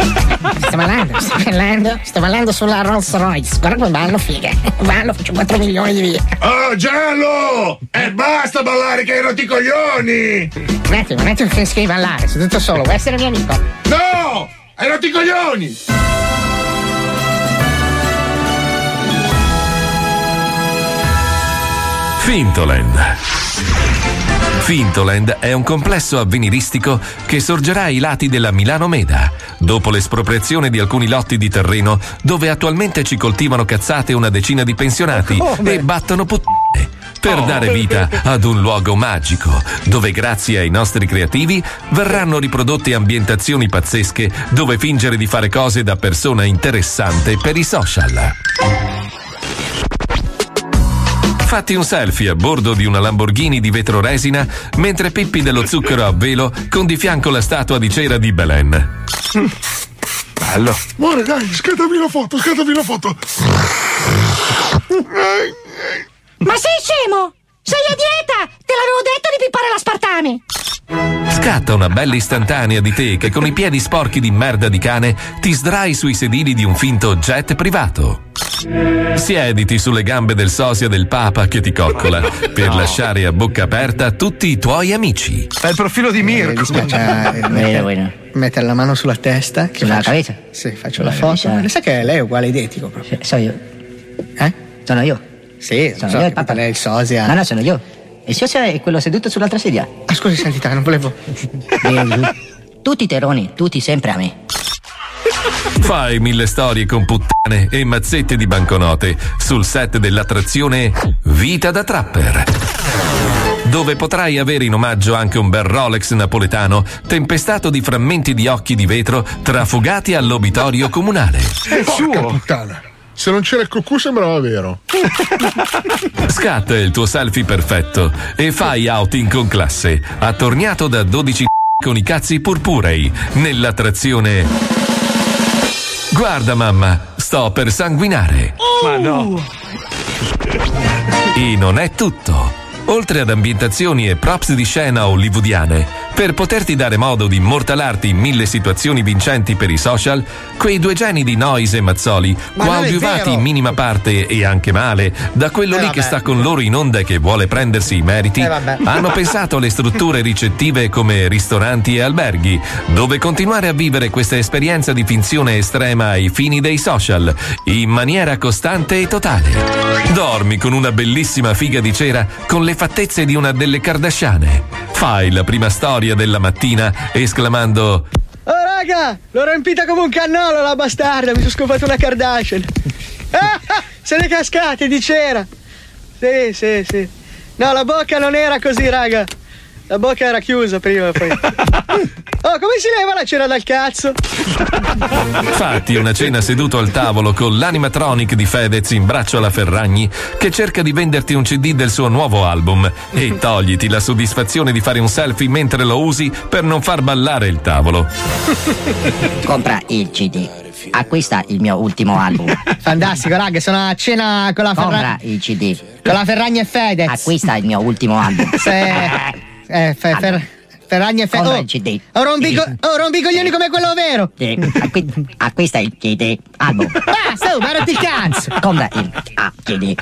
Sto ballando, sto ballando, sto ballando sulla Rolls Royce. Guarda come ballo, figa. Ballo, faccio 4 milioni di via. Oh, giallo! E basta ballare che hai rotto i coglioni! Un attimo, un attimo che finisco di ballare, sono tutto solo, vuoi essere mio amico? No! Hai rotto i coglioni! Fintoland. Fintoland è un complesso avveniristico che sorgerà ai lati della Milano Meda, dopo l'espropriazione di alcuni lotti di terreno dove attualmente ci coltivano cazzate una decina di pensionati Come? e battono puttane. per dare vita ad un luogo magico, dove grazie ai nostri creativi verranno riprodotte ambientazioni pazzesche dove fingere di fare cose da persona interessante per i social. Fatti un selfie a bordo di una Lamborghini di vetro resina mentre Pippi dello zucchero a velo con di fianco la statua di cera di Belen. Bello. Amore, dai, scattami la foto, scattami la foto. Ma sei scemo? Sei a dieta! Te l'avevo detto di pippare l'aspartame! Scatta una bella istantanea di te che con i piedi sporchi di merda di cane ti sdrai sui sedili di un finto jet privato. Siediti sulle gambe del sosia del Papa che ti coccola per lasciare a bocca aperta tutti i tuoi amici. È il profilo di Mirko. Eh, Bueno, bueno. Mettere la mano sulla testa. Che Sulla faccio- cabeza? Sì, faccio Sulla la foto. Ma Sai che lei è uguale identico proprio. Sono io. Eh? Sono io. Sì, Sono so io il Papa. lei è il sosia. No, no, sono io. Il socio è quello seduto sull'altra sedia. Ah, scusi, santità, non volevo. Tutti terroni, tutti sempre a me. Fai mille storie con puttane e mazzette di banconote sul set dell'attrazione Vita da Trapper. Dove potrai avere in omaggio anche un bel Rolex napoletano tempestato di frammenti di occhi di vetro trafugati all'obitorio comunale. È Porca puttana. Se non c'era il cucù sembrava vero. [LAUGHS] Scatta il tuo selfie perfetto e fai outing con classe, attorniato da 12 [LAUGHS] con i cazzi purpurei, nell'attrazione. Guarda mamma, sto per sanguinare. Ma no. E non è tutto. Oltre ad ambientazioni e props di scena hollywoodiane, per poterti dare modo di immortalarti in mille situazioni vincenti per i social, quei due geni di Noise e Mazzoli, Ma coadiuvati in minima parte e anche male, da quello Eh, lì che sta con loro in onda e che vuole prendersi i meriti, Eh, [LAUGHS] hanno pensato alle strutture ricettive come ristoranti e alberghi, dove continuare a vivere questa esperienza di finzione estrema ai fini dei social, in maniera costante e totale. Dormi con una bellissima figa di cera con le fattezze di una delle Kardashiane. Fai la prima storia della mattina esclamando Oh raga, l'ho riempita come un cannolo la bastarda, mi sono scopato una Kardashian. [LAUGHS] Ah, ah, se ne cascate di cera. Sì, sì, sì. No, la bocca non era così, raga. La bocca era chiusa prima poi. [LAUGHS] Oh, come si leva la cera dal cazzo? Fatti una cena seduto al tavolo con l'animatronic di Fedez in braccio alla Ferragni che cerca di venderti un CD del suo nuovo album e togliti la soddisfazione di fare un selfie mentre lo usi per non far ballare il tavolo. Compra il CD. Acquista il mio ultimo album. Fantastico, raga, sono a cena con la Compra Ferragni. il CD. Con la Ferragni e Fedez. Acquista il mio ultimo album. Se- [LAUGHS] eh, fe- fer- Ferragni e Fedez. Compra Oh, il CD. oh, rompico- oh, rompicoglioni come quello vero. Sì, acqui- acquista il CD. Album. Basta, oh, guardati il cazzo. Compra il ah, CD.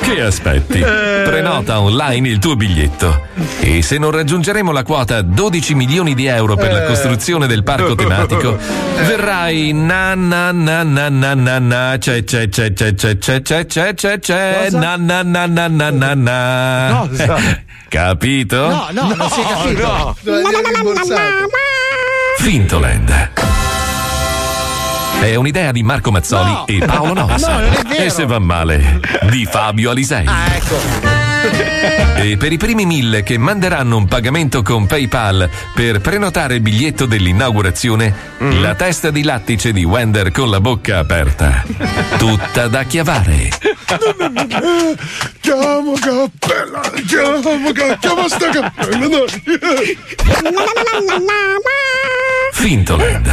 Che aspetti? Prenota online il tuo biglietto. E se non raggiungeremo la quota 12 milioni di euro per la costruzione del parco tematico, verrai na na na na na na na c'è c'è c'è c'è c'è c'è c'è c'è c'è c'è na na na na na na na? Capito? No, no, non si è capito. Fintoland. È un'idea di Marco Mazzoli No. e Paolo Nossa. No. E se va male, di Fabio Alisei. Ah, ecco. E per i primi mille che manderanno un pagamento con PayPal per prenotare il biglietto dell'inaugurazione, Mm. la testa di lattice di Wender con la bocca aperta. Tutta da chiavare. Chiamo cappella, chiamo, ca- chiamo sta cappella. Fintoland.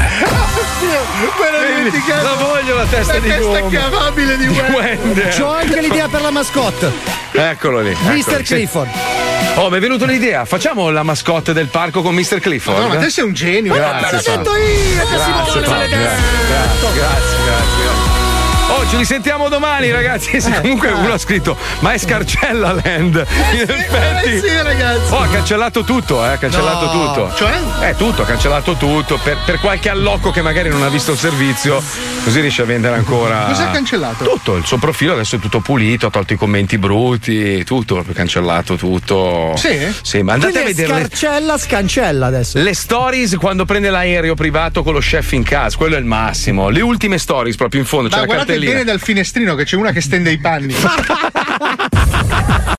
La voglio la testa di testa uomo. chiavabile di Wender. C'ho anche l'idea per la mascotte. Eccolo lì. Mr. eccolo. Clifford. Oh, mi è venuta l'idea. Facciamo la mascotte del parco con Mr. Clifford. No, ma te sei un genio. Grazie, L'ho detto io, Grazie, grazie, grazie, grazie, grazie. Oh, ci risentiamo domani, ragazzi. Sì, comunque uno ha scritto, ma è Scarcella Land. [LAUGHS] In effetti. eh sì, ragazzi. Oh, ha cancellato tutto, eh, ha cancellato No. tutto. Cioè? Eh, tutto, ha cancellato tutto. Per, per qualche allocco che magari non ha visto il servizio, così riesce a vendere ancora. Cosa ha cancellato? Tutto, il suo profilo adesso è tutto pulito, ha tolto i commenti brutti, tutto, ha cancellato tutto. Sì? Sì, ma andate a Quindi è vedere Scarcella scancella adesso. le stories quando prende l'aereo privato con lo chef in casa, quello è il massimo. Le ultime stories proprio in fondo, c'è Ma la cartellina bene dal finestrino che c'è una che stende i panni. [LAUGHS]